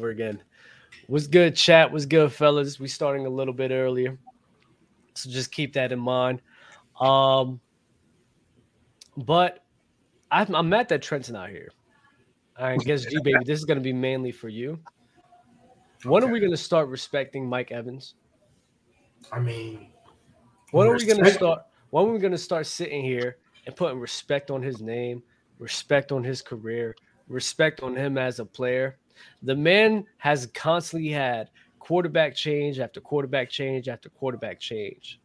over again. What's good, chat? What's good, fellas? We starting a little bit earlier, so just keep that in mind. Um, but I'm, I'm mad that Trent's not here. I guess G baby, this is going to be mainly for you. When okay. are we going to start respecting Mike Evans? I mean, when are we going to start? When are we going to start sitting here and putting respect on his name, respect on his career, respect on him as a player? The man has constantly had quarterback change after quarterback change after quarterback change,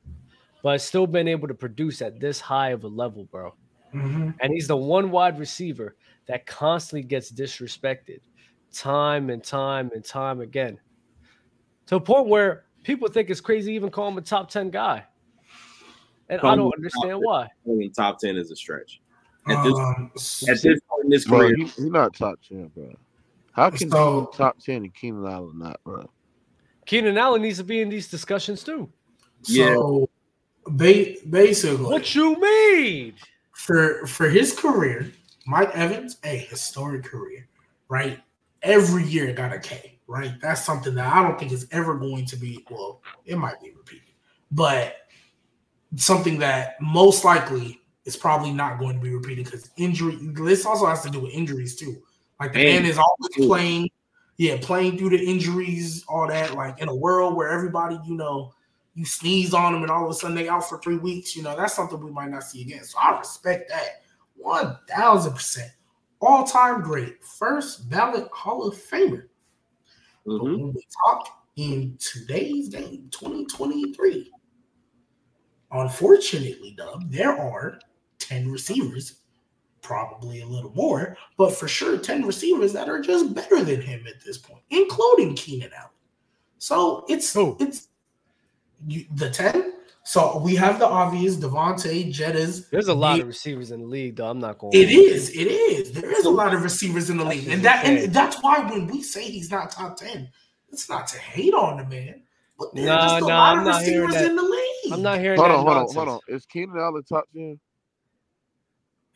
but still been able to produce at this high of a level, bro. Mm-hmm. And he's the one wide receiver that constantly gets disrespected time and time and time again to a point where people think it's crazy even call him a top 10 guy. And I don't understand why. I mean, top 10 is a stretch. At this, um, at this point in his career, he's he not top 10, bro. How can so, top 10 and Keenan Allen not, bro? Keenan Allen needs to be in these discussions too. So, yeah. basically, what you mean? For for his career, Mike Evans, a historic career, right? Every year got a K, right? That's something that I don't think is ever going to be, well, it might be repeated, but something that most likely is probably not going to be repeated because injury. This also has to do with injuries too. Like the man, man is always playing, yeah, playing through the injuries, all that. Like in a world where everybody, you know, you sneeze on them and all of a sudden they out for three weeks, you know, that's something we might not see again. So I respect that. 1000%. All time great. First ballot Hall of Famer. Mm-hmm. But when we talk in today's game, 2023, unfortunately, Dub, there are 10 receivers, probably a little more, but for sure 10 receivers that are just better than him at this point, including Keenan Allen. So it's oh. it's you, the 10 so we have the obvious Davante, Jettas. There's a lot of receivers in the league, though. I'm not going. It is. It is. There is a lot of receivers in the league, and that and that's why when we say he's not top ten, it's not to hate on the man. But no, just a no, lot I'm of not hearing in the league. I'm not hearing hold that. On, hold on, hold on. Is Keenan Allen top ten?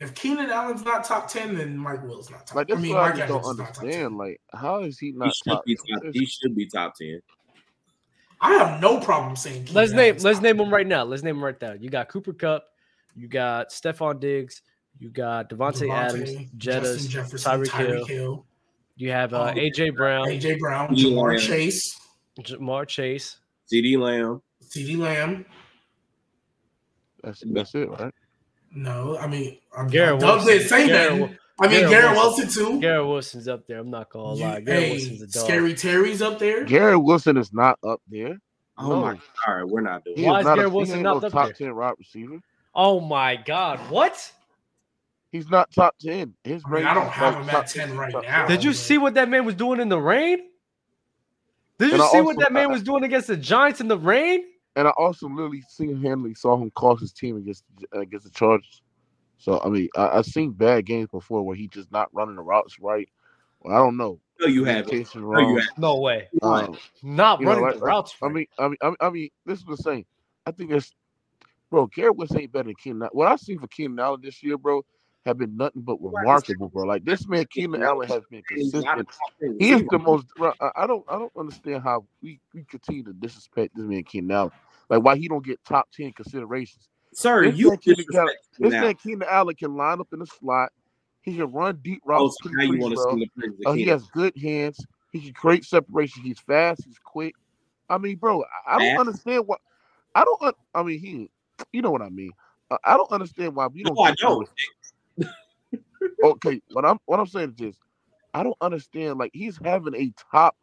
If Keenan Allen's not top ten, then Mike Will's not top. Like that's I mean, what I don't understand. Like, how is he not? He should, top, be, top, he should be top ten. I have no problem saying. Keenan let's name let's name them right now. Let's name them right now. You got Cooper Kupp. you got Stefon Diggs, you got Davante, Adams, Jettas, Tyreek Hill. Hill. You have uh, um, AJ Brown, AJ Brown, Ja'Marr Chase, Ja'Marr Chase, CeeDee Lamb, CeeDee Lamb. That's that's it, right? No, I mean, I'm Garrett Wilson. Did say Garrett, that. I mean, Garrett, Garrett Wilson, Wilson, too. Garrett Wilson's up there. I'm not gonna lie. Garrett hey, Wilson's a dog. Scary Terry's up there. Garrett Wilson is not up there. Oh no. my! All right, we're not doing. He Why is, is Garrett a, Wilson not up top there? ten wide receiver? Oh my God! What? He's not top ten. His I, mean, I don't have him at ten right now. Did you see what that man was doing in the rain? Did you and see what that man was doing against the Giants in the rain? And I also literally single-handedly saw him cost his team against against the Chargers. So I mean, I, have seen bad games before where he just not running the routes right. Well, I don't know. No, you have No, you have. no way. Um, not running know, the routes. I, mean, I mean, I mean, I mean, this is the same. I think there's, bro. Garrett Woods ain't better than Keenan. What I seen for Keenan Allen this year, bro, have been nothing but remarkable, bro. Like this man, Keenan Allen has been consistent. He is the most. Bro, I don't, I don't understand how we we continue to disrespect this man, Keenan Allen. Like why he don't get top ten considerations. Sir, this you Keenan, this man Keenan Allen can line up in the slot. He can run deep routes. Oh, so now you want to see uh, He has good hands. He can create separation. He's fast. He's quick. I mean, bro, I, I don't understand what. I don't. I mean, he. You know what I mean. Uh, I don't understand why we don't. No, I know. okay, what I'm what I'm saying is this. I don't understand. Like he's having a top.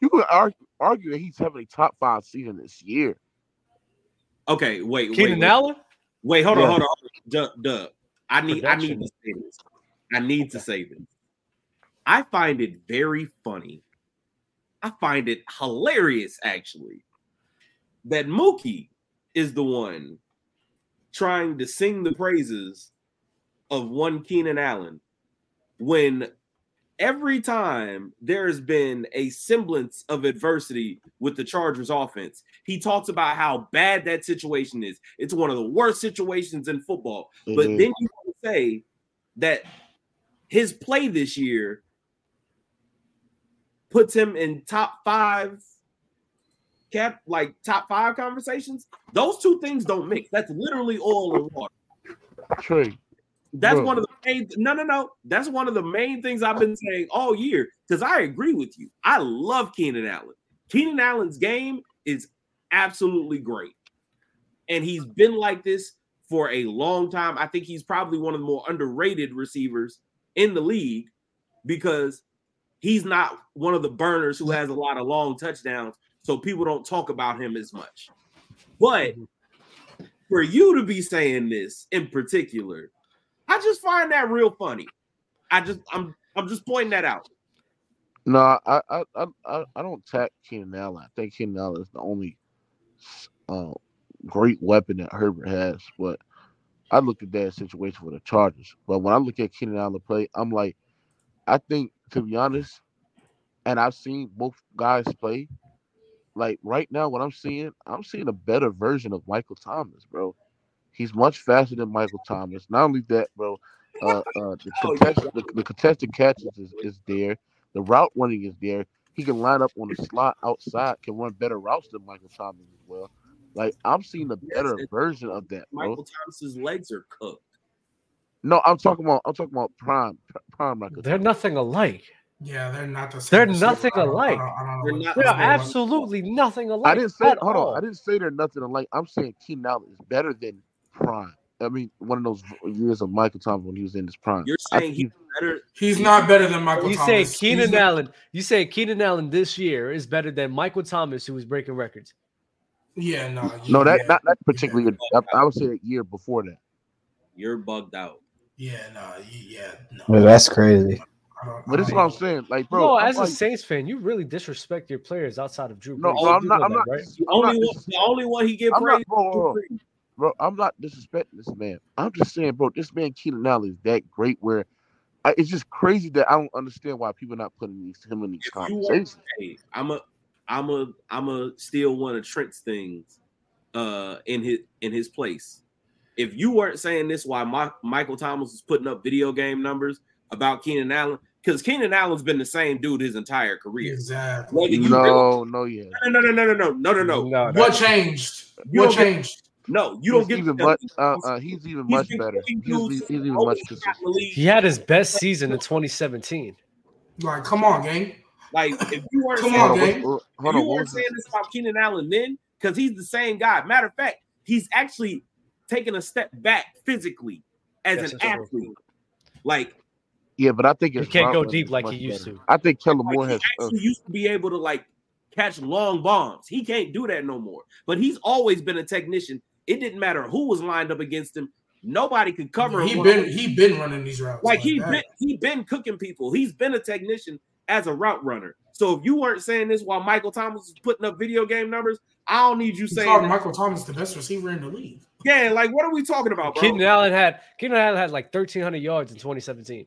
You could argue, argue that he's having a top five season this year. Okay, wait, Keenan wait, Allen. Wait, hold yeah. on, hold on, Doug. Doug. I need, Production. I need to say this. I need to say this. I find it very funny. I find it hilarious, actually, that Mookie is the one trying to sing the praises of one Keenan Allen when every time there's been a semblance of adversity with the Chargers offense, he talks about how bad that situation is. It's one of the worst situations in football. Mm-hmm. But then you say that his play this year puts him in top five cap like top five conversations. Those two things don't mix. That's literally oil and water. Trey. That's bro. one of the main no no no. That's one of the main things I've been saying all year. Because I agree with you. I love Keenan Allen. Keenan Allen's game is absolutely great. And he's been like this for a long time. I think he's probably one of the more underrated receivers in the league because he's not one of the burners who has a lot of long touchdowns, so people don't talk about him as much. But mm-hmm. for you to be saying this in particular, I just find that real funny. I just I'm I'm just pointing that out. No, I I I I don't attack Keenan Allen. I think Keenan Allen is the only uh, great weapon that Herbert has. But I look at that situation for the Chargers. But when I look at Keenan Allen play, I'm like, I think to be honest, and I've seen both guys play. Like right now, what I'm seeing, I'm seeing a better version of Michael Thomas, bro. He's much faster than Michael Thomas. Not only that, bro, uh, uh, the, contested, the, the contested catches is, is there. The route running is there. He can line up on the slot outside, can run better routes than Michael Thomas as well. Like I'm seeing a better yes, version of that. Michael bro. Thomas's legs are cooked. No, I'm talking about I'm talking about prime prime Michael. They're Thomas. nothing alike. Yeah, they're not the same. They're nothing alike. they're, not, they're absolutely nothing alike. I didn't say hold all. on. I didn't say they're nothing alike. I'm saying Keenan Allen is better than Prime. I mean, one of those years of Michael Thomas when he was in his prime. You're saying he's better. He's not better than Michael. You say Keenan Allen. You say Keenan Allen this year is better than Michael Thomas, who was breaking records. Yeah, no, no, that not that particularly. I, I, would say a year before that. You're bugged out. Yeah, no, yeah, no. Well, that's crazy. But this is what I'm saying. Like, bro, no, I'm as like, a Saints fan, you really disrespect your players outside of Drew. No, bro, I'm not. I'm not. Right? The only one, the only one he get praised. Bro, bro, I'm not disrespecting this man. I'm just saying, bro, this man Keenan Allen is that great. Where I, it's just crazy that I don't understand why people are not putting these, him in these if conversations. Want, hey, I'm a, I'm a, I'm a steal one of Trent's things, uh, in his in his place. If you weren't saying this, why my, Michael Thomas was putting up video game numbers about Keenan Allen, because Keenan Allen's been the same dude his entire career. Exactly. no, no, yeah. No, no, no, no, no, no, no, no, no. What changed? What changed? No, you don't get even much. Uh, uh, he's even much better. He's, he's, even much consistent. He had his best season in 2017. Like, come on, gang. Like, if you weren't come saying, on, gang. If you weren't saying this about Keenan Allen then, because he's the same guy. Matter of fact, he's actually taking a step back physically as That's an athlete. Like yeah, but I think he can't go deep like he used better. to. I think Kellen Moore has uh, actually uh, used to be able to like catch long bombs. He can't do that no more. But he's always been a technician. It didn't matter who was lined up against him. Nobody could cover him. He been he been running these routes. Like, like he been he been cooking people. He's been a technician as a route runner. So if you weren't saying this while Michael Thomas was putting up video game numbers, I don't need you saying Michael Thomas the best receiver in the league. Yeah, like what are we talking about, bro? Keenan Allen had Keenan Allen had like 1,300 yards in 2017.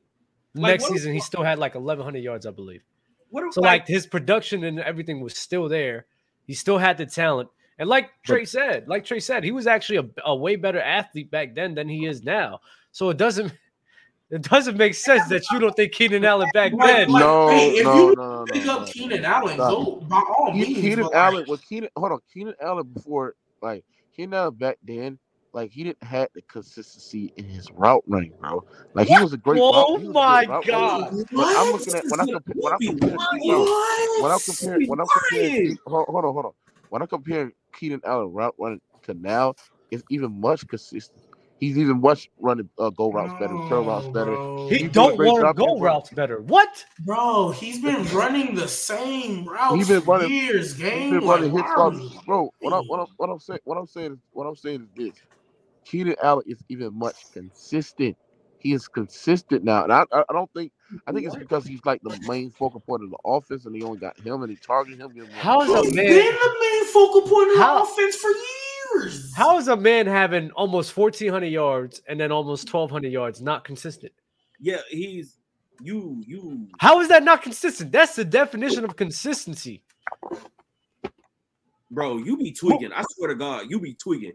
Like, Next season, he still had like 1,100 yards, I believe. What so like, like his production and everything was still there. He still had the talent, and like Trey but, said, like Trey said, he was actually a, a way better athlete back then than he is now. So it doesn't it doesn't make sense that you don't think Keenan Allen back then. no, hey, if no, you no, pick no, up no, Keenan Allen, go by all means. Keenan Allen was Keenan. Hold on, Keenan Allen before like Keenan Allen back then like he didn't have the consistency in his route running, bro. Like he was a great. Oh route, my god! When I'm looking at when I compare when I compare when I compare when I compare hold, hold on hold on when I compare Keenan Allen route running to now, is even much consistent. He's even much running uh, go routes better, curl routes better. He he's don't want to go routes better. What, bro? He's been running the same routes he's been running, years. Game, he's been running like, his routes, bro. What I'm, what I'm what I'm saying what I'm saying is what I'm saying is this Keenan Allen is even much consistent. He is consistent now, and I, I don't think I think it's because he's like the main focal point of the offense, and they only got him and he targeted him. How is a man been the main focal point of how, the offense for years? How is a man having almost fourteen hundred yards and then almost twelve hundred yards not consistent? Yeah, he's you you. How is that not consistent? That's the definition of consistency. Bro, you be tweaking. I swear to God, you be tweaking.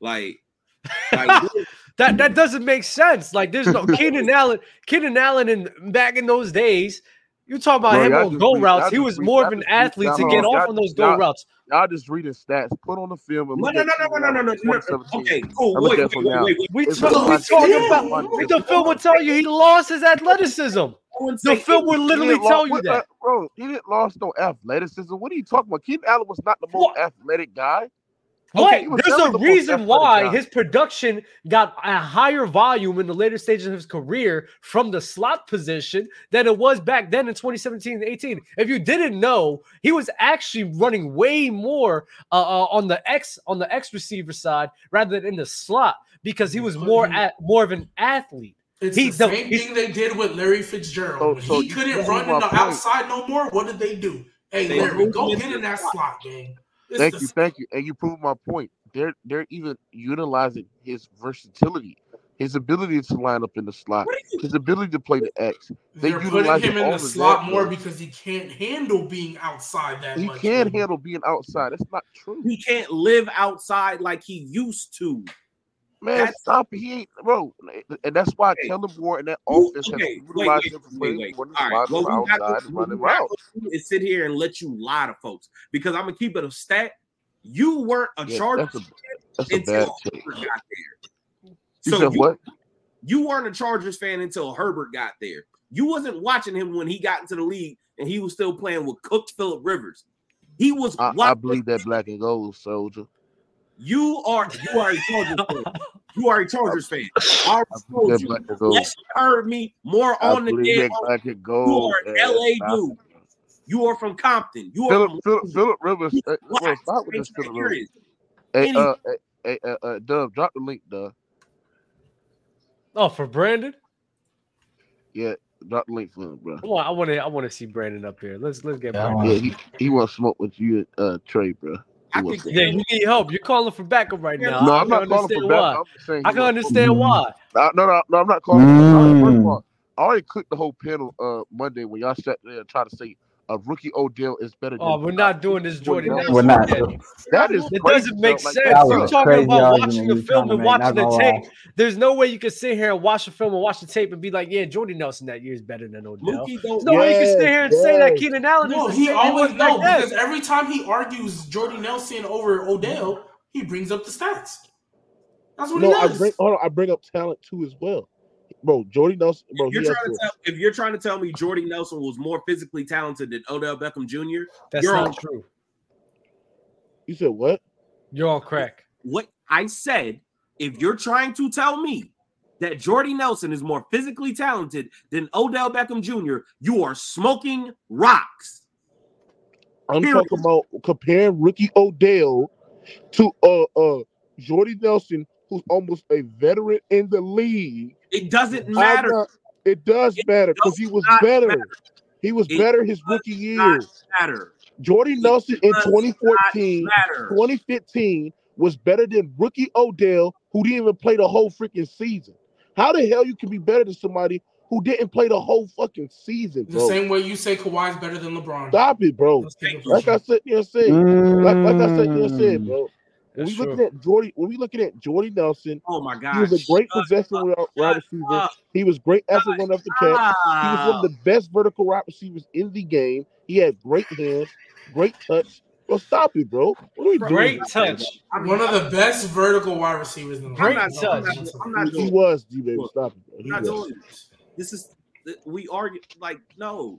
Like that that doesn't make sense. Like there's no Keenan Allen, Keenan Allen in back in those days You talk about Bro, him on go read- routes. He was read- more of an just read- athlete to y'all- get off on those go routes. Y'all just reading stats. Put on the film and No, look no, no, no, no, no, no, no. Okay, cool. Wait, wait, wait, wait, wait. We It's talk, we talking years. about One- the film will tell you he lost his athleticism. The film would literally tell lo- you that. uh, bro. He didn't lost no athleticism. What are you talking about? Keenan Allen was not the most What? athletic guy. What? he There's a reason why his production got a higher volume in the later stages of his career from the slot position than it was back then in 2017 and 18. If you didn't know, he was actually running way more uh, uh, on the X on the X receiver side rather than in the slot because he was more at more of an athlete. It's He- the no, same he's- thing they did with Larry Fitzgerald. So- so he couldn't run in the point. outside no more, what did they do? Hey, They Larry, go get in that slot. slot, gang. Thank you, thank you, and you proved my point. They're they're even utilizing his versatility, his ability to line up in the slot, his ability to play the X. They They're putting him in the slot more because he can't handle being outside that He much. can't handle being outside. That's not true, He can't live outside like he used to. Man. That's- stop. He ain't, bro. And that's why Okay. Kellen Moore and that offense okay, has wait, utilized wait, wait, wait. more All right, what we around not outside gonna- and running routes. do sit here and let you lie to folks because I'm gonna keep it a stat. You weren't a Yeah, Chargers that's a that's a until. Herbert got there. You So you, what? you weren't a Chargers fan until Herbert got there. You wasn't watching him when he got into the league and he was still playing with cooked Philip Rivers. He was. I, I believe that black and gold soldier. You are you are a Chargers fan. You are a Chargers fan. I already told believe that you. black and gold. Unless you heard me more I on the believe dead. that black and You are an. LA dude. You are from Compton. You are Philip, from Philip, Philip Rivers. You Uh, bro, stop with this Philip Rivers. Hey, Any- uh, hey, hey, uh, uh, Dub, drop the link, Dub. Oh, for Brandon? Yeah, drop the link for him, bro. I want I want to I want to see Brandon up here. Let's let's get Yeah, Brandon. Yeah, he he want to smoke with you, uh, Trey, bro. I He wants think- Yeah, you need help. You're calling for backup right now. no, I I'm not calling understand for why. back. I'm just saying. I he can understand why. No, no, no, no, I'm not calling. For, first of Mm. all, I already clicked the whole panel uh Monday when y'all sat there and tried to say a rookie Odell is better. Oh, than we're not doing this, Jordan. We're We're not. again. That is It crazy, doesn't make bro. Like, sense. You're talking about watching the film and watching the tape. lie. There's no way you can sit here and watch the film and watch the tape and be like, yeah, Jordy Nelson that year is better than Odell. There's don't. no way you can sit here and say that. Keenan Allen No, is the he same always no because every time he argues Jordy Nelson over Odell, he brings up the stats. That's what No, he I does. bring hold on, I bring up talent too as well. Bro, Jordy Nelson, bro, If you're trying to to- tell, if you're trying to tell me Jordy Nelson was more physically talented than Odell Beckham Jr., That's You're not on- true. you said what? You're all crack. what I said, if you're trying to tell me that Jordy Nelson is more physically talented than Odell Beckham Jr., you are smoking rocks. I'm Period. talking about comparing rookie Odell to uh uh Jordy Nelson, who's almost a veteran in the league. It doesn't matter. not- it does It matter because he was better. matter. He was It better his rookie year. matter. Jordy Nelson in does 2014, 2015 was better than rookie Odell, who didn't even play the whole freaking season. How the hell you can be better than somebody who didn't play the whole fucking season, Bro? the same way you say Kawhi's better than LeBron. Stop it, bro. Let's keep it Like I said there and said, like, like I said there and said, Mm. bro. When That's we looking at Jordy, when we looking at Jordy Nelson, Oh my God. he was a great Shut possession up, wide wide shut receiver. up. He was great after running off the catch. He was one Ah. of the best vertical wide receivers in the game. He had great hands, great touch. Bro, stop it, bro. What are we doing? Great here, touch. I'm One of the best vertical wide receivers in the Great league. I'm not, I'm touch. not, I'm not He, doing he was, G baby. Stop it, bro. I'm not was. doing this. This is we argue like no.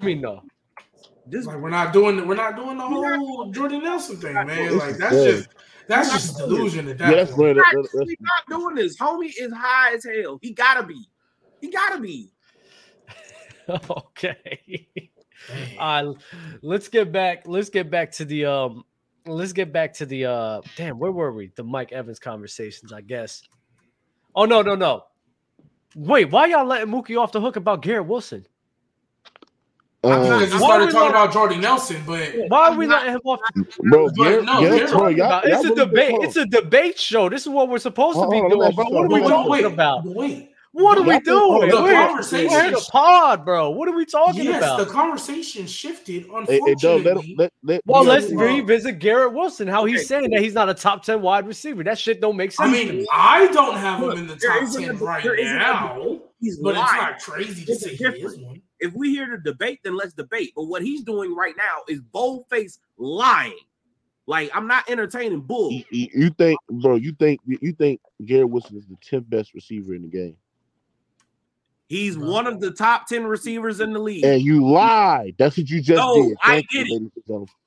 I mean, no. This Like we're not doing we're not doing the whole Jordan Nelson thing, man. Like that's Yeah. just that's just delusion at that Yes, point. man. that- not, that- that's- we not doing this. Homie is high as hell. He gotta be. He gotta be. okay. All right, let's get back. Let's get back to the um. Let's get back to the uh. Damn, where were we? The Mike Evans conversations, I guess. Oh no, no, no. Wait, why y'all letting Mookie off the hook about Garrett Wilson? I think because he Why started we talking about Jordy Nelson, but Why are we letting him off? bro, But no, Garrett, Garrett- y'all, About- y'all it's a debate. It's a debate show. This is what we're supposed to be on, let me doing, ask bro. What are we talking wait, about? wait. What are we Y'all think- hold doing? on, We're, conversation- we're in a pod, bro. What are we talking yes, about? the conversation shifted. on. Hey, hey, Doug, let, Unfortunately, let, let, Well, let's yeah. revisit Garrett Wilson. How Okay. he's saying that he's not a top ten wide receiver. That shit don't make sense. I mean. I don't have him in the top ten right now. but it's not crazy to say he is one. If we here to debate, then let's debate. But what he's doing right now is bold-faced lying. Like I'm not entertaining bull. You, you- you think, bro? You think you think Garrett Wilson is the tenth best receiver in the game, He's one of the top 10 receivers in the league. and you lied. That's what you just No, did. I Thank you, it. ladies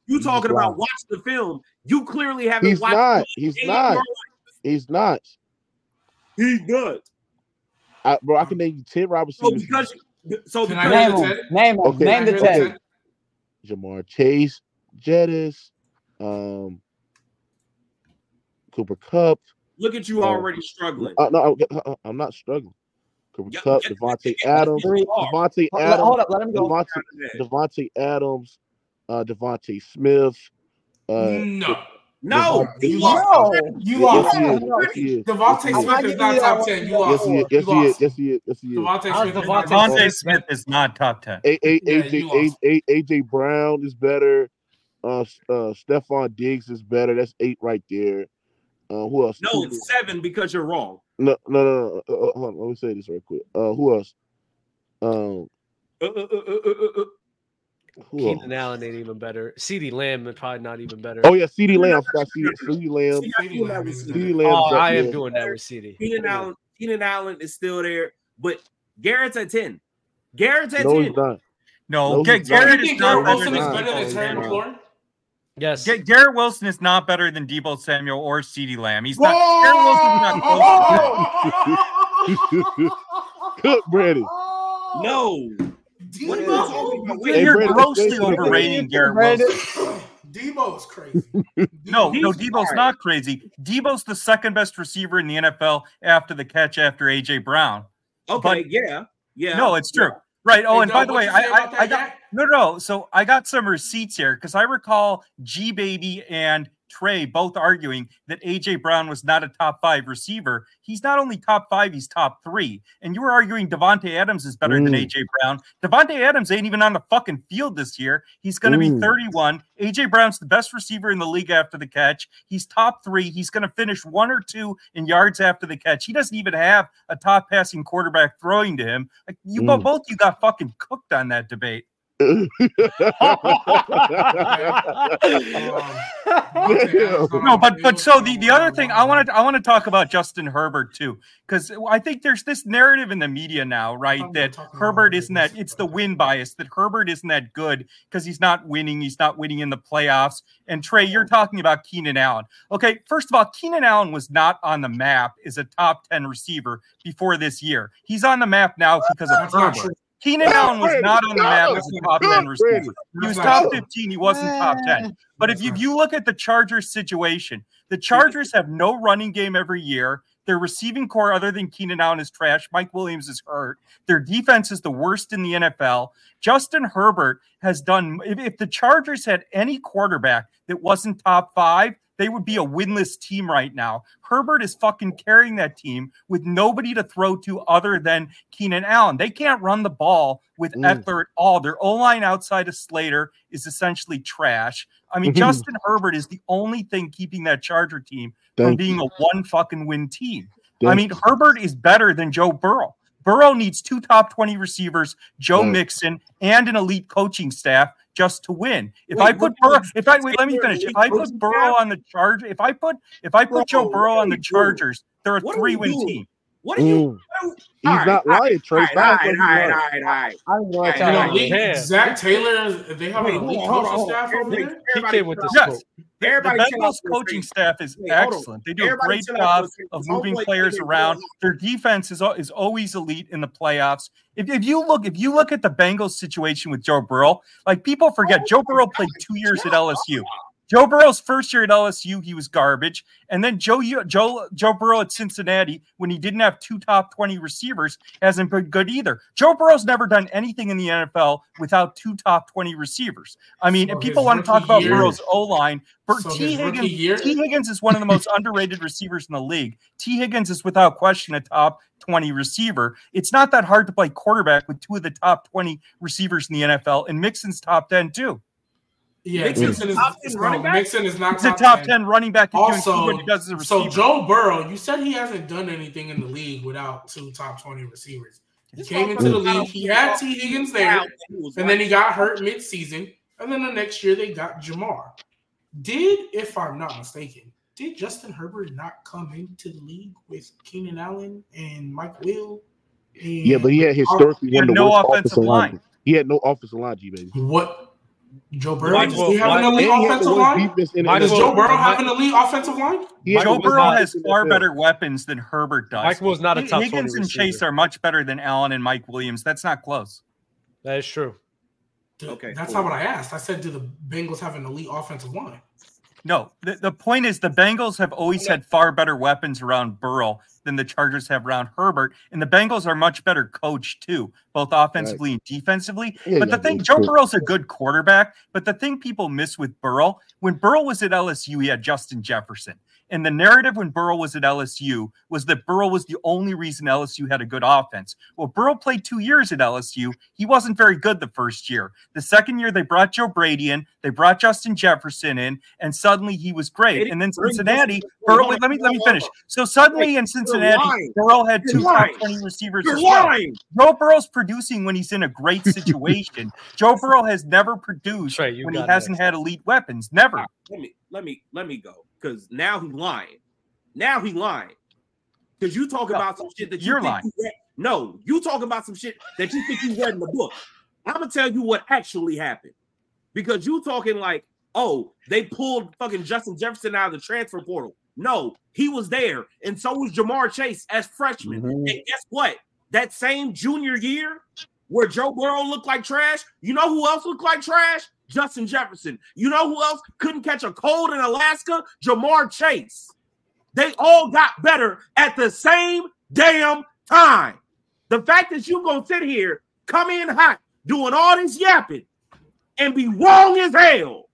you he's talking about lying. watch the film. You clearly haven't He's watched not. it. He's Ain't not. He's not. He's not. I, bro, I can name you ten wide oh, So because so Can I name Name the Name them. Okay. Name the Can ten. Ja'Marr Chase, Jettis, um, Cooper Kupp. look at you already struggling. Uh, no, I- I'm not struggling. Cooper Yeah, Cup, yeah, Devontae yeah, Adams, you are. Devontae Hold, Adams, hold up. Let him go. Devontae, Davante Adams, uh, DeVonta Smith. Uh, No, No, Devontae- you You lost. No. you yes, lost. he is. Yes. DeVonta Smith is. is not top ten. You Yes, lost. he is. You Yes, he is. lost. Yes, he is. Yes, he is. Devontae How's Smith is Devontae not top ten. Smith is not top ten. A, A, Yeah, AJ. A, A, AJ Brown is better. Uh, uh, Stefon Diggs is better. That's eight right there. Uh, who else? No, it's seven because you're wrong. No, no, no. no. Uh, uh, hold on, let me say this real quick. Uh, who else? Um, Uh, uh, uh, uh, uh, uh. Who else? Keenan Allen ain't even better. CeeDee Lamb is probably not even better. Oh yeah, CeeDee Lamb. I forgot CD, CeeDee Lamb. See, I feel that was- CeeDee Lamb. Oh, I am doing that with CD. Keenan Allen, Keenan Allen is still there, but Garrett's at 10. Garrett's at No, 10. he's not. No, No, Ga- he's not. Garrett is not Garrett better Wilson is better than Terry. McLaurin? Yes. Ga- Garrett Wilson is not better than Deebo Samuel or CeeDee Lamb. He's Whoa! not. Garrett Wilson's not close. Good, Brandon. No. What are you talking about? Wait, Hey, You're Brandon, grossly Brandon, overrating Garrett Brandon. Wilson. Deebo's crazy. No, no, He's Deebo's fine. not crazy. Deebo's the second best receiver in the NFL after the catch after AJ Brown. Okay, But- yeah. Yeah. No, it's true. Right. Oh, Hey, and by the way, I, I, I got guy? no, no. So I got some receipts here because I recall G Baby and Trey both arguing that AJ Brown was not a top five receiver. He's not only top five, he's top three. And you were arguing Davante Adams is better than Mm. AJ Brown. Davante Adams ain't even on the fucking field this year. He's going to be Mm. 31. AJ Brown's the best receiver in the league after the catch. He's top three. He's going to finish one or two in yards after the catch. He doesn't even have a top passing quarterback throwing to him. Like you Mm. both, you got fucking cooked on that debate. No, but but so the, the other thing I want to I want to talk about Justin Herbert too because I think there's this narrative in the media now, right? Oh, I'm That Herbert Herbert isn't that it's the but- win bias that Herbert isn't that good because he's not winning, he's not winning in the playoffs. And Trey, you're talking about Keenan Allen. Okay, first of all, Keenan Allen was not on the map as a top 10 receiver before this year. He's on the map now because of That's Herbert. True. Keenan Allen was not on the map as a top 10 receiver. He was top 15. He wasn't top 10. But if you, if you look at the Chargers situation, the Chargers have no running game every year. Their receiving core, other than Keenan Allen, is trash. Mike Williams is hurt. Their defense is the worst in the NFL. Justin Herbert has done. If, if the Chargers had any quarterback that wasn't top five, they would be a winless team right now. Herbert is fucking carrying that team with nobody to throw to other than Keenan Allen. They can't run the ball with Mm. At all. Their O line outside of Slater is essentially trash. I mean, Justin Herbert is the only thing keeping that Charger team from being you. a one fucking win team. I Thank mean, Herbert is better than Joe Burrow. Burrow needs two top 20 receivers, Joe Right. Mixon, and an elite coaching staff just to win. If Wait, I put Burrow, if I wait, let me finish. If I put Burrow on the charge, if I put if I put Joe Burrow on the? Chargers, they're a What are you three-win team. What are you? Mm. All He's right, not right, lying, Trey. All right, all right, all right, all right. I don't know what Hey, y'all You know, Hey, Lee- damn. Zac Taylor, they have Wait, an hold elite on, hold on, coaching on. staff over Everybody- there. He came with the. Yes. scope. The Everybody Bengals out for a coaching staff is Wait, excellent. They do a great chill out for a job of moving players around. Their defense is is always elite in the playoffs. If, if you look if you look at the Bengals situation with Joe Burrow, like people forget, Joe Burrow played two years at LSU. Joe Burrow's first year at LSU, he was garbage, and then Joe Joe Joe Burrow at Cincinnati, when he didn't have two top twenty receivers, hasn't been good either. Joe Burrow's never done anything in the NFL without two top twenty receivers. I mean, So if people want to talk about year- Burrow's O line, So Tee Higgins, year- Tee Higgins is one of the most underrated receivers in the league. Tee Higgins is without question a top 20 receiver. It's not that hard to play quarterback with two of the top 20 receivers in the NFL, and Mixon's top 10 too. Yeah, Mixon's Mixon is, top 10 no, running back? Mixon is not He's a top 10 running back. If you include Also, he does as a so. Joe Burrow, you said he hasn't done anything in the league without two top twenty receivers. He came into the league. He had Tee Higgins there, and then he got hurt mid-season. And then the next year they got Ja'Marr. Did, if I'm not mistaken, did Justin Herbert not come into the league with Keenan Allen and Mike Will? And Yeah, but he had historically He had one of the no worst offensive offensive line. line. He had no offensive line, G baby. what? Joe Burrow? Mike Does Will- he have an elite And he had the offensive line? defense in the Mike Does Joe Burrow have an elite offensive line? Joe Burrow has far better weapons than Herbert does. Mike Will's not a top 20 Higgins and. Chase are much better than Allen and Mike Williams. That's not close. That is true. Okay, That's cool. not what I asked. I said, do the Bengals have an elite offensive line? No, the, the point is the Bengals have always had far better weapons around Burrow than the Chargers have around Herbert, and the Bengals are much better coached too, both offensively and defensively. Yeah, but the yeah, thing, Joe true. Burrow's a good quarterback, but the thing people miss with Burrow, when Burrow was at LSU, he had Justin Jefferson. And the narrative when Burrow was at LSU was that Burrow was the only reason LSU had a good offense. Well, Burrow played two years at LSU. He wasn't very good the first year. The second year, they brought Joe Brady in, they brought Justin Jefferson in, and suddenly he was great. And then Cincinnati, Burrow, wait, let me let me finish. So suddenly in Cincinnati. Burrow had two top 20 receivers You're as well. lying. Joe Burrow's producing when he's in a great situation. Joe Burrow has never produced Trey, when he hasn't next. had elite weapons. Never. Let me let me let me go because now he's lying. Now he lying because you talk No, about some shit that you you're think lying. You. No, you talking about some shit that you think you read in the book. I'm gonna tell you what actually happened because you talking like, oh, they pulled fucking Justin Jefferson out of the transfer portal. No, he was there, and so was Ja'Marr Chase as freshman. Mhm. And guess what? That same junior year where Joe Burrow looked like trash, you know who else looked like trash? Justin Jefferson. You know who else couldn't catch a cold in Alaska? Ja'Marr Chase. They all got better at the same damn time. The fact that you gonna sit here, come in hot, doing all this yapping, and be wrong as hell.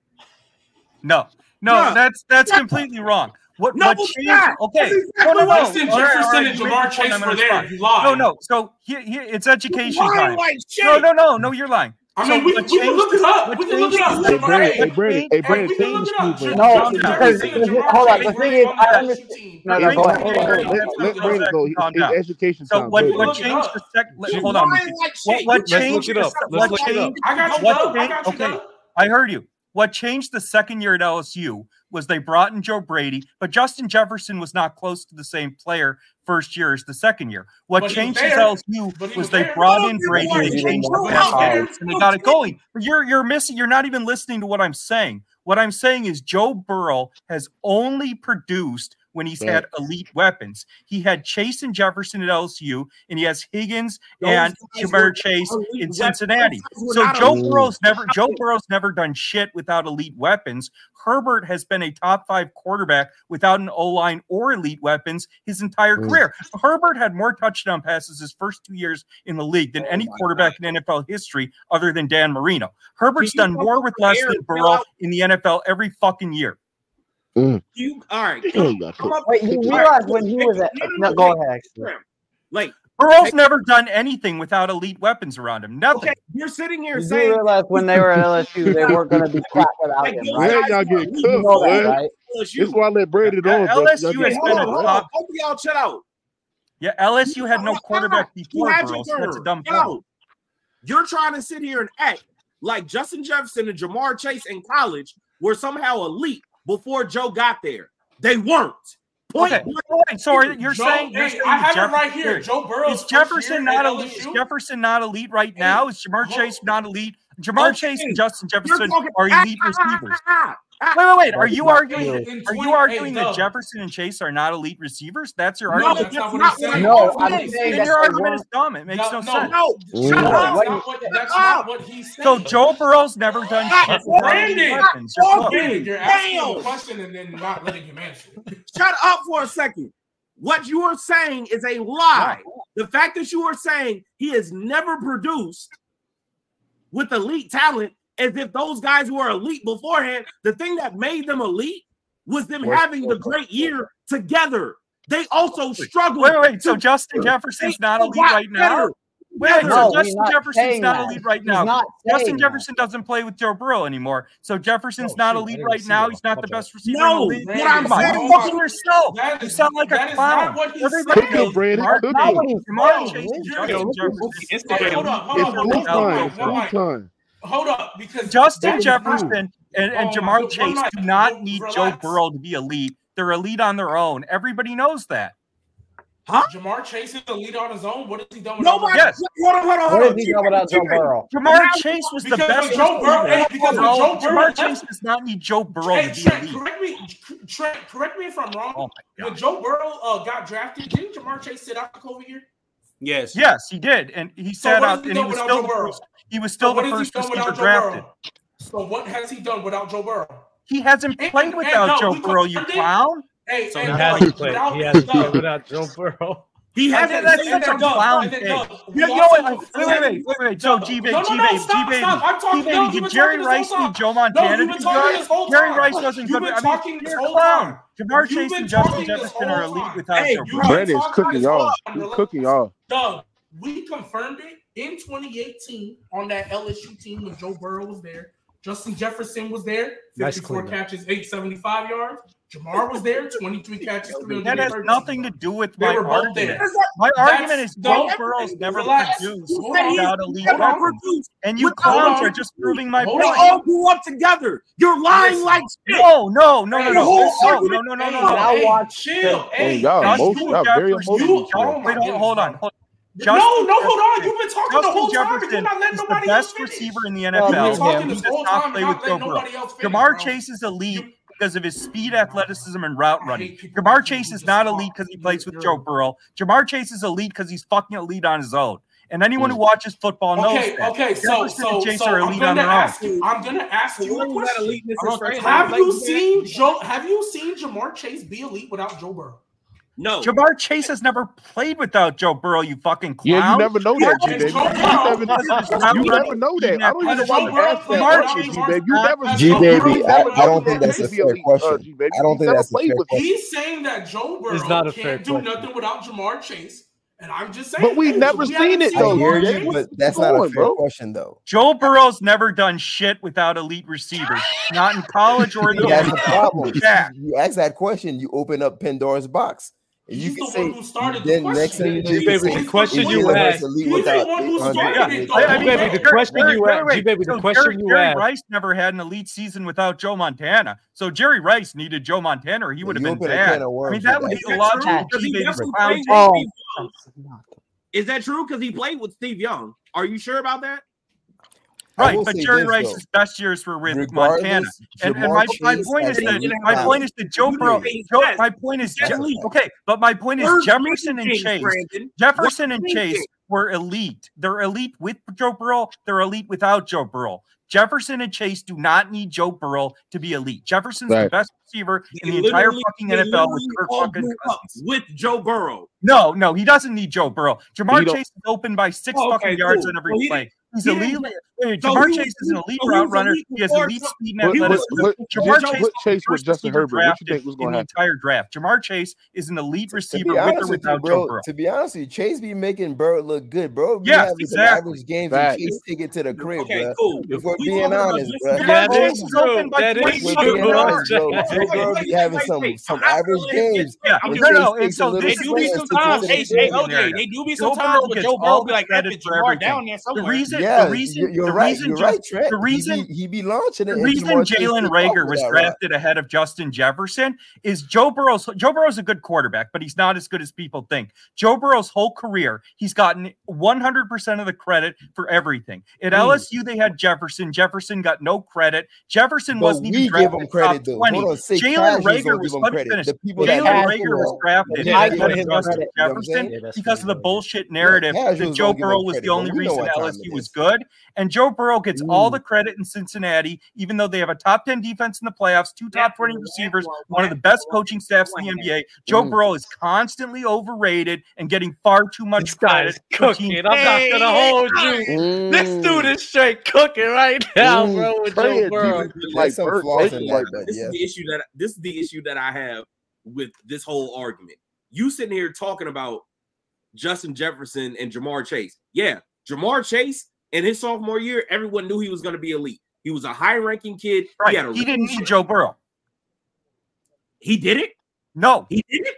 No, no, Yeah. that's that's Yeah. completely wrong. What, No, what changed? not. Okay, That's no, exactly no, no. Justin All right, Jefferson right, and Ja'Marr Chase were there. You lied. No, no. So here, here, it's education Lying time. like shit. No, no, no, no. You're lying. I mean, So we, what we can changed look it the- up. what We can look it up. changed Hey, the- Jamar- Brandon, hey, hey, Brandon, hey, hey, Brandon, we say can look this it up. too, Ju- bro. No, Justin because- Jefferson and because- Jamar hold on, Chase the were thing on is, the I LSU understand- team. No, Yeah, no, go hold ahead. on, Hold hold on. on. Hold Let, on. let Brandon go. Calm It's down. education So time. what Go ahead. what Look it changed up. the sec? let- You Hold on. lying like What shit. what You Let's look changed? it the up. se- Let's What look it up. changed? I got you, What Doug. I changed? got you, Okay. Doug. I heard you. What changed the second year at LSU was they brought in Joe Brady, but Justin Jefferson was not close to the same player first year as the second year. What But changed his. LSU was was they there. brought in Brady there. changed the He pass and they got it going. But you're you're missing. You're not even listening to what I'm saying. What I'm saying is Joe Burrow has only produced when he's Right. had elite weapons. He had Chase and Jefferson at LSU, and he has Higgins Those and guys Ja'Marr Chase in. Cincinnati. Those guys were So Joe elite. Burrow's never Joe Burrow's never done shit without elite weapons. Herbert has been a top five quarterback without an O line or elite weapons his entire Mm. career. Herbert had more touchdown passes his first two years in the league than Oh any my quarterback in NFL history other than Dan Marino. Herbert's done more with with less than Burrow in the NFL every fucking year. Mm. You all right? Yeah, Come, you got come up. Wait, you all right, realize when he make- was at? no, go ahead. Actually. Like, Burrow's never done anything without elite weapons around him. Nothing. okay, you're sitting here You do saying realize when they were at LSU, they weren't going to be crap without like, him, those right? Y'all were getting elite You cooked, know that, man. right? LSU. That's why I let Brandon Yeah, on, bro. LSU Y'all has getting been a Hold on, cooked, hold top- Both of y'all chill out. Yeah, LSU had no Hold on, quarterback You before had Burrow, your so that's a dumb Chill You're trying to sit here and act like Justin Jefferson and Ja'Marr Chase in college were somehow elite before Joe got there. They weren't. Point Okay, blank. all right, so are, you're Joe- saying you're hey, saying I have Jeff- it right here. Joe Burrow's Is Jefferson not elite? Is Jefferson not elite right now? Is Ja'Marr Chase not elite? Jamar Okay, Chase and Justin Jefferson talking are ah, elite ah, ah, receivers. ah, ah. Wait, wait, wait. Are you arguing? true. Are you arguing that Jefferson and Chase are not elite receivers? That's your argument. that's that's not what I'm saying. No, That's I'm saying Then that your argument is dumb. It makes no, No, no, sense. No, Mm. shut No, up. what That's not what, that's Shut not what he's saying. So Joe Burrow's never done Ah, shit without elite Brandon, weapons. You're stop close. Brandon, you're asking Damn. a question and then not letting him answer. Shut up for a second. What you are saying is a lie. The fact that you are saying he has never produced with elite talent as if those guys were elite beforehand. The thing that made them elite was them Worst having the great year together. They also struggled. Wait, wait, so Justin Jefferson's not elite right now? Wait, no, so Justin Jefferson's not elite right now. Justin Jefferson that. doesn't play with Joe Burrow anymore. So Jefferson's no, not elite right now. He's not the best receiver. No, what no, I'm saying, fucking yourself. That is, you sound like a clown. Cook it, Brandon. Cook it. It's blue time. It's blue time hold up because Justin Jefferson and, and oh Ja'Marr Chase do not need relax. Joe Burrow to be elite. They're elite on their own. Everybody knows that. Huh? Ja'Marr Chase is elite on his own. What is he doing? Nobody. Yes. Hold on, hold on, hold on. He done without Joe Burrow? Ja'Marr Chase was because the best. Joe Burrow, hey, because no, Joe Burrow, Ja'Marr Chase does not need Joe Burrow hey, to be Trent, elite. Correct me, Trent, correct me if I'm wrong. Oh when Joe Burrow uh, got drafted, didn't Ja'Marr Chase sit out the COVID year? Yes. Yes, he did, and he sat so out, and he was still. He was still so the first receiver drafted. So what has he done without Joe Burrow? He hasn't played without no, Joe Burrow, you clown. Hey, so he hasn't played. He hasn't played without Joe Burrow. He hasn't. That's such a clown thing. You know what? Wait, wait, wait, wait, wait. Joe, G-Baby, G-Baby, G-Baby. Did Jerry Rice need Joe Montana to be good? Jerry Rice wasn't good. I mean, you're a clown. Ja'Marr Chase and Justin Jefferson are elite without Joe Burrow. Brandon's cooking off. He's cooking off. Doug, we confirmed it in 2018 on that LSU team when Joe Burrow was there. Justin Jefferson was there, 54 nice catches, 875 yards. Ja'Marr was there, 23 catches, That has nothing to do with my argument. My That's, argument is Joe Burrows never relax. produced he without elite produced. And you clowns are just proving my point. They all grew up together. You're lying like shit. No, no, no, no, no. No, no, no, no, no. Now watch. Chill. There you go. Most, very emotional. Hold on. Hold on. Justin no, no, hold on. You've been talking Justin the whole Jefferson time. You're not letting nobody the best else receiver in the NFL. Well, You've talking this whole time. Play with Joe Burrow. Jamar bro. Chase is elite you, because of his speed, athleticism, and route running. Ja'Marr Chase is not elite because he plays with Joe Burrow. Ja'Marr Chase is elite because he's fucking elite on his own. And anyone who watches football knows okay, that. Okay, so, so, so I'm gonna ask you. I'm gonna ask you a question. Have you seen Joe? Have you seen Ja'Marr Chase be elite without Joe Burrow? No. Ja'Marr Chase has never played without Joe Burrow, you fucking clown. Yeah, you never know that, G-Baby. You, never, you never know that. I don't even know why you. You never G-Baby, I, I don't think that's a fair uh, question. I don't think that's a fair question. He's saying that Joe Burrow can't do question. nothing without Ja'Marr Chase. And I'm just saying, but we've hey, never we seen it seen hear You, but that's not a fair bro? question though. Joe Burrow's never done shit without elite receivers, not in college or in the. that's the problem. Yeah. You ask that question, you open up Pandora's box. You can the one who started the question. Next thing you know, baby. the question you asked. He's the one. Baby, the question you asked. Baby, the question you asked. Jerry Rice never had an elite season without Joe Montana. So Jerry Rice needed Joe Montana or he would have been bad. I mean, that would be a lot Is that true? Because oh. he played with Steve Young. Are you sure about that? Right, but Jerry Rice's though, best years were with Montana. And, and my, my point is that my point is that Joe Burrow. Joe, my point is Je- okay, but my point is Jefferson and Chase. Jefferson and. Chase were elite. They're elite with Joe Burrow. They're elite without Joe Burrow. Jefferson and Chase do not need Joe Burrow to be elite. Jefferson's right. the best receiver in they the entire fucking NFL with Kirk fucking with Joe Burrow. No, no, he doesn't need Joe Burrow. Ja'Marr Chase is open by six oh, okay, fucking yards on every well, play. He's he elite. Wait, so Ja'Marr Chase is an elite so route runner. He has elite speed and athleticism. Ja'Marr Chase, what Chase was Justin Herbert. What you think was going to happen? Entire draft. Ja'Marr Chase is an elite receiver with or without you, bro, To be honest with you, Chase be making Burrow look good, bro. Yeah, exactly. Average games and Chase take it to the crib, okay, bro. Cool. If we're being honest, bro. Ja'Marr Chase is open by 20 bro. Burrow be having some some average games. Yeah, no, no. And so they do be sometimes. Hey, OJ, they do be sometimes. Joe Burrow be like, that bitch, Jamar down there somewhere. The reason reason, yeah, the reason, you're the right, reason, you're just, right, the reason he be, he be launching it. The reason Jalen Reagor was drafted right. ahead of Justin Jefferson is Joe Burrow's. Joe Burrow's a good quarterback, but he's not as good as people think. Joe Burrow's whole career, he's gotten 100 percent of the credit for everything. At mm. LSU, they had Jefferson. Jefferson got no credit. Jefferson but wasn't even drafted give him credit, though. Jalen Reagor was. Let me finish. Jalen Reagor was drafted ahead of Justin Jefferson because of the bullshit narrative that Joe Burrow was the only reason LSU was good. And Joe Burrow gets Ooh. all the credit in Cincinnati, even though they have a top 10 defense in the playoffs, two top 20 receivers, one of the best coaching staffs in the NBA. Joe. Burrow is constantly overrated and getting far too much this credit. Cooking. I'm not gonna hold you. Mm. This dude is straight cooking right now, mm. bro. With Joe Burrow, like, some flaws in like that. This is the issue that this is the issue that I have with this whole argument. You sitting here talking about Justin Jefferson and Ja'Marr Chase. Yeah, Ja'Marr Chase in his sophomore year, everyone knew he was going to be elite. He was a high ranking kid. Right. He, he didn't need Joe Burrow. He did it? No. He did it?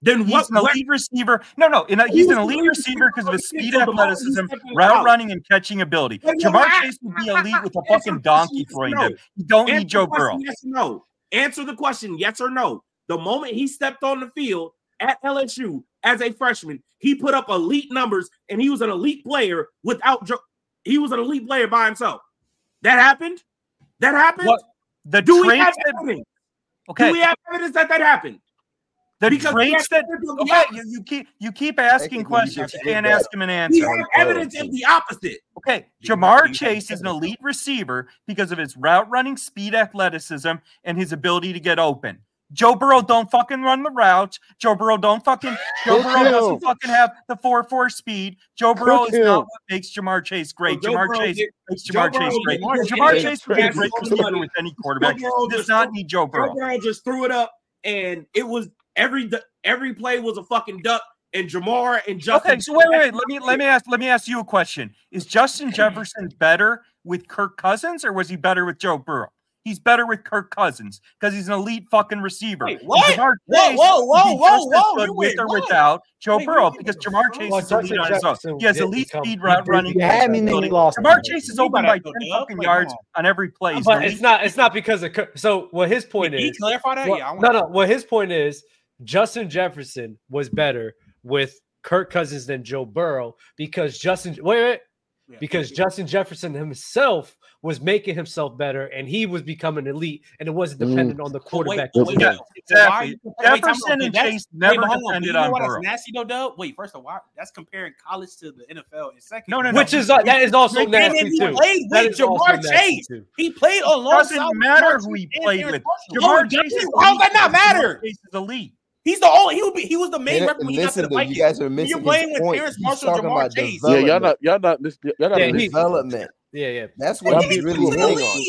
Then he's what, an elite receiver. No, no, a, he's, he's an elite receiver because of his speed, athleticism, route running, and catching ability. Well, Jamar not. Chase would be elite with a fucking donkey throwing no. him. You don't Answer need Joe Burrow. Yes or no. Answer the question, yes or no. The moment he stepped on the field at LSU, as a freshman. He put up elite numbers and he was an elite player without he was an elite player by himself. That happened? That happened? What? The do we have evidence? Okay. Do we have evidence that that happened? The because traits that okay, you, you, keep you keep asking questions. You can't ask him an answer. We have evidence of the opposite. Okay, Ja'Marr Chase is an elite receiver because of his route running, speed, athleticism, and his ability to get open. Joe Burrow don't fucking run the route. Joe Burrow don't fucking Joe Burrow doesn't fucking have the four four speed. Joe Burrow is not what makes Ja'Marr Chase great. Ja'Marr Chase makes Ja'Marr Chase great. Ja'Marr, Chase, Chase would be a great receiver with any quarterback. He does not need Joe Burrow. Joe Burrow just threw it up, and it was every every play was a fucking duck. And Ja'Marr and Justin. Okay, so wait, wait, wait. Let me let me ask let me ask you a question. Is Justin Jefferson better with Kirk Cousins, or was he better with Joe Burrow? He's better with Kirk Cousins because he's an elite fucking receiver. Wait, what? Chase, whoa, whoa, whoa, whoa, whoa! You with wait, or what? without Joe wait, Burrow because Ja'Marr Chase well, is elite on his own. He has elite speed run, running. You had me lost. Ja'Marr Chase is open by ten fucking yards on every play. But it's not. It's not because of. So what his point is? He clarify that. Yeah. No, no. What his point is? Justin Jefferson was better with Kirk Cousins than Joe Burrow because Justin. Wait, wait. Because Justin Jefferson himself was making himself better and he was becoming elite and it wasn't dependent mm. on the quarterback. Wait, wait, yeah, exactly. Why, Jefferson wait, and Chase never wait, depended on, you know on Nasty no though. Wait, first of all, that's comparing college to the NFL. And second, no, no, no. which is uh, that is also and nasty and too. Played that with Ja'Marr Chase. Too. He played alongside. Doesn't matter who he played with. Ja'Marr Chase. How does that not matter? Chase is elite. He's the only he would be he was the main rep when he to the Vikings. You guys are missing. You're playing with Terrace Marshall, Ja'Marr Chase. Yeah, y'all not y'all not y'all not yeah, development. Yeah, yeah. That's what he's really hitting on.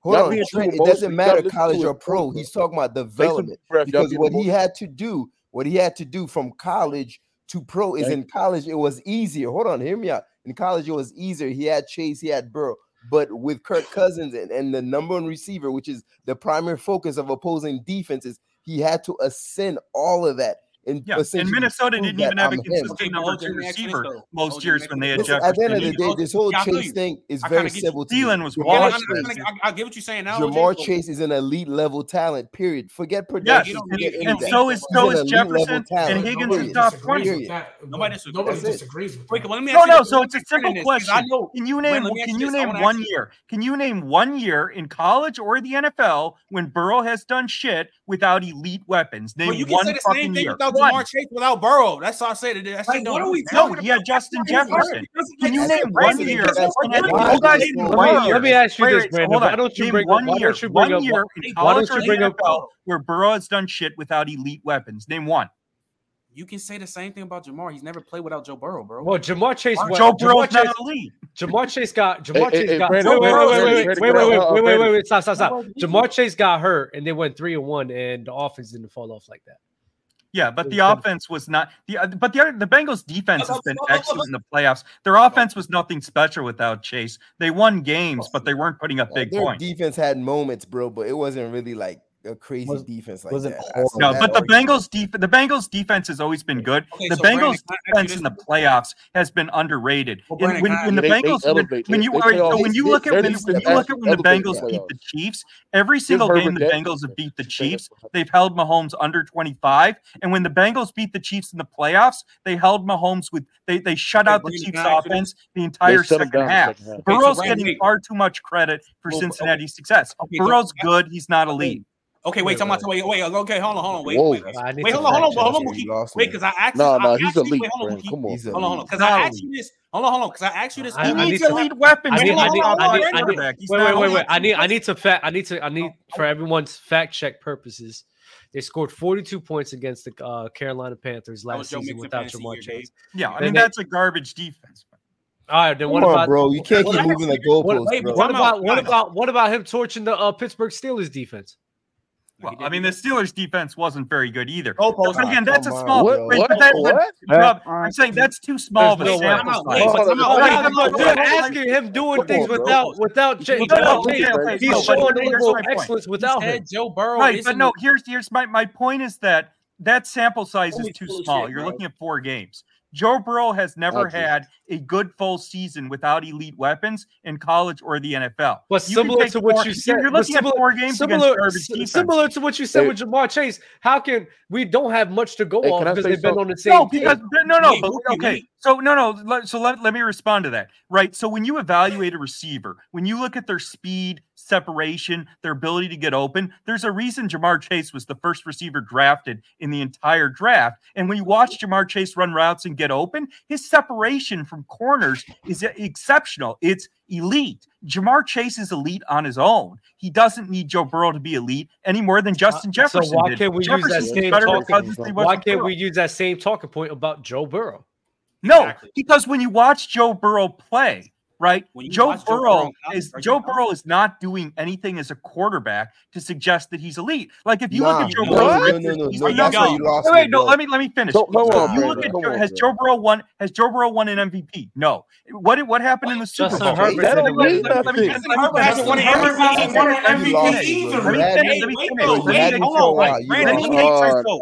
Hold on, it doesn't matter college or pro. He's talking about development because what he had to do, what he had to do from college to pro is in college it was easier. Hold on, hear me out. In college it was easier. He had Chase, he had Burrow, but with Kirk Cousins and, and the number one receiver, which is the primary focus of opposing defenses, he had to ascend all of that. And, yeah. and Minnesota didn't even have I'm a consistent number two receiver most years when they had Listen, At the end of the day, this whole yeah, Chase thing is I very civil. Thielen was Ja'Marr Chase. I, get what you're saying now. Ja'Marr Chase is an elite level talent. Period. Forget production. Yes, and, and so is so is Jefferson and Higgins is top twenty. Nobody disagrees. Wait, let me. No, no. So it's a simple question. Can you name? Can you name one year? Can you name one year in college or the NFL when Burrow has done shit without elite weapons. Name well, you can one say the same thing year. without Ja'Marr one. Chase, without Burrow. That's all I said. That like, what are we talking no, Yeah, Justin Jefferson. Can you name one year? Let me ask you this, Brandon. Why don't you bring up one year? Why don't you bring where Burrow has done shit without elite weapons? Name one. You can say the same thing about Ja'Marr. He's never played without Joe Burrow, bro. Well, Ja'Marr Chase. Well, Joe Burrow's Ja'Marr Chase, not elite. Ja'Marr Chase got. Ja'Marr Chase got. Wait, wait, wait, wait, wait, wait, wait, wait, wait, stop, stop, stop. Ja'Marr Chase got hurt, and they went three and one, and the offense didn't fall off like that. Yeah, but the offense was not the. But the other, the Bengals' defense has been excellent in the playoffs. Their offense was nothing special without Chase. They won games, but they weren't putting up big points. Defense had moments, bro, but it wasn't really like a crazy was, defense like wasn't that. No, but the Bengals defense—the Bengals defense has always been good. Okay, the so Bengals Brandon, defense in the playoffs has been underrated. Well, Brandon, when, when, the they, Bengals they when, when you are, so when you look at when, when you look at when the Bengals beat the Chiefs, every single game the Bengals have beat the Chiefs, they've held Mahomes under 25, and when the Bengals beat the Chiefs in the playoffs, they held Mahomes with they they shut out the Chiefs offense the entire second half. Burrow's getting far too much credit for Cincinnati's success. Burrow's good, he's not elite. Okay, wait, wait, I'm about to wait, wait, okay, hold on, hold on, wait, Whoa. wait, wait, nah, wait hold on, hold on, hold on, Mookie, wait, because I asked, no, no, he's elite, hold on, come on, hold on, hold on, because I asked you this, hold on, hold on, because I asked you this, he needs your lead weapon, wait, wait, wait, wait, I need, I need to fact, I need to, I need for everyone's fact check purposes. They scored 42 points against the uh, Carolina Panthers last season without Ja'Marr Chase. Yeah, I mean that's a garbage defense. All right, then Come what on, about bro? You can't keep moving the goalposts. What, wait, what about what about what about him torching the uh, Pittsburgh Steelers defense? Well, I mean, the Steelers' defense wasn't very good either. Oh, again, that's a small. What? What? That, what? Rob, I'm saying that's too small. There's I'm not, wait, I'm not, I'm asking him doing things without without change. No, no, he's showing excellence without him. Joe Burrow. Right, but no. Here's here's my my point is that that sample size is too small. You're looking at four games. Joe Burrow has never had a good full season without elite weapons in college or the NFL. But similar to what four, you said, you're looking similar, at four games similar, similar to what you said hey. with Ja'Marr Chase. How can we don't have much to go hey, on because they've so? been on the same? No, because no, no. Wait, okay, so no, no. so let, let me respond to that. Right. So when you evaluate a receiver, when you look at their speed, separation, their ability to get open, there's a reason Ja'Marr Chase was the first receiver drafted in the entire draft. And when you watch Ja'Marr Chase run routes and get open, his separation from corners is exceptional. It's elite. Ja'Marr Chase is elite on his own. He doesn't need Joe Burrow to be elite any more than uh, Justin uh, Jefferson. So why did. can't we Jefferson's use that same talking, Why can't we use that same talking point about Joe Burrow? No, exactly. because when you watch Joe Burrow play, right? Joe Burrow, Joe Burrow, is Joe Burrow is not doing anything as a quarterback to suggest that he's elite. Like if you nah, look at Joe no, Burrow, no, no, no, he's no, no, no, no. Wait, wait, no, let me let me finish. You look at Joe, on, has Joe Burrow won has Joe Burrow won an MVP? No. What what happened in the Super Bowl? Herbert that Let me finish. Let me finish. Let me.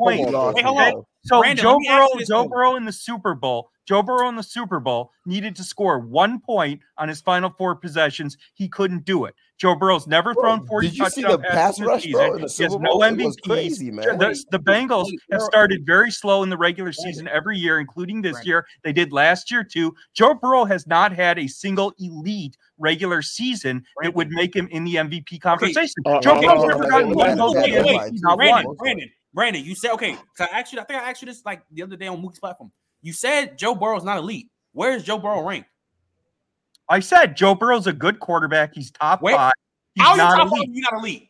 Wait, hold on. So Brandon, Joe Burrow, Joe Burrow in the Super Bowl, Joe Burrow in the Super Bowl needed to score one point on his final four possessions. He couldn't do it. Joe Burrow's never bro, thrown 40 touchdowns. Did you see the pass rush, bro, in the Super Bowl? no MVP. Crazy, man. The, the Bengals have started very slow in the regular season every year, including this year. They did last year, too. Joe Burrow has not had a single elite regular season that would make him in the MVP conversation. Uh, Joe Burrow's never gotten one. Brandon, Brandon, Brandon, you said okay. So I actually, I think I asked you this like the other day on Mookie's platform. You said Joe Burrow's not elite. Where is Joe Burrow ranked? I said Joe Burrow's a good quarterback. He's top Wait, five. He's how not you top elite. Five, you not elite?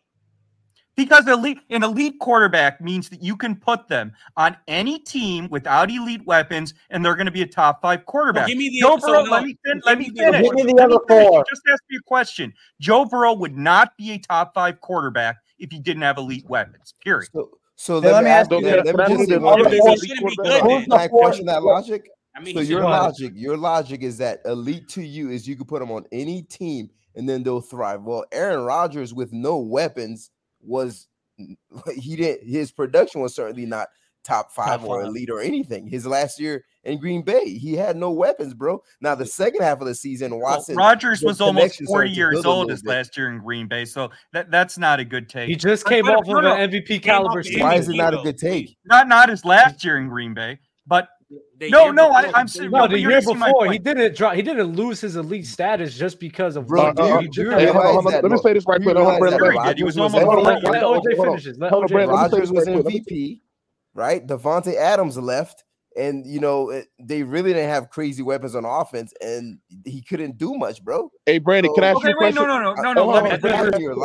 Because elite, an elite quarterback means that you can put them on any team without elite weapons, and they're going to be a top five quarterback. Well, give me the Joe Burrow, let me, fin- let me finish. Give me the other four. Just ask me a question. Joe Burrow would not be a top five quarterback if he didn't have elite weapons. Period. So, so hey, let, me ask you. Let me just, hold, can I question that logic? I mean, so your logic, your logic is that elite to you is you could put them on any team and then they'll thrive. Well, Aaron Rodgers with no weapons was he didn't his production was certainly not top five top or five. elite or anything. His last year in Green Bay, he had no weapons, bro. Now the second half of the season, Watson well, Rodgers was almost forty years old his last year in Green Bay, so that, that's not a good take. He just came off of an MVP caliber. season. Why is it not a good take? Not not his last year in Green Bay, but no, no. I, am saying no. The year before, he didn't drop. He didn't lose his elite status just because of. Let, me say this right quick. Hold on, Brent. Let OJ finishes. Hold on, was MVP right? Davante Adams left, and you know it, they really didn't have crazy weapons on offense, and he couldn't do much, bro. Hey, Brandon, so, can I ask okay, you a wait, question? No, no, no, no, oh, no, on, let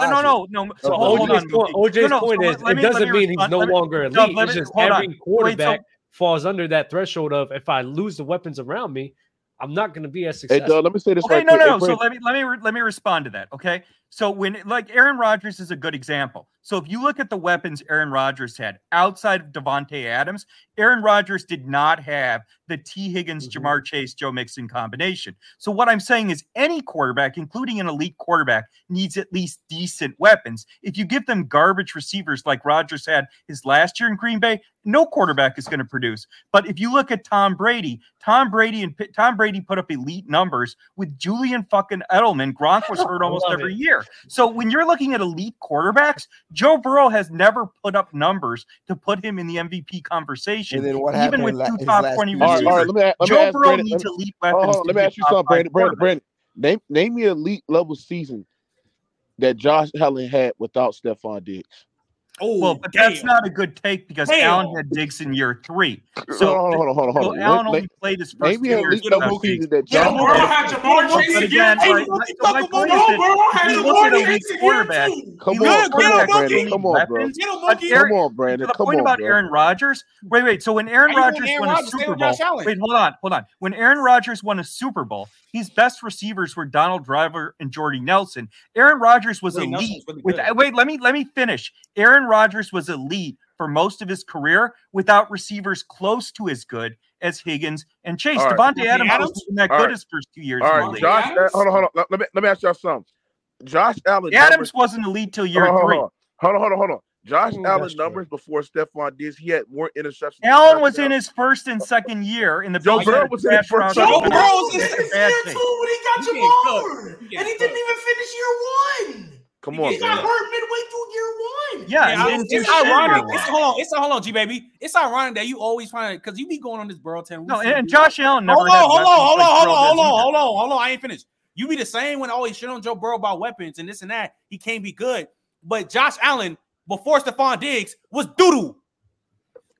no, no, no. So hold OJ's on. Point, OJ's no, no, point so is, me, it doesn't mean he's no longer elite. No, it's just every on. quarterback wait, so, falls under that threshold of if I lose the weapons around me, I'm not going to be as successful. Hey, Doug, let me say this. Okay, right no, quick. no, no. Hey, so let me let me re- let me respond to that. Okay, so when like Aaron Rodgers is a good example. So if you look at the weapons Aaron Rodgers had outside of Davante Adams, Aaron Rodgers did not have the Tee Higgins, mm-hmm. Ja'Marr Chase, Joe Mixon combination. So what I'm saying is any quarterback, including an elite quarterback, needs at least decent weapons. If you give them garbage receivers like Rodgers had his last year in Green Bay, no quarterback is going to produce. But if you look at Tom Brady, Tom Brady and Tom Brady put up elite numbers with Julian fucking Edelman. Gronk was hurt almost every it. year. So when you're looking at elite quarterbacks, Joe Burrow has never put up numbers to put him in the MVP conversation. And then what even with two top twenty receivers, all right, all right, ask, Joe Burrow Brandon, needs me, elite weapons. Let me ask you something, Brandon. Brandon, Brandon, name name me elite level season that Josh Allen had without Stefon Diggs. Oh, well, but damn. that's not a good take because damn. Allen had Diggs in year three. So oh, hold on, hold on, hold on. So Allen only played his first Maybe years. Maybe at least that John. Yeah, Burrow had Ja'Marr Chase again. Hey, what the fuck going on? Burrow had Ja'Marr Chase again too. Come on, Brandon. Come on, bro. Come on, Brandon. The point about Aaron Rodgers. Wait, wait. So when Aaron Rodgers won a Super Bowl, wait, hold on, hold on. When Aaron Rodgers won a Super Bowl, his best receivers were Donald Driver and Jordy Nelson. Aaron Rodgers was wait, elite. With, wait, let me let me finish. Aaron Rodgers was elite for most of his career without receivers close to as good as Higgins and Chase. All right. Davante Adams, Adams wasn't that good right. his first two years. All right. Josh, uh, hold on, hold on. Let me let me ask y'all something. Josh Allen. Adams never, wasn't elite till year hold on, three. Hold on, hold on, hold on. Josh Ooh, Allen numbers true. before Stefon Diggs. He had more interceptions. Allen was in his first and second year in the Joe Burrow was in his first. Joe Burrow was in sixth year too when he got Ja'Marr, and he didn't even finish year one. Come on, he got man. hurt midway through year one. Yeah, yeah it's, it's ironic. It's, hold on, it's a hold on, G baby. It's ironic that you always find it because you be going on this Burrow ten. No, and, and Josh Allen never. Hold on, hold on, hold on, hold on, hold on, hold on, hold on. I ain't finished. You be the same when always shit on Joe Burrow about weapons and this and that. He can't be good, but Josh Allen before Stefon Diggs was doodoo.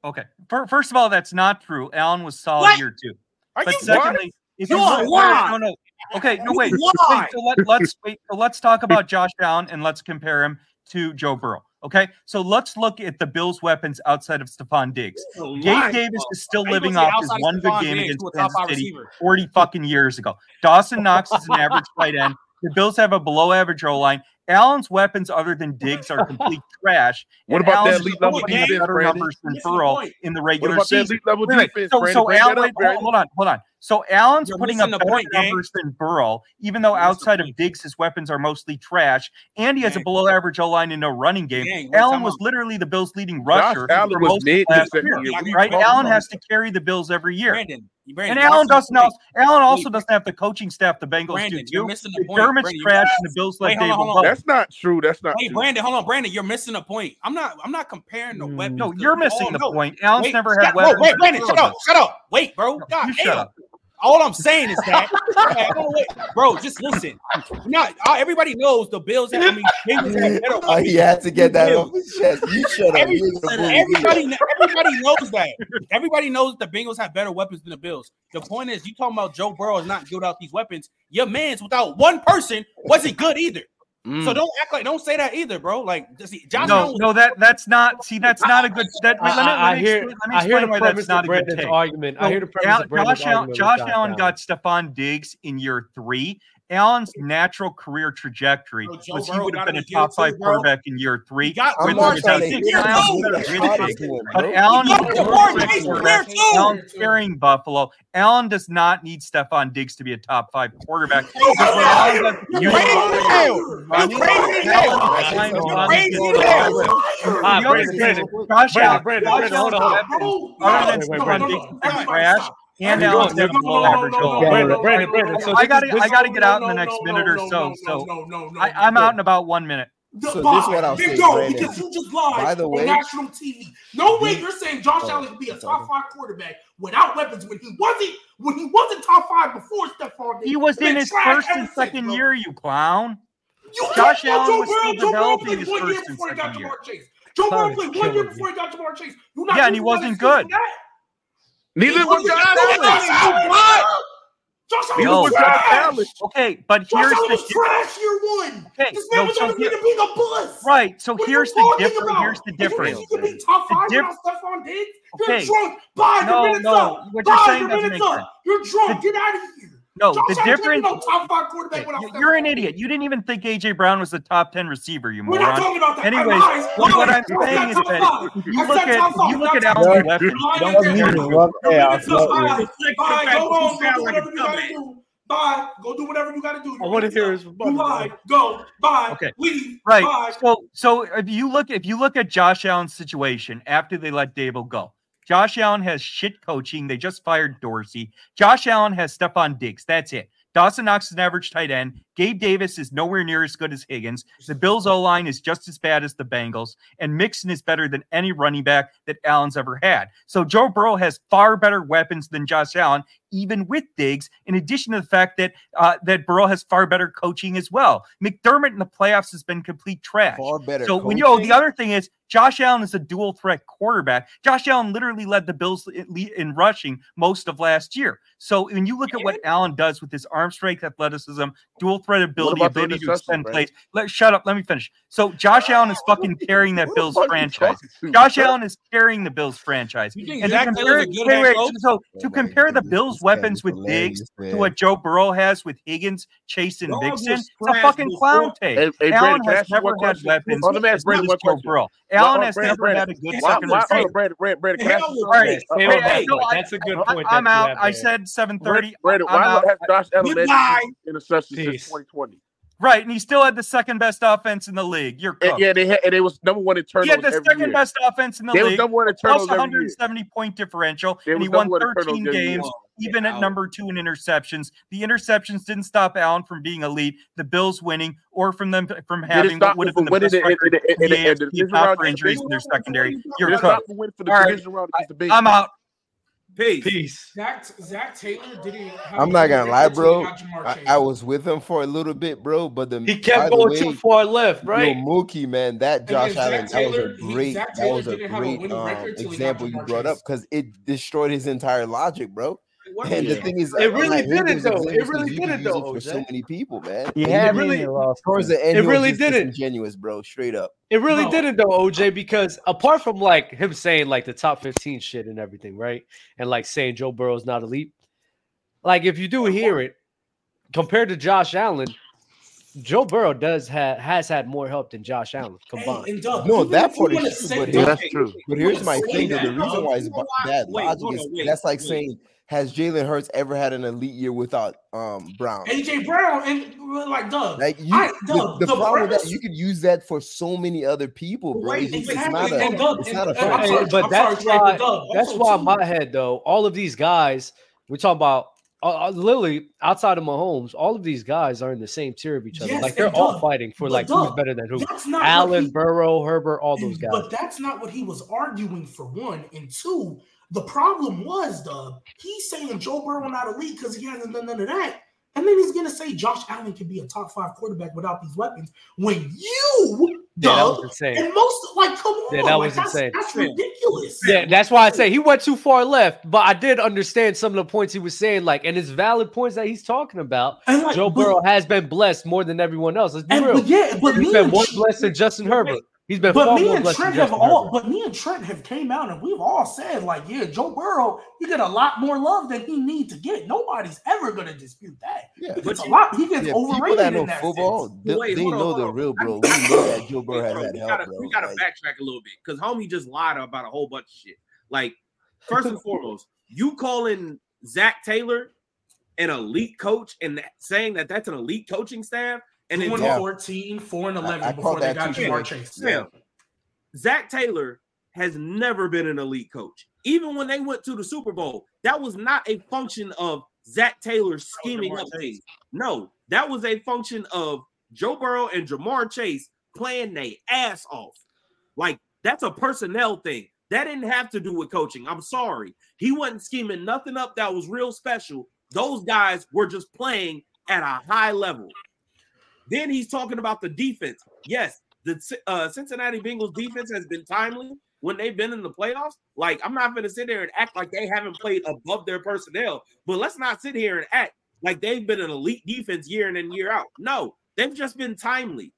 Okay. First of all, that's not true. Allen was solid what? year two. Are but you secondly, is you a. No, no. Okay, no, wait. wait so let, let's wait. So let's talk about Josh Allen and let's compare him to Joe Burrow. Okay, so let's look at the Bills' weapons outside of Stefon Diggs. Gabe Davis is still living off his one good game Diggs against Kansas City 40 fucking years ago. Dawson Knox is an average tight end. The Bills have a below average O line. Allen's weapons, other than Diggs, are complete trash. What about Allen's that elite level defense, numbers than Burrow in the regular what about season? That elite level defense, so, so Allen, hold, hold, on, hold on. So Allen's You're putting up better point, numbers than Burrow, even though You're outside of Diggs, his weapons are mostly trash, and he has gang. a below average O line and no running game. Gang, Allen was literally the Bills' leading rusher Allen for last year, year. right? Allen has to carry the Bills every year. Brandon. Brandon, and Allen doesn't. Know, Allen also doesn't have the coaching staff. The Bengals Brandon, do. You're missing the point. Dermot's Brandon, trash, and the Bills let David. That's not true. That's not. Hey, true. Brandon, hold on, Brandon, you're missing a point. I'm not. I'm not comparing the mm. weapons. No, you're missing the, the point. Allen's wait, never had stop, weapons. Wait, Brandon, shut up. Shut up. Wait, bro. God, you shut up. All I'm saying is that, bro, just listen. Not uh, everybody knows the Bills. I mean, oh, he had to get that off his chest. You shut up. Everybody, everybody, everybody knows that. Everybody knows the Bengals have better weapons than the Bills. The point is, you talking about Joe Burrow is not good out these weapons. Your man's without one person wasn't good either. Mm. So don't act like don't say that either, bro. Like see, Josh no, Jones, no, that that's not. See, that's not a good. That, I, I, I hear. Explain, I hear the why that's not a good take. argument. I hear the premise Josh, Josh Allen, Josh Allen got Stefon Diggs in year three, Allen's natural career trajectory oh, was he would have been a top five quarterback in year three. Got with But Allen Allen's carrying Buffalo. Allen does not need Stefon Diggs to be a top five quarterback. You're crazy. Josh Allen. Josh Allen. Josh I got to I got to get out in the next minute or so. So I'm out in about one minute. The so this is what I'll say, go, Brandon, because you just lied by the way, on national TV. No way you're saying Josh oh, Allen could be a top five quarterback without weapons when he wasn't when he wasn't top five before Stefon. He was in his first and second bro. year, you clown. You Josh Allen was Burrow, still Joe developing his first and second year. Joe Burrow played one year before he got Ja'Marr Chase. You're yeah, and he wasn't good. That? Neither was Josh Allen. Josh Allen no, was trash. Okay, but here's Allen the was trash year one. Okay, this man no, was so here, to be the bus. Right. So what here's the difference. Here's the difference. You, can be top five diff- without Stefon Diggs. You're okay. drunk. Bye. No, your minutes no. up. What Bye. Your minutes up. You're drunk. Get out of here. No, Josh the difference. No top five quarterback you're, you're an idiot. You didn't even think AJ Brown was the top ten receiver. You moron. We're not talking about that. Anyways, lies, what, lies, I'm saying is that you, look at you look at Alvin Webster. Don't even love chaos. Bye. Go do whatever you got to do. I want to hear his Bye. Go. Bye. Okay. Leave. Right. Bye. So, so if you look, if you look at Josh Allen's situation after they let Daboll go, Josh Allen has shit coaching. They just fired Dorsey. Josh Allen has Stefon Diggs. That's it. Dawson Knox is an average tight end. Gabe Davis is nowhere near as good as Higgins. The Bills O line is just as bad as the Bengals. And Mixon is better than any running back that Allen's ever had. So Joe Burrow has far better weapons than Josh Allen even with Diggs, in addition to the fact that uh, that Burrow has far better coaching as well. McDermott in the playoffs has been complete trash. Far better. So when you oh, the other thing is Josh Allen is a dual threat quarterback. Josh Allen literally led the Bills in rushing most of last year. So when you look at what Allen does with his arm strength, athleticism, dual threat ability, ability to extend plays. Let, shut up. Let me finish. So Josh Allen is fucking carrying that Bills franchise. Josh Allen is carrying the Bills franchise. And to compare, wait, wait, so to compare the Bills Bill's weapons with Diggs to what Joe Burrow has with Higgins, Chase, and Dogs Mixon, was it's a fucking clown take. Hey, hey, Allen Brandon, has never had question? weapons. Hold on, let me Brandon good one as Joe question. Burrow. Why- Allen uh, has Brandon, never had a Brandon, good why- second why- receiver. hold Brandon, Brandon, Brandon, can I ask Hell you was All right, trash. Stay hey, uh, on that so point. I- That's a good point. I'm out. I said 7:30. Brandon, why has Josh Allen led Goodbye. the interceptions since 2020? Right, and he still had the second best offense in the league. You're And, cooked. yeah, they had, and they was number one in he turnovers had the every second year. best offense in the They was league. number one in Plus turnovers every year. 170 point differential, They and he won number one in 13 turnovers year. games, even at out. number two in interceptions. The interceptions didn't stop Allen from being elite, the Bills winning, or from them from having what would have been the best the, record division not round? for injuries in their secondary. You're it cooked. them winning for the All right. division round against the Bengals? I'm out. Peace. Peace. Zac, Zac Taylor didn't. Have I'm not gonna lie, bro. he got Ja'Marr I, I was with him for a little bit, bro. But the He kept going way, too far left, Yo, right? Mookie, man, that Josh Zac Allen, that was a great, Zac that was a didn't a great um, record till he got example you brought up because it destroyed his entire logic, bro. What And is the it? thing is, It really like, didn't, those though. It examples really 'cause you can didn't, use though, for so many people, man. You And had he me really- and you lost. towards the end, It really didn't. disingenuous, bro. Straight up. It really No. didn't though, OJ, because apart from like him saying like the top 15 shit and everything, right? And like saying Joe Burrow's not elite. Like if you do hear it, compared to Josh Allen, Joe Burrow does have has had more help than Josh Allen combined. and Doug, No, even that if you part is true, but that's true. but here's my thing. that, The reason why it's You bad Wait, logic is wait, that's like wait. saying, has Jalen Hurts ever had an elite year without um Brown? AJ Brown and like Doug. Like you, I- the, Doug, the the problem with that you could use that for so many other people, bro. Right, It's, just- it's exactly. not a, And Doug, it's and- not a and fair I'm Hey, sorry, but I'm that's sorry, why Doug, that's also, why in too- my head though, all of these guys we're talking about uh, uh, literally outside of Mahomes, all of these guys are in the same tier of each other. Yes, like they're all Doug, fighting for but like who's better than who. That's not Allen, he- Burrow, Herbert, all those guys. But that's not what he was arguing for one. And two, the problem was, Doug, he's saying Joe Burrow not elite because he hasn't done none of that. And then he's gonna say Josh Allen can be a top five quarterback without these weapons when you, Yeah, that was insane. and most like come on, Yeah, that was that's, insane. That's ridiculous. Yeah, that's why I say he went too far left. But I did understand some of the points he was saying, like, and it's valid points that he's talking about. And like, Joe but- Burrow has been blessed more than everyone else. Let's be and real. but yeah, but He's me been blessed than Justin Herbert. He's been But me and Trent have Justin all, Herbert. but me and Trent have came out and we've all said like, yeah, Joe Burrow, he get a lot more love than he need to get. Nobody's ever gonna dispute that. Yeah, He gets a lot. He gets yeah, overrated people that in know that football, sense. they, Wait, they hold on, know the on. real, I- bro. We know that Joe Burrow has bro, had we help, gotta, bro. we gotta Like, backtrack a little bit because homie just lied about a whole bunch of shit. Like, first and foremost, you calling Zac Taylor an elite coach and that, saying that that's an elite coaching staff, and then Two and Yeah. 14, 4 and 11 I before they got Ja'Marr. Chase. Sam, Zac Taylor has never been an elite coach. Even when they went to the Super Bowl, that was not a function of Zac Taylor scheming up things. No, that was a function of Joe Burrow and Ja'Marr Chase playing their ass off. Like that's a personnel thing. That didn't have to do with coaching. I'm sorry. He wasn't scheming nothing up that was real special. Those guys were just playing at a high level. Then he's talking about the defense. Yes, the uh, Cincinnati Bengals defense has been timely when they've been in the playoffs. Like, I'm not going to sit there and act like they haven't played above their personnel, but let's not sit here and act like they've been an elite defense year in and year out. No, they've just been timely.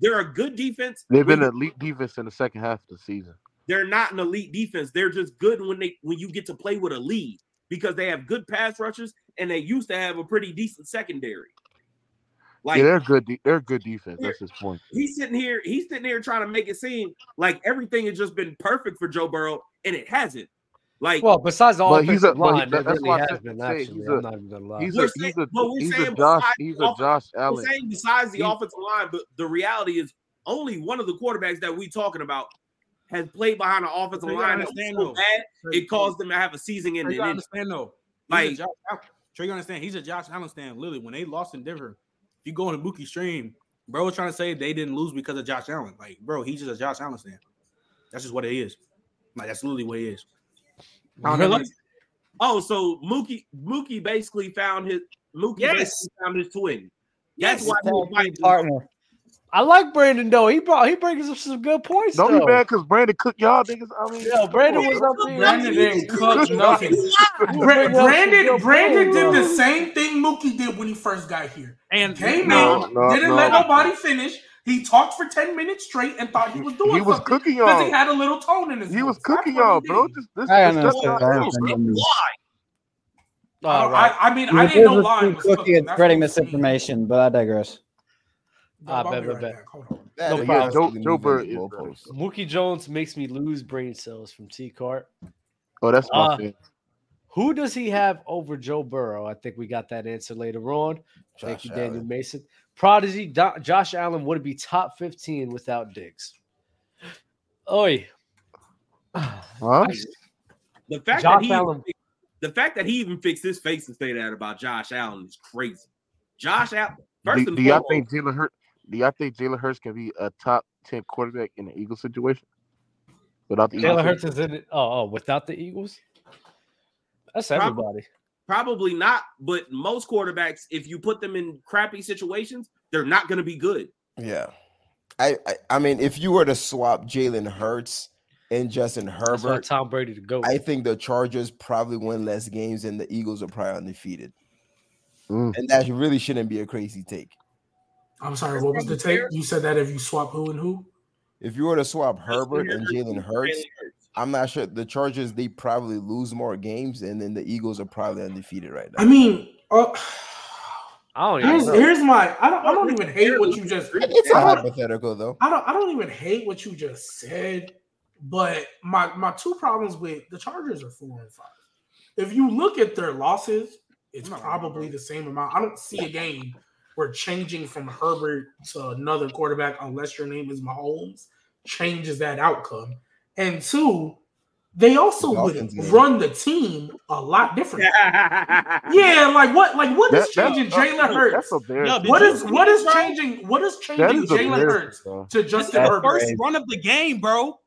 They're a good defense. They've been an elite defense in the second half of the season. they're not an elite defense. They're just good when they when you get to play with a lead because they have good pass rushers and they used to have a pretty decent secondary. Like yeah, they're good. De- they're good defense. That's his point. he's sitting here, he's sitting here trying to make it seem like everything has just been perfect for Joe Burrow, and it hasn't. Like, Well, besides the But he's a- offensive but he- line, that- that that's really why I has been say actually. he's I'm a- not even gonna lie. He's a saying- he's a he's a Josh besides he's a Josh we're Allen. saying besides the He- offensive line, but the reality is only one of the quarterbacks that we talking about has played behind an offensive You gotta line that understand, so bad Trey, it caused them to have a season Trey, ending you understand though. Like- Like Josh, Trey, you understand? He's a Josh Allen stand. Literally, when they lost in Denver, if you go on the Mookie stream, bro was trying to say they didn't lose because of Josh Allen. Like, bro, he's just a Josh Allen stand. That's just what it is. Like, that's literally what it is. I don't know, Really? Oh, so Mookie Mookie basically found his Mookie Yes. basically found his twin. That's Yes. why he was Tag fighting. partner. I like Brandon though. He brought he brings up some good points Don't though. be mad because Brandon cooked y'all niggas. I mean, Yo, Brandon was up there. Brandon didn't cook nothing. Bring Bra- Brandon, Brandon did the same thing Mookie did when he first got here. And Came No, in, no, didn't no. let nobody finish. He talked for 10 minutes straight and thought he was doing he was something cooking because y'all. he had a little tone in his He was voice. That's cooking what y'all, bro. Just this, I this, that's understand. not I true, understand. Why? I, All right. I, I mean, The I didn't know difference line between was cooking cooking. and spreading what it means. misinformation, but I digress. Ah, I'll bet, be bet, right bet. Hold on. That No is problem. Joe, Joe moving Burrow is goalposts. Mookie Jones makes me lose brain cells from T Cart. Oh, that's my Uh, fan. Who does he have over Joe Burrow? I think we got that answer later on. Thank Josh you, Daniel Mason. Prodigy Do- Josh Allen would be top 15 without Diggs. Oi. Huh? The fact Josh that he Allen- the fact that he even fixed his face and say that about Josh Allen is crazy. Josh Allen, first Do, and do y'all think Jalen Hurts? Do y'all think Jalen Hurts can be a top ten quarterback in the Eagle situation? Without the Eagles Jalen Hurts is in it. Oh, oh, without the Eagles? That's Prob- everybody. probably not, but most quarterbacks, if you put them in crappy situations, they're not going to be good. Yeah. I, I I mean, if you were to swap Jalen Hurts and Justin That's Herbert, Tom Brady to go. I think the Chargers probably win less games and the Eagles are probably undefeated. Mm. And that really shouldn't be a crazy take. I'm sorry. What was the take? You said that if you swap who and who? If you were to swap Herbert and Jalen Jalen Hurts, I'm not sure. The Chargers they probably lose more games, and then the Eagles are probably undefeated right now. I mean, uh, I don't here's know. here's my. I don't. I don't even hate what you just. it's a I don't, hypothetical though. I don't. I don't even hate what you just said. But my my two problems with the Chargers are four and five. If you look at their losses, it's probably the same amount. I don't see a game where changing from Herbert to another quarterback, unless your name is Mahomes, changes that outcome. And two, they also The would game. run the team a lot different. Yeah, like what? Like what is That- changing that's- Jalen Hurts? That's embarrassing. Yeah, did What you is see what this, is bro? changing? What is changing is Jalen Hurts to Justin the Herbert? first run of the game, bro.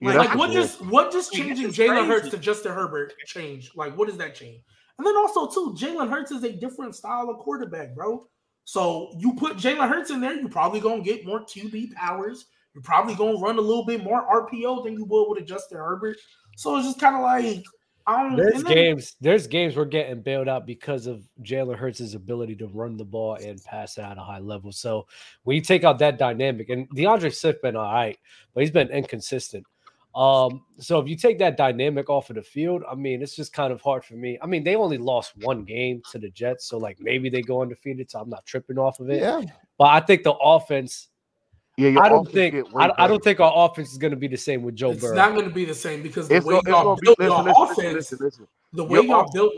Like, that's like what embarrassing. just what just Like, changing this is Jalen Hurts to Justin Herbert change? Like what does that change? And then also too, Jalen Hurts is a different style of quarterback, bro. So you put Jalen Hurts in there, you're probably gonna get more QB powers. You're probably gonna run a little bit more RPO than you would with a Justin Herbert. So it's just kind of like I don't. There's then- games. There's games we're getting bailed out because of Jalen Hurts' ability to run the ball and pass it at a high level. So when you take out that dynamic, and D'Andre Swift been all right, but he's been inconsistent. Um, so if you take that dynamic off of the field, I mean, it's just kind of hard for me. I mean, they only lost one game to the Jets, so like maybe they go undefeated, so I'm not tripping off of it. Yeah, But I think the offense. Yeah, I don't think. I, I don't think our offense is going to be the same with Joe It's Burrow. It's not going to be the same because the It's way y'all gonna be built listen, your listen, offense, listen, listen. the way Your y'all offense- built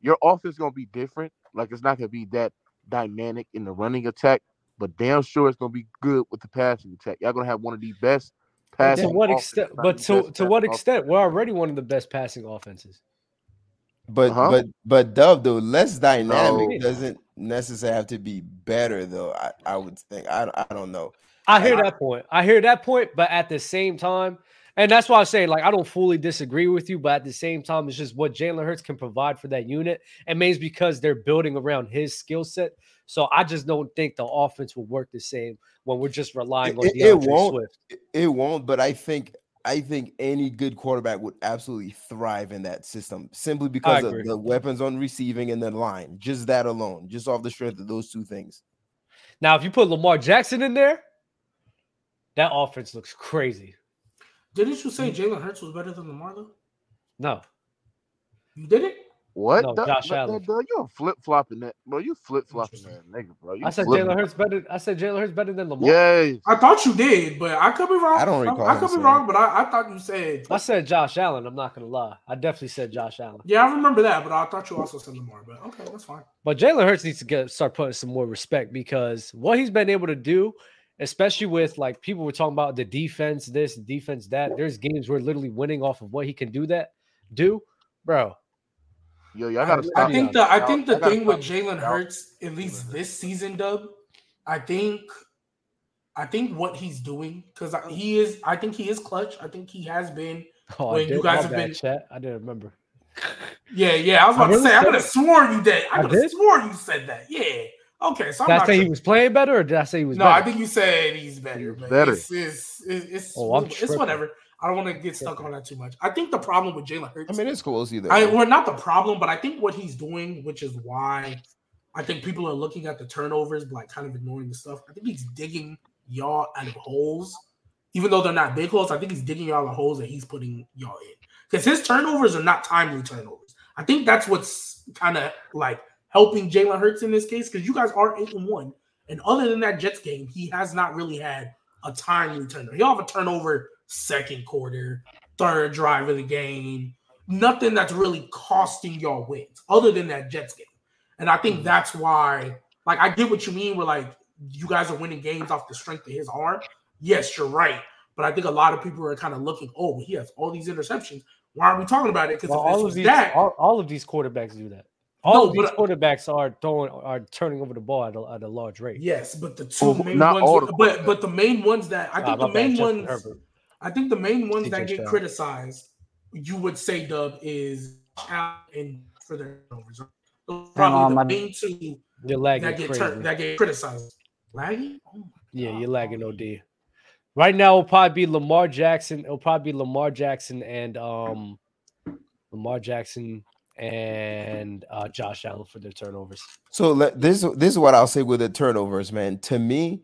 Your offense gonna be different. Like it's not gonna be that dynamic in the running attack, but damn sure it's gonna be good with the passing attack. Y'all gonna have one of the best to what extent? But to to what passing extent? We're already one of the best passing offenses. but Uh-huh. but but Dub though less dynamic No. doesn't necessarily have to be better though. I, I would think I I don't know. I hear I- that point. I hear that point, but at the same time, and that's why I say like I don't fully disagree with you, but at the same time, it's just what Jalen Hurts can provide for that unit, and maybe because they're building around his skill set. So I just don't think the offense will work the same when we're just relying on It- it won't. Swift. It- It won't, but I think I think any good quarterback would absolutely thrive in that system simply because of the weapons on receiving and the line. Just that alone, just off the strength of those two things. Now, if you put Lamar Jackson in there, that offense looks crazy. Didn't you say Jalen Hurts was better than Lamar though? No, You did it? What? No, That- Josh that- Allen. that- that- you flip flopping that, bro. You flip flopping that nigga, bro. You I said flipping- Jalen Hurts better. I said Jalen Hurts better than Lamar. Yeah, I thought you did, but I could be wrong. I don't recall I, him could be wrong, but I, I thought you said. I said Josh Allen. I'm not gonna lie. I definitely said Josh Allen. Yeah, I remember that, but I thought you also said Lamar. But okay, that's fine. But Jalen Hurts needs to get start putting some more respect because what he's been able to do, especially with like people were talking about the defense, this defense, that. There's games where literally winning off of what he can do that, do, bro. Yo, y'all gotta I stop. think the I think the Y'all thing with. Jalen Hurts, at least this season, Dub, I think, I think what he's doing because he is. I think he is clutch. I think he has been. Oh, I When you guys have been. Chat. I didn't remember. Yeah, yeah. I was I about to really say. I said would have it. sworn you did. I I would have did? sworn you said that. Yeah. Okay. So I'm Did I not say he was playing better, or did I say he was No, better? I think you said he's better. But better. It's, it's, it's, it's, Oh, I'm it's tripping. whatever. I don't want to get stuck on that too much. I think the problem with Jalen Hurts. I mean, it's close either. I way. well, not the problem, but I think what he's doing, which is why I think people are looking at the turnovers, but like kind of ignoring the stuff. I think he's digging y'all out of holes, even though they're not big holes. I think he's digging y'all the holes that he's putting y'all in because his turnovers are not timely turnovers. I think that's what's kind of like helping Jalen Hurts in this case because you guys are eight and one, and other than that Jets game, he has not really had a timely turnover. He'll have a turnover second quarter, third drive of the game, nothing that's really costing y'all wins other than that Jets game. And I think mm. that's why, like, I get what you mean. Where like you guys are winning games off the strength of his arm. Yes, you're right. But I think a lot of people are kind of looking, oh, he has all these interceptions. Why are we talking about it? Because Well, all of these, that, all, all of these quarterbacks do that. All No, of these but- uh, quarterbacks are throwing, are turning over the ball at a, at a large rate. yes, but the two Well, main not all ones, the but but the main ones that I think my the main Justin ones, Herbert. I think the main ones that get Stroud. criticized, you would say, Dub, is Allen and for their turnovers. Those are on, Probably my- the main two You're lagging that get tur- that get criticized. Laggy? Oh my Yeah, you're lagging OD. Right now, it'll probably be Lamar Jackson. It'll probably be Lamar Jackson and um, Lamar Jackson and uh, Josh Allen for their turnovers. So this this is what I'll say with the turnovers, man. To me,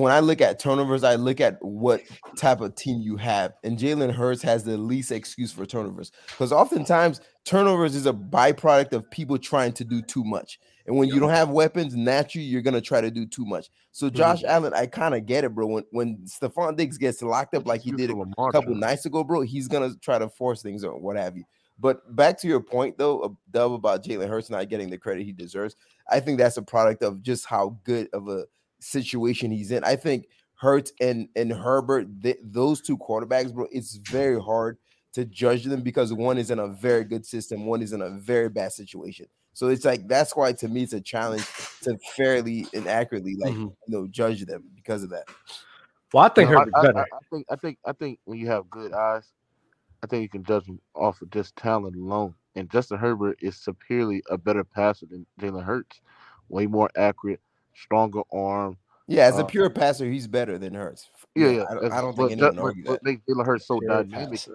when I look at turnovers, I look at what type of team you have, and Jalen Hurts has the least excuse for turnovers because oftentimes turnovers is a byproduct of people trying to do too much. And when you don't have weapons, naturally you're gonna try to do too much. So mm-hmm. Josh Allen, I kind of get it, bro. When when Stefon Diggs gets locked up like he did a Lamar couple Jackson. nights ago, bro, he's gonna try to force things or what have you. But back to your point though, of Dub about Jalen Hurts not getting the credit he deserves. I think that's a product of just how good of a situation he's in. I think Hurts and and Herbert, th- those two quarterbacks, bro, it's very hard to judge them because one is in a very good system, one is in a very bad situation. So it's like that's why to me it's a challenge to fairly and accurately like Mhm. you know judge them because of that. Well, I think No, I, Herbert's I- better. I- I think I think I think when you have good eyes, I think you can judge them off of just talent alone. And Justin Herbert is superiorly a better passer than Jalen Hurts. Way more accurate, stronger arm. Yeah, as a Uh, pure passer, he's better than Hurts. Yeah, yeah. I, don't- I don't think anyone but argue what that. makes Jalen Hurts so Pure dynamic his,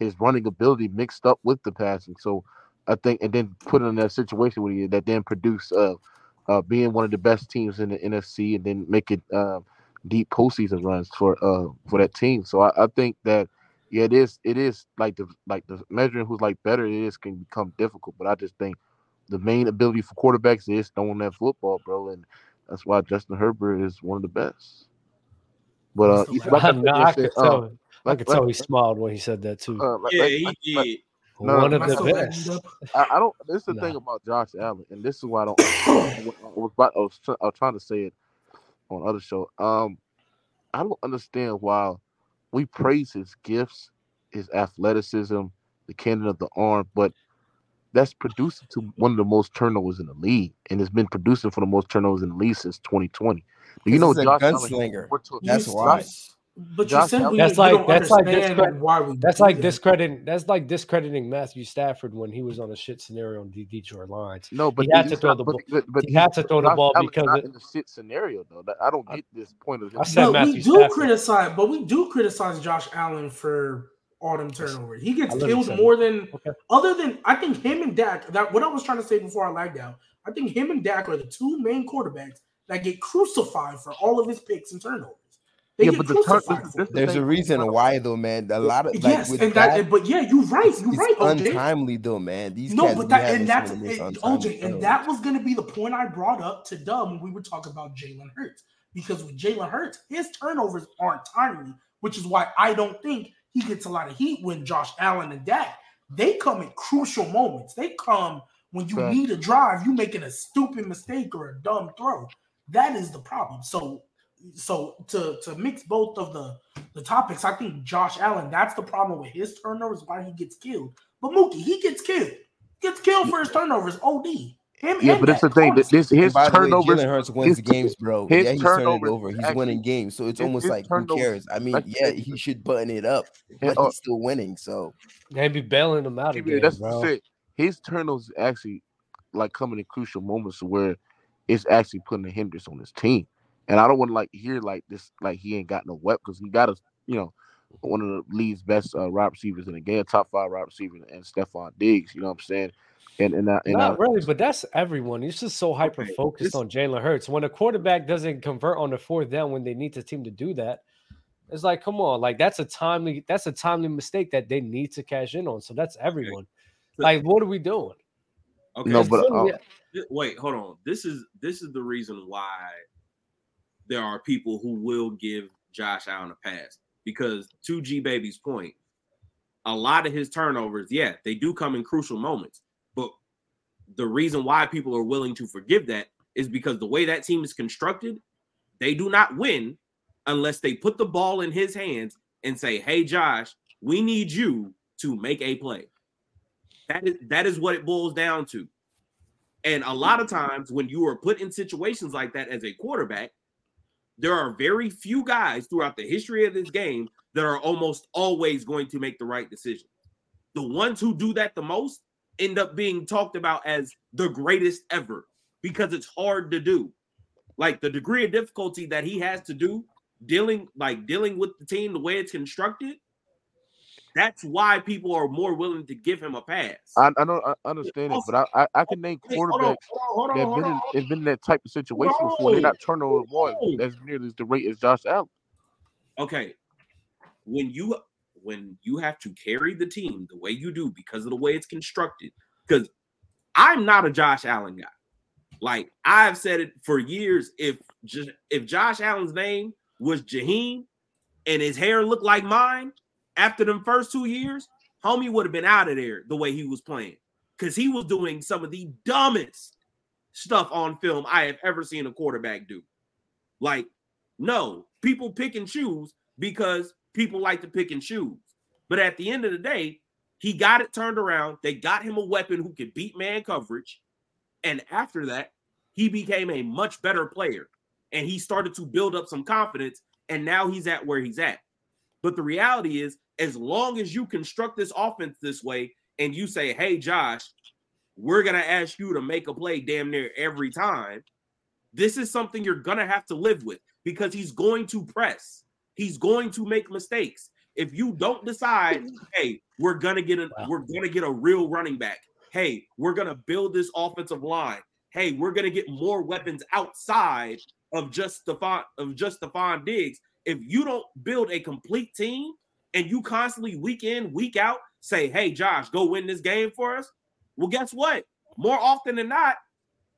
his running ability mixed up with the passing. So I think, and then put in that situation with you that then produce uh, uh, being one of the best teams in the NFC, and then make it uh, deep postseason runs for uh for that team. So I, I think that yeah, it is it is like the like the measuring who's like better it is can become difficult. But I just think the main ability for quarterbacks is throwing that football, bro, and that's why Justin Herbert is one of the best. But uh, What's the like I No, I I could said, uh, tell. I like- tell he smiled when he said that too. uh, like- Yeah, like- he like- like- did. no, One of I the still best. I, I don't. This is the Nah. thing about Josh Allen, and this is why I don't. I was, about, I, was try, I was trying to say it on other show. Um, I don't understand why we praise his gifts, his athleticism, the cannon of the arm, but that's producing to one of the most turnovers in the league, and it's been producing for the most turnovers in the league since 2020. Do you 'Cause know he's a Josh Allen has gunslinger. more That's You- why. But you Josh said Allen- That's you like- don't that's like understand discredit- why we That's like that. discrediting. That's like discrediting Matthew Stafford when he was on a shit scenario on the Detroit Lions. No, but he had to throw not- the but- ball- but- but he he's- had to throw the ball Allen's because not it- in the shit scenario though. That- I don't I- get this point of him. I said But Matthew we do Stafford. criticize, but we do criticize Josh Allen for all them turnovers. He gets killed more than Okay. other than I think him and Dak. That what I was trying to say before I lagged out. I think him and Dak are the two main quarterbacks that get crucified for all of his picks and turnovers. They Yeah, get but the turn- crucified. this- this it. the There's a reason why though, man. A lot of like yes, with and that, that, but yeah, you're right. You're it's right, OJ. untimely though, man. These No, cats but that and that's of the most it, OJ, and that was going to be the point I brought up to Dub when we were talking about Jalen Hurts because with Jalen Hurts, his turnovers aren't timely, which is why I don't think he gets a lot of heat when Josh Allen and Dak they come at crucial moments. They come when you Right. need a drive, you making a stupid mistake or a dumb throw. That is the problem. So, so to to mix both of the the topics, I think Josh Allen. That's the problem with his turnovers. Why he gets killed. But Mookie, he gets killed. Gets killed for his turnovers. Od. Him Yeah, but that's the thing. that honestly. This his by the way, turnovers. Jalen Hurts wins his- games, bro. his yeah, he's turning it turnovers over. He's actually- winning games, so it's his- almost his like who cares? I mean, like- yeah, he should button it up, but uh, he's still winning. So They be bailing him out again, that's bro. the thing. His turnovers actually like coming in crucial moments where it's actually putting a hindrance on his team. And I don't want to like hear like this like he ain't got no weapon because he got us, you know, one of the league's best uh, wide receivers in the game, top five wide receiver, and Stefon Diggs. You know what I'm saying? And and I, and I, Not really, but that's everyone. It's just so hyper focused this- on Jalen Hurts. When a quarterback doesn't convert on the fourth down when they need the team to do that, it's like, come on, like that's a timely, that's a timely mistake that they need to cash in on. So that's everyone. Like, what are we doing? Okay. No, but uh, wait, hold on. This is this is the reason why there are people who will give Josh Allen a pass because to G Baby's point, a lot of his turnovers, yeah, they do come in crucial moments. The reason why people are willing to forgive that is because the way that team is constructed, they do not win unless they put the ball in his hands and say, "Hey, Josh, we need you to make a play." That is that is what it boils down to. And a lot of times when you are put in situations like that as a quarterback, there are very few guys throughout the history of this game that are almost always going to make the right decision. The ones who do that the most end up being talked about as the greatest ever because it's hard to do. Like the degree of difficulty that he has to do dealing like dealing with the team the way it's constructed that's why people are more willing to give him a pass. I, I don't I understand it, but I, I, can name Hey, hold on, quarterbacks hold on, that hold been in, have been in that type of situation before. They're not turnover one Hold on. as nearly as the rate as Josh Allen. okay when you when you have to carry the team the way you do because of the way it's constructed because i'm not a josh allen guy. Like i've said it for years if just if josh allen's name was jaheim and his hair looked like mine after them first two years homie would have been out of there the way he was playing because he was doing some of the dumbest stuff on film i have ever seen a quarterback do. Like no, people pick and choose because people like to pick and choose. But at the end of the day, he got it turned around. They got him a weapon who could beat man coverage. And after that, he became a much better player. And he started to build up some confidence. And now he's at where he's at. But the reality is, as long as you construct this offense this way and you say, hey, Josh, we're going to ask you to make a play damn near every time, this is something you're going to have to live with because he's going to press. He's going to make mistakes. If you don't decide, hey, we're gonna get a we're gonna get a real running back. Hey, we're gonna build this offensive line. Hey, we're gonna get more weapons outside of just Stefon of just Stefon Diggs. If you don't build a complete team and you constantly week in, week out say, hey, Josh, go win this game for us. Well, guess what? More often than not,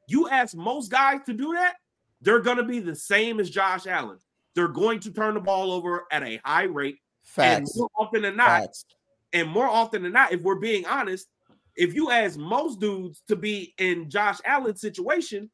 you ask most guys to do that, they're going to be the same as Josh Allen. They're going to turn the ball over at a high rate. Facts. And more often than not, Facts. and more often than not, if we're being honest, if you ask most dudes to be in Josh Allen's situation,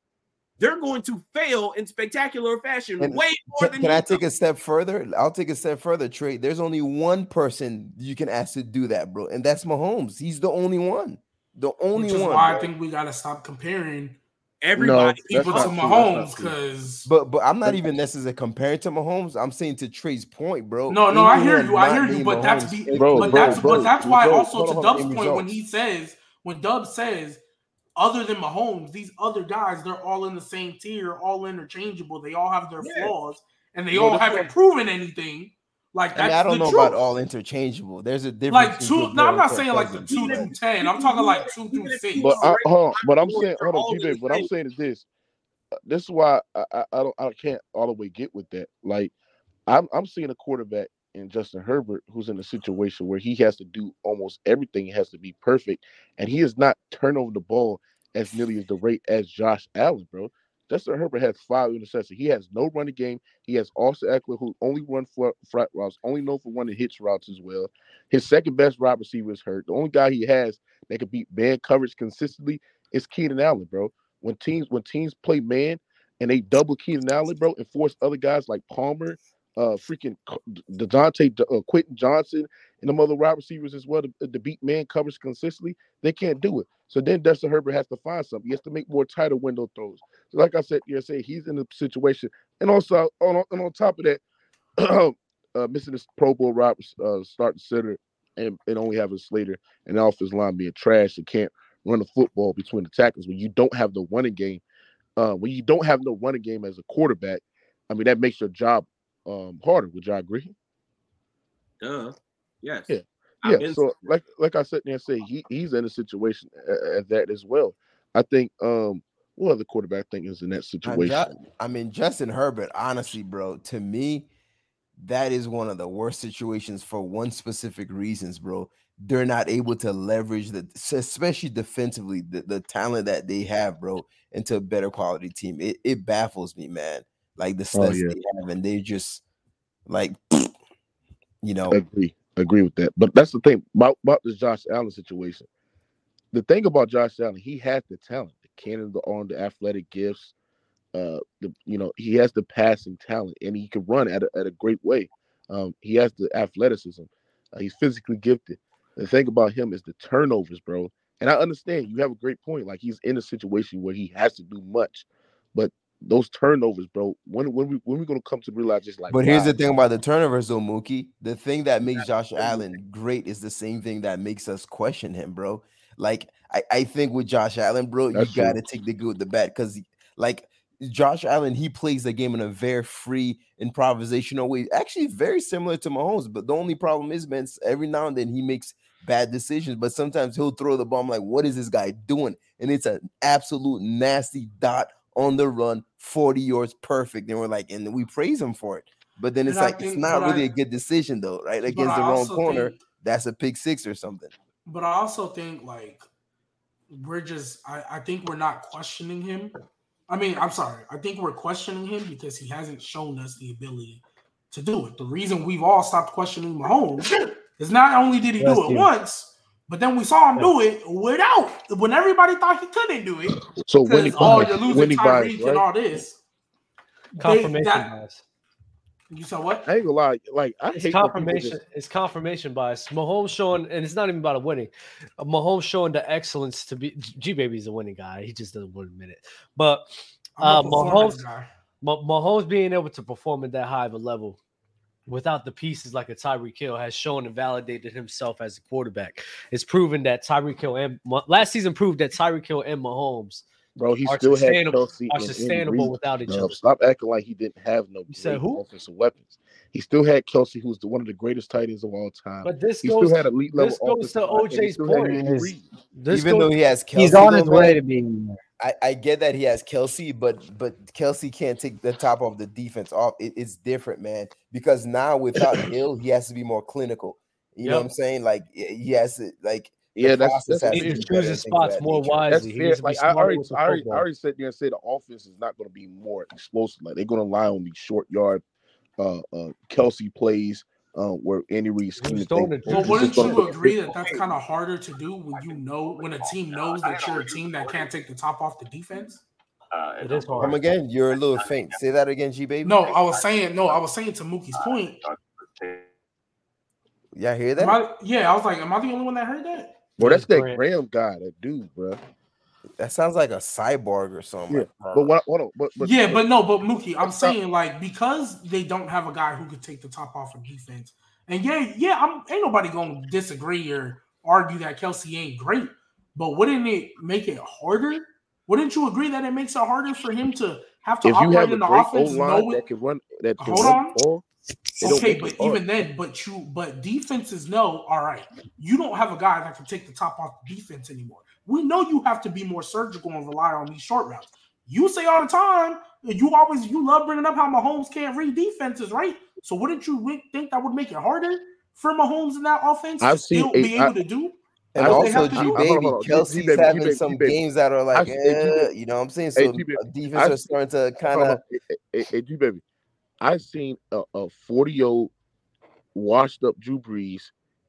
they're going to fail in spectacular fashion And way more Can, than can you I take a step further? I'll take a step further, Trey. There's only one person you can ask to do that, bro, and that's Mahomes. He's the only one. The only Which is one. why I think we gotta stop comparing everybody. people to that's not Mahomes because But but I'm not even necessarily comparing to Mahomes. I'm saying to Trey's point, bro. no, no, I hear you, I hear you, named but that's Mahomes- be, Bro, but bro, that's bro, but that's why bro, also to on, Dub's in point when he says when Dub says other than Mahomes, these other guys they're all in the same tier, all interchangeable. They all have their Yeah. flaws, and they No, all haven't not- proven anything. Like I mean, I don't the know truth. about all interchangeable. There's a difference. like two. No, I'm not saying like the two through ten. I'm talking like two through six. But I, hold on, but I'm saying, hold on, in G. What I'm saying is this. Uh, This is why I, I, I don't I can't all the way get with that. Like I'm I'm seeing a quarterback in Justin Herbert who's in a situation where he has to do almost everything. He has to be perfect, and he is not turn over the ball as nearly as the rate as Josh Allen, bro. Justin Herbert has five interceptions. He has no running game. He has Austin Ekeler, who only run flat, routes, only known for running hitch routes as well. His second best wide receiver is hurt. The only guy he has that can beat man coverage consistently is Keenan Allen, bro. When teams when teams play man and they double Keenan Allen, bro, and force other guys like Palmer, uh, freaking Dejounte, uh, Quentin Johnston, and them other wide receivers as well to, to beat man coverage consistently, they can't do it. So then Dustin Herbert has to find something. He has to make more tighter window throws. So like I said, you say he's in a situation, and also on and on top of that, uh, missing this Pro Bowl Roberts uh, starting center and, and only having Slater and the offensive line being trash and can't run the football between the tackles when you don't have the running game. Uh, when you don't have no running game as a quarterback, I mean that makes your job um, harder. Would y'all agree? Duh. Yes. Yeah. Yeah. been So like like I said there and say he, he's in a situation at, as that as well. I think um what other quarterback I think is in that situation. ju- I mean, Justin Herbert, honestly, bro, to me, that is one of the worst situations for one specific reasons, bro. they're not able to leverage the, especially defensively, the, the talent that they have, bro, into a better quality team. It, it baffles me, man. Like the Oh, yeah. they have, and they just like, you know, agree, agree with that. But that's the thing about, about this Josh Allen situation. The thing about Josh Allen, he has the talent, the cannon, the arm, the athletic gifts. Uh, the you know he has the passing talent, and he can run at a, at a great way. Um, he has the athleticism. Uh, he's physically gifted. The thing about him is the turnovers, bro. And I understand you have a great point. Like he's in a situation where he has to do much, those turnovers, bro. When when we when we gonna come to realize just like. But here's the thing about the turnovers, though, Mookie. The thing that makes Josh Allen great is the same thing that makes us question him, bro. Like I, I think with Josh Allen, bro, That's you true. got to take the good with the bad because, like Josh Allen, he plays the game in a very free improvisational way. Actually, very similar to Mahomes. But the only problem is, man, every now and then he makes bad decisions. But sometimes he'll throw the bomb like, "What is this guy doing?" And it's an absolute nasty dot on the run, 40 yards, perfect. And we're like, and we praise him for it. But then it's And like it's not really I- a good decision though, right? Against the wrong corner, think- that's a pick six or something. But I also think like we're just I, I think we're not questioning him. I mean, I'm sorry. I think we're questioning him because he hasn't shown us the ability to do it. The reason we've all stopped questioning Mahomes is not only did he do it once, but then we saw him do it without when everybody thought he couldn't do it. So winning Because oh, bias, you're losing winning bias, Tyreek right? and all this. They- Confirmation that- bias. you saw what? I ain't gonna lie, like I It's hate confirmation. just- It's confirmation bias. Mahomes showing, and it's not even about a winning. Uh, Mahomes showing the excellence to be. G Baby's a winning guy. He just doesn't want to admit it. But uh, I'm a performance Mahomes, Mahomes being able to perform at that high of a level without the pieces like a Tyreek Hill has shown and validated himself as a quarterback. It's proven that Tyreek Hill and last season proved that Tyreek Hill and Mahomes bro, he are still had sustainable- Kelce are sustainable Reid, without each other. Stop acting like he didn't have no You said who? offensive weapons. He still had Kelce, who's the, one of the greatest tight ends of all time. But this he goes. still had elite level this goes to offensive line, and he OJ's still point. Andy Yes. Reid. This Even goes- though he has Kelce, He's on his way to being there. I, I get that he has Kelce, but but Kelce can't take the top of the defense off. It- it's different, man. Because now without Hill, he has to be more clinical. You know what I'm saying? Like he has to like Yeah, that's process that's, he needs to choose his spots more wisely. that's He needs to be Like I already, with the I already, I football. already said there and said the offense is not going to be more explosive. Like they're going to rely on these short yard, uh, uh, Kelce plays, uh, where Andy Reid scheme Who's the thing. throwing it? Well, wouldn't you agree that that's kind of harder to do when you know when a team knows that you're a team that can't take the top off the defense? It is hard. Come again? You're a little faint. Say that again, G baby. No, I was saying no. I was saying to Mookie's point. Y'all hear that? I, yeah, I was like, am I the only one that heard that? Well, that's that Grant. Graham guy, that dude, bro. That sounds like a cyborg or something. Yeah, But what? Hold on, but, but yeah, but no, but Mookie, I'm It's saying like because they don't have a guy who could take the top off of defense, and yeah, yeah, I'm ain't nobody gonna disagree or argue that Kelce ain't great, but wouldn't it make it harder? Wouldn't you agree that it makes it harder for him to have to if you operate have in the great O offense, know line it? that can run, that can Hold run on. ball, Okay, but it hard. even then, but you, but defenses know, all right, you don't have a guy that can take the top off defense anymore. We know you have to be more surgical and rely on these short routes. You say all the time, you always you love bringing up how Mahomes can't read defenses, right? So wouldn't you think that would make it harder for Mahomes in that offense to I've seen still a- be I- able to do? And I- also, G do- baby, hold on. G- Kelce's G-Baby, having G-Baby, some G-Baby. games that are like, eh, you know what I'm saying? Hey, So G-Baby. defense are starting to kind of. hey, hey, hey, hey, G baby. I've seen a, a 40 year old washed up Drew Brees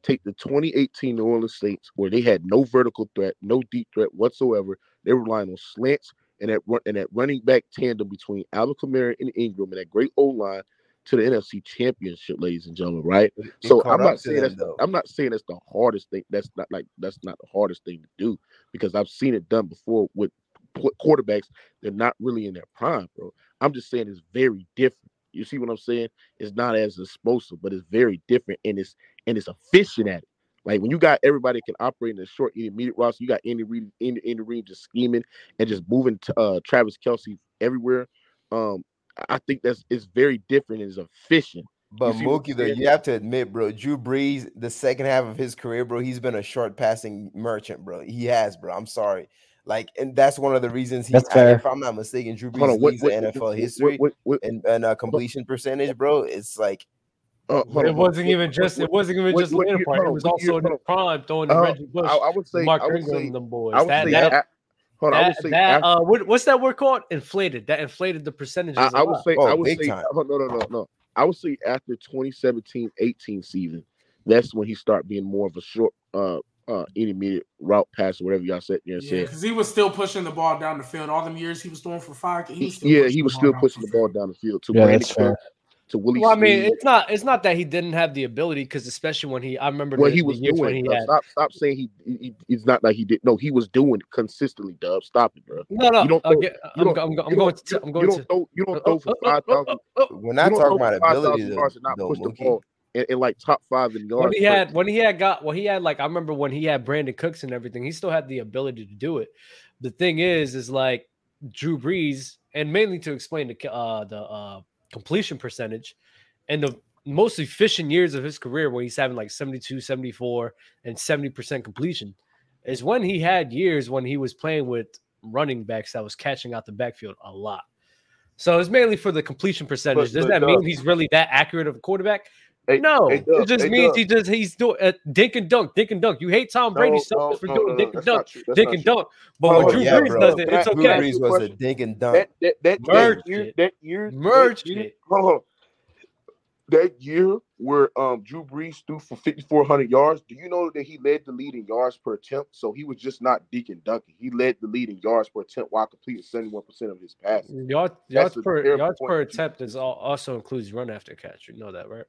take the 2018 New Orleans Saints, where they had no vertical threat, no deep threat whatsoever. They were relying on slants and that run, and that running back tandem between Alvin Kamara and Ingram and that great O line to the NFC Championship, ladies and gentlemen. Right. So I'm not saying that's though. I'm not saying that's the hardest thing. That's not like that's not the hardest thing to do because I've seen it done before with quarterbacks. They're not really in their prime, bro. I'm just saying it's very different. You see what I'm saying? It's not as explosive, but it's very different and it's and it's efficient at it. Like when you got everybody can operate in a short intermediate roster, you got Andy Reid, Andy, Andy Reid just scheming and just moving to uh, Travis Kelce everywhere. Um, I- I think that's it's very different and it's efficient. But Mookie, though, you have to admit, bro, Drew Brees, the second half of his career, bro, he's been a short passing merchant, bro. He has, bro. I'm sorry. Like, and that's one of the reasons he, That's I- fair. if I'm not mistaken, Drew Hold Brees on, what, leads what, the what- NFL what- history what- what- and, and uh, completion percentage, bro. It's like Uh, it on, wasn't what- even just. what- It wasn't even what- just what later year- part. hold It was what also year- in prime throwing the Uh, Reggie Bush, I, I would say, Mark I would Ingram, say, and them boys. I would that, say, that, a- hold on, I would say, that, after- uh, what, what's that word called? Inflated. That inflated the percentages. I, a I would say, Oh, I would say, time. oh, no, no, no, no. I would say after 2017-18 season, that's when he started being more of a short, uh, uh, intermediate route passer, whatever y'all said there and Yeah, because he was still pushing the ball down the field. All them years he was throwing for five. He was still yeah, he was still pushing the the ball down the field to Yeah, Brandin that's fair. Cook, to Willie Well, I mean, Snead. it's not. It's not that he didn't have the ability, because especially when he, I remember Well, the, he the was when doing. he it, had. Stop, stop saying he, he. It's not like he did. No, he was doing it consistently. Dub, stop it, bro. No, no. You don't I'll throw- get- you I'm, don't- I'm, I'm you going to. I'm you going don't to. throw. You don't throw for five thousand. We're not talking about ability 5,000 though, not though, push the ball in, in like top five in yards. when he had when he had got when he had like I remember when he had Brandin Cooks and everything, he still had the ability to do it. The thing is, is like Drew Brees, and mainly to explain the uh, the uh, completion percentage and the most efficient years of his career where he's having like 72, 74, and 70% completion is when he had years when he was playing with running backs that was catching out the backfield a lot. So it's mainly for the completion percentage. Does that mean he's really that accurate of a quarterback? Hey, no, hey, Doug, it just hey, means Doug. he just he's doing uh, dink and dunk, dink and dunk. You hate Tom Brady No, so no, much for no, doing no, no, dink and dunk, not true. That's dink and dunk. But Hold when Drew yeah, Brees bro. does it, it's Can I- Drew. Brees was a dink and dunk. That that that Merge that year, it. that year, Merge that year, it. hold on. That year where um Drew Brees threw for 5,400 yards, do you know that he led the lead in yards per attempt? So he was just not Deacon Duncan. He led the lead in yards per attempt while completing 71% of his passes. Yard, yards a per yards point per attempt is all, also includes run after catch. You know that, right?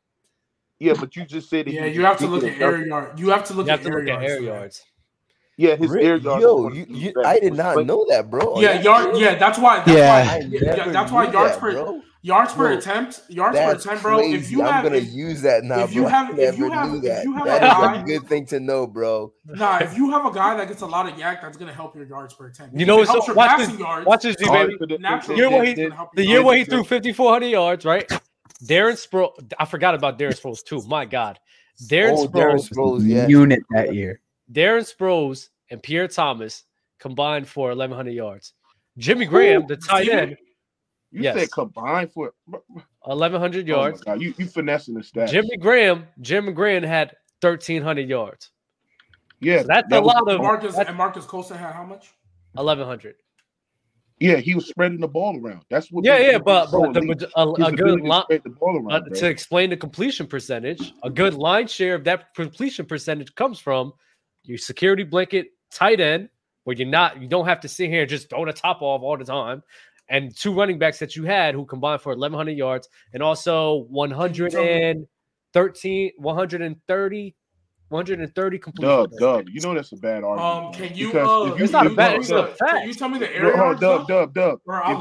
Yeah, but you just said that Yeah, he you have to look at air Duncan. yard. You have to look You have at to air look at yards. air yards. Yeah, his Rick, air yards. yo, you, you, I did not know that, bro. Yeah, That- yard. Yeah, that's why. That's Yeah. why. Yeah, that's why yards that, per bro. yards per Bro, attempt. Yards per attempt, bro. crazy. If you I'm have, gonna if, use that now, if you bro. have- if you have- knew if you have That a guy- a good thing to know, bro. nah, if you have a guy that gets a lot of YAC, that's gonna help your yards per attempt. You know If it what's helps so, watch passing this, yards. watch this, G baby. the- year where he the year where he threw 5400 yards, right? Darren Sproles. I forgot about Darren Sproles too. My God, Darren Oh, Darren Sproles, Sproles, yeah. Unit that year. Darren Sproles, and Pierre Thomas combined for 1100 yards. Jimmy Graham, the tight Jimmy- end, You Yes. said combined for 1100 Oh yards. God, you you finessing the stats. Jimmy Graham, Jimmy Graham had 1300 yards. yeah, So that's a that was- lot of Marcus and Marques Colston had how much? 1100. Yeah, he was spreading the ball around. That's what. Yeah, yeah, but but the, a, a good line the ball around, uh, to explain the completion percentage, a good line share of that completion percentage comes from your security blanket tight end, where you're not you don't have to sit here and just throw the top off all the time, and two running backs that you had who combined for 1100 yards and also 113 130 130 completion. Doug, Doug, you know that's a bad argument. Um, can you? Uh, if you- It's not a bad- it's a fact. you tell me the air No, If you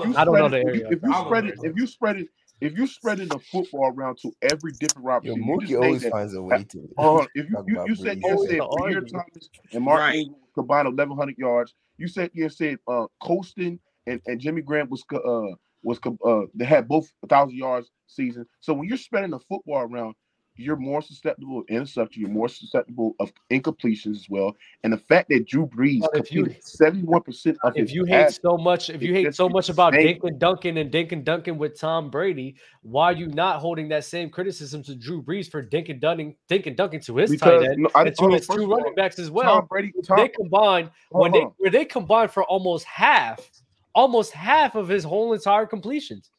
look. I don't know the it- if you- area. If you spread it, if you spread it, if you spread it the football around to every different route, Yo, receiver, you Mookie always that- finds a way to. Hold on, if you you, you said you said the Pierre argument. Thomas and Mark Right. Ingram combined 1100 yards. You said you said uh Colston and, and Jimmy Grant was co- uh was uh they had both a thousand yards season. So when you're spreading the football around, you're more susceptible of interception. You're more susceptible of incompletions as well. And the fact that Drew Brees But if you- completed 71 percent of if his you hate so much, if you hate so much about insane. Dink and Duncan and Dink and Duncan with Tom Brady, why are you not holding that same criticism to Drew Brees for Dink and Duncan, Dink and Duncan to his Because, tight end no, I- and to his two of all, running backs as well? Tom? Brady, they Tom, combined when they where they combined for almost half, almost half of his whole entire completions.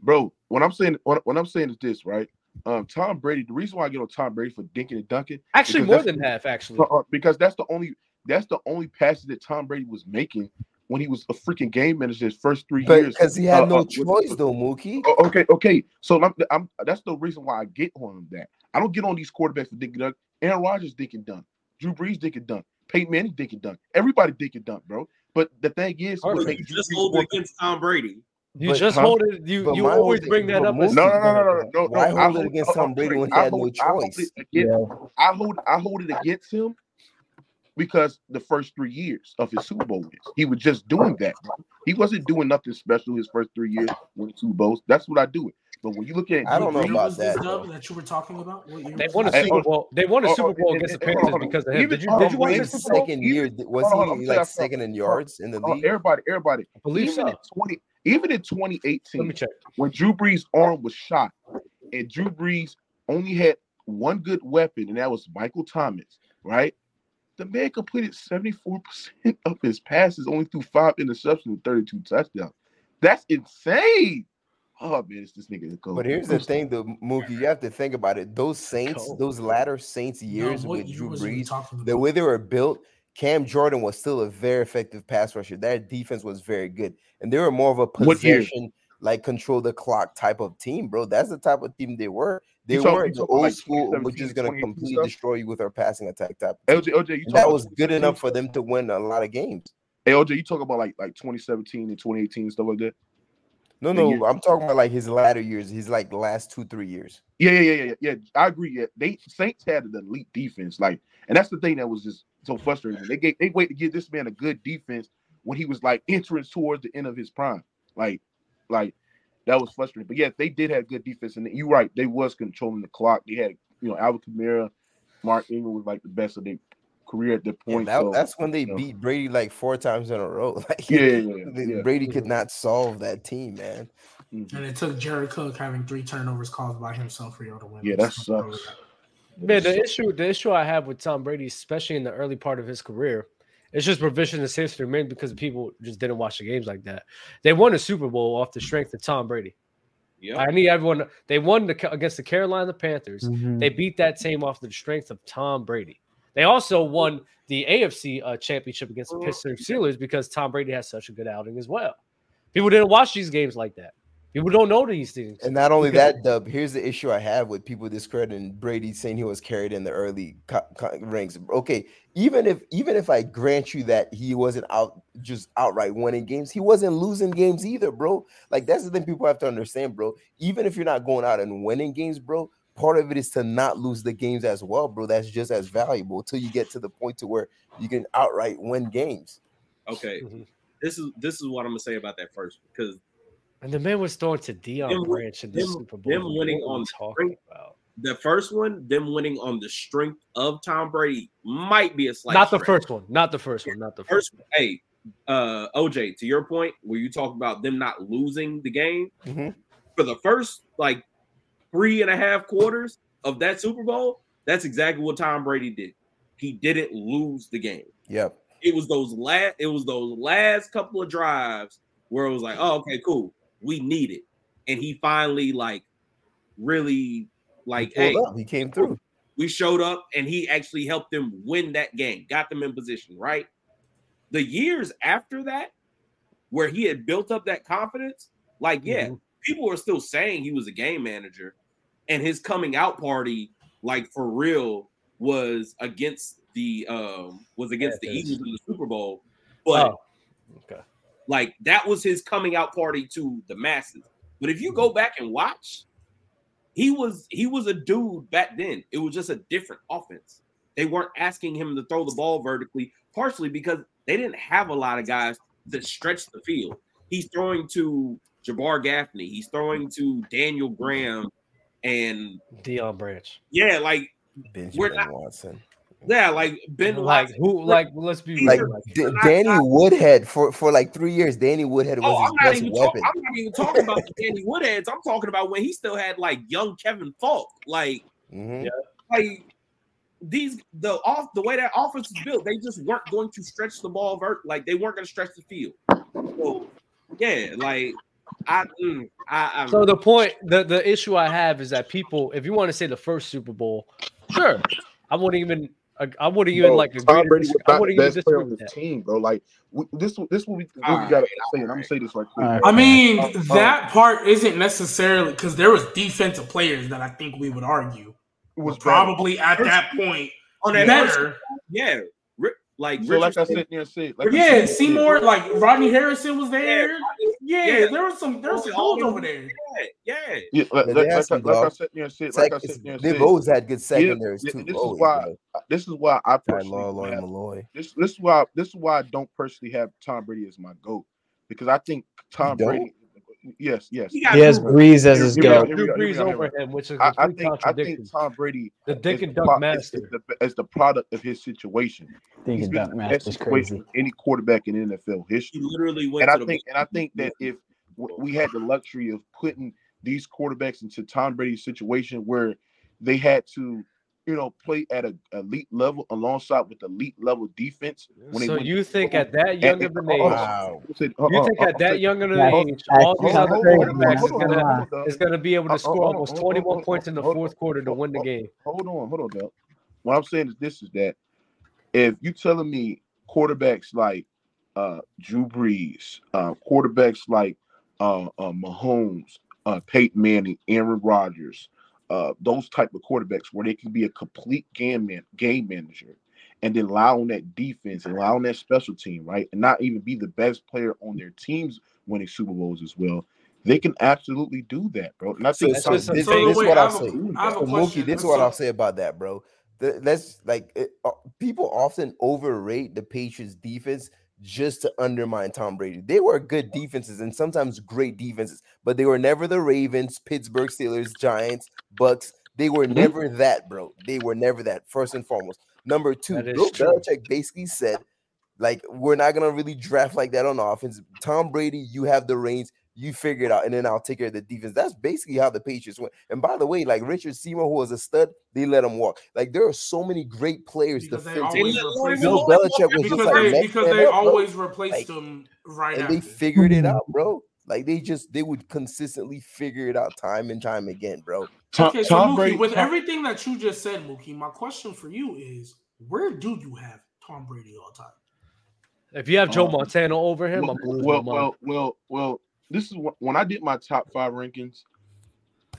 bro. What I'm saying, what, what I'm saying is this, right? Um, Tom Brady. The reason why I get on Tom Brady for dinking and dunking, Actually, more that's- than half. Actually, uh, uh, because that's the only that's the only passes that Tom Brady was making when he was a freaking game manager his first three But years. because he had uh, no uh, with- choice, though, Mookie. Oh, okay, okay. So I'm, I'm that's the reason why I get on that. I don't get on these quarterbacks for dinking dunk. Aaron Rodgers dinking dunk. Drew Brees dinking dunk. Peyton Manning dinking dunk. Everybody dinking dunk, bro. But the thing is, what makes You just Brees hold against Tom Brady. You but- just huh? hold it. You you always whole bring that up. No, no, no, no, no, no. Why no. I hold it against Tom Brady when he I had no hold- I hold choice? it I hold I hold it against him because the first three years of his Super Bowl wins, he was just doing that. He wasn't doing nothing special his first three years winning Super Bowls. That's what I do it. But when you look at I don't know about that, that you were talking about? They won a Super Bowl. They won a oh, oh Super oh, Bowl and- against the and- hold on, Panthers because of him. Did you did you watch Brady the Brady's Super Bowl? second year was Hold on, hold on, he like second in yards in the league? everybody, everybody. I believe so. in 20, even in Let 2018, me check. when Drew Brees' arm was shot, and Drew Brees only had one good weapon, and that was Michael Thomas, right? The man completed 74% of his passes, only threw five interceptions and 32 touchdowns. That's insane. Oh man, it's this nigga. Cold. But here's the thing, though, Mookie, you have to think about it. Those Saints, Cold. those latter Saints years No, with Drew Brees, the way they were built, Cam Jordan was still a very effective pass rusher. Their defense was very good, and they were more of a possession, like control the clock type of team, bro. That's the type of team they were. They weren't the old like school, we're 2017, just gonna completely destroy you with our passing attack type. LJ. LJ, you that was good enough for them to win a lot of games. Hey, LJ, you talk about like like 2017 and 2018 and stuff like that. No, no, I'm talking about like his latter years, his like last two, three years. Yeah, yeah, yeah, yeah, yeah. I agree. Yeah, they Saints had an elite defense, like, and that's the thing that was just so frustrating. They gave they wait to give this man a good defense when he was like entering towards the end of his prime. Like, like that was frustrating. But yeah, they did have good defense, and you're right, they was controlling the clock. They had you know Alvin Kamara, Mark Ingram was like the best of their career at the Yeah, point. that- so, that's when they you know. beat Brady like four times in a row. Like, Yeah, yeah, yeah, yeah. Brady could not solve that team, man. Mhm. And it took Jared Cook having three turnovers caused by himself for y'all to win. Yeah, that sucks. Man, the issue the issue I have with Tom Brady, especially in the early part of his career, it's just revisionist history, man, because people just didn't watch the games like that. They won a Super Bowl off the strength of Tom Brady. Yep. I need everyone. They won the, against the Carolina Panthers. Mhm. They beat that team off the strength of Tom Brady. They also won the AFC uh, championship against the Pittsburgh Steelers because Tom Brady has such a good outing as well. People didn't watch these games like that. People don't know these things. And not only Because- that, Dub, here's the issue I have with people discrediting Brady saying he was carried in the early co- co- ranks. Okay, even if even if I grant you that he wasn't out just outright winning games, he wasn't losing games either, bro. Like that's the thing people have to understand, bro. Even if you're not going out and winning games, bro, part of it is to not lose the games as well, bro. That's just as valuable until you get to the point to where you can outright win games. Okay, Mhm. this is this is what I'm gonna say about that first because And the man was throwing to Deion Them- Branch in the them- Super Bowl. them winning What are we on talking strength- about? the first one, them winning on the strength of Tom Brady, might be a slight. not the stretch. first one. Not the first one. Not the first. First, hey, uh, OJ, to your point, where you talk about them not losing the game Mhm. for the first like three and a half quarters of that Super Bowl, that's exactly what Tom Brady did. He didn't lose the game. Yep. It was those last. It was those last couple of drives where it was like, oh, okay, cool, we need it, and he finally like really like, Pulled hey, up, He came through. we showed up and he actually helped them win that game, got them in position, right? The years after that, where he had built up that confidence, like, yeah, Mhm. people were still saying he was a game manager, and his coming out party, like for real, was against the um was against the Panthers. Eagles in the Super Bowl. But Oh, okay. like that was his coming out party to the masses. But if you go back and watch, he was he was a dude back then. It was just a different offense. They weren't asking him to throw the ball vertically, partially because they didn't have a lot of guys that stretch the field. He's throwing to Jabbar Gaffney, he's throwing to Daniel Graham, and Deion Branch. yeah, like Benjamin not- Watson. yeah, like Ben like Watson. who? Like let's be Like D- Danny not- Woodhead for for like three years. Danny Woodhead was Oh, his I'm not best even weapon. talking. I'm not even talking about Danny Woodheads. I'm talking about when he still had like young Kevin Faulk. Like, Mhm. Yeah. like these the off the way that offense is built, they just weren't going to stretch the ball vert. Like they weren't going to stretch the field. So yeah, like I, mm, I, I'm, so the point, the the issue I have is that people, if you want to say the first Super Bowl, sure, I wouldn't even. I, I wouldn't even Bro, like agree. Tom to Brady was I not the wouldn't even best player disagree on with the that. team, bro. Like we, this, this what we, what All we right, gotta say. And I'm gonna say this right quick. All right. I mean, Uh, uh, that part isn't necessarily because there was defensive players that I think we would argue was was probably at that point on that first- better. yeah, Ri- like bad. So like I said there and like Yeah, said, Seymour, like Rodney Harrison was there. Yeah, Yeah, Yeah. there was some, there was some All dudes of over there. yeah, yeah. Yeah, like, like, they had like, some I- like I said there and said, Sec- like I said there and they've said, always had good secondaries this- too. this is always, why- bro. this is why I personally Law, don't have- Milloy. this this is why this is why I don't personally have Tom Brady as my goat because I think Tom? Brady. Yes, yes. He He has Drew- Brees as his Here we go, goat. Drew go, here Brees go, over him, which is I, I think I think Tom Brady The Dick and the Dunk pro- master. is the, is the product of his situation. Think He's and been dunk in the best master's situation crazy. any quarterback in NFL history. He history. literally went And I the think and I think that if we had the luxury of putting these quarterbacks into Tom Brady's situation where they had to, you know, play at a elite level alongside with elite level defense. When So went you think at that young of an and- hold on. age, Wow. You think at that said- young of an age, all these other quarterbacks is gonna is gonna be able to score almost 21 points in the fourth quarter to win the game. Hold on, hold on, Del. What I'm saying is this: is that if you're telling me quarterbacks like uh Drew Brees, uh, quarterbacks like uh, uh Mahomes, uh Peyton Manning, Aaron Rodgers, uh those type of quarterbacks where they can be a complete game man, game manager, and then allow on that defense and allow on that special team, right, and not even be the best player on their teams winning Super Bowls as well. They can absolutely do that, bro. And I So, think That's so this. So this is wait, what I I'll a- say. I have a So, Mookie, this is what I'll say about that, bro. The, let's like it, uh, people often overrate the Patriots defense just to undermine Tom Brady. They were good defenses and sometimes great defenses, but they were never the Ravens, Pittsburgh Steelers, Giants, Bucks. They were Mm-hmm. never that, bro. They were never that. First and foremost. Number two, Bill. Belichick basically said, like, we're not gonna really draft like that on offense. Tom Brady, you have the reins you figure it out, and then I'll take care of the defense. That's basically how the Patriots went. And by the way, like Richard Seymour, who was a stud, they let him walk. Like there are so many great players Because they defensively. always replace Bill Walk- Belichick was just because like they because man they up, bro. replaced Like, them right and after. they figured it out, bro. Like they just they would consistently figure it out time and time again, bro. Tom, Okay, so Tom Mookie, Brady, with Tom- everything that you just said, Mookie, my question for you is, where do you have Tom Brady all time? If you have Joe Um, Montana over him, well, I'm well, well, well, well, this is what, when I did my top five rankings.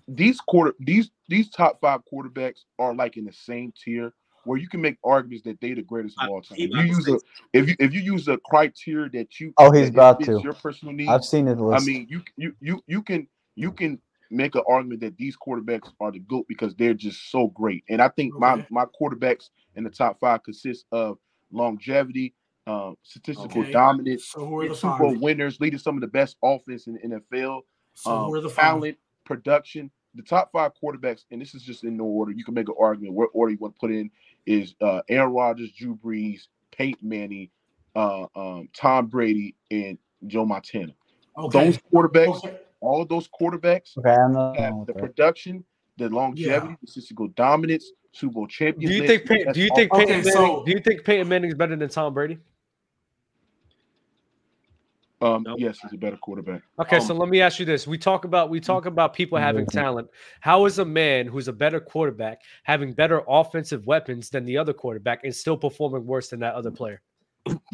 These quarter, these these top five quarterbacks are like in the same tier where you can make arguments that they the greatest of all time. If you use a if you if you use a criteria that you Oh, he's about fits to. your personal needs, I've seen his I mean, you you you you can you can make an argument that these quarterbacks are the goat because they're just so great. And I think my Okay. my quarterbacks in the top five consist of longevity, um, statistical Okay. dominance, So who are the Super Bowl five? winners, leading some of the best offense in the NFL, So um, who are the five? talent, production. The top five quarterbacks, and this is just in no order. You can make an argument what order you want to put in is uh, Aaron Rodgers, Drew Brees, Peyton Manning, uh, um, Tom Brady, and Joe Montana. Okay. Those quarterbacks, Okay. all of those quarterbacks okay, I'm not have going with the that. production, the longevity, the statistical dominance, Super Bowl champions. Do you think Pey- that's do you all- think Okay, Peyton Manning so- do you think Peyton Manning is better than Tom Brady? Um, Nope. yes, he's a better quarterback. Okay, Um, so let me ask you this. We talk about we talk about people having talent. How is a man who's a better quarterback having better offensive weapons than the other quarterback and still performing worse than that other player?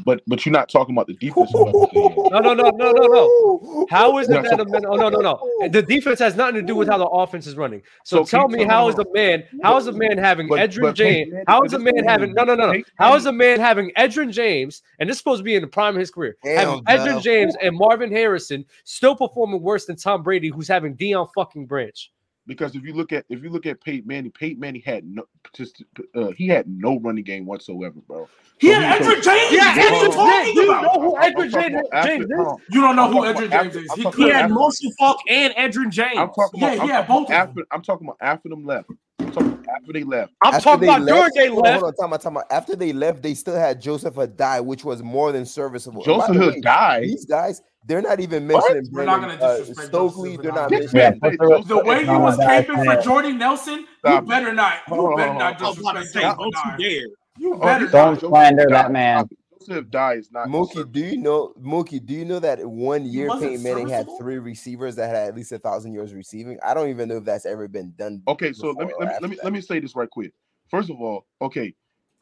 But but you're not talking about the defensive weapons. that he has. No, no, no, no, no, no. How is it that a man? Oh no, no, no. The defense has nothing to do with how the offense is running. So, So tell me, how is a man? How is a man having But- Edgerrin but James? Peyton Manning- but is a man having? No, no, no, no. How is a man having Edgerrin James? And this is supposed to be in the prime of his career. having Damn, Edgerrin Val. James and Marvin Harrison still performing worse than Tom Brady, who's having Deion fucking Branch. Because if you look at if you look at Peyton Manning, Peyton Manning had no just uh, he had no running game whatsoever, bro. He So had he- Edgerrin James. Yeah, what are you Edgerrin James. You know who I'm Edgerrin talking James, James is? You don't know I'm who talking Edgerrin about James after- is. He talking He could about had after- Marshall Faulk and Edgerrin James. I'm talking Yeah, about, I'm yeah, talking both of after them. I'm talking about after them left. I'm talking about after they left. I'm After talking they about during they left. Hold on, time out, time. After they left, they still had Joseph Addai, which was more than serviceable. Joseph the Hill. These guys, they're not even What? mentioning We're not gonna uh, disrespect Stokley. Joseph They're not mentioning. Yeah, the- The way he was that's caping for it. Jordy Nelson, you Stop it. better not. You Hold better hold not on. I was about to disrespect say, don't you dare. You better this- Don't slander that man. Joseph died is not Mookie, do you know Mookie? Do you know that one year wasn't Peyton Manning had three receivers that had at least a thousand yards receiving? I don't even know if that's ever been done. Okay, so let me let me let me that. let me say this right quick. First of all, okay,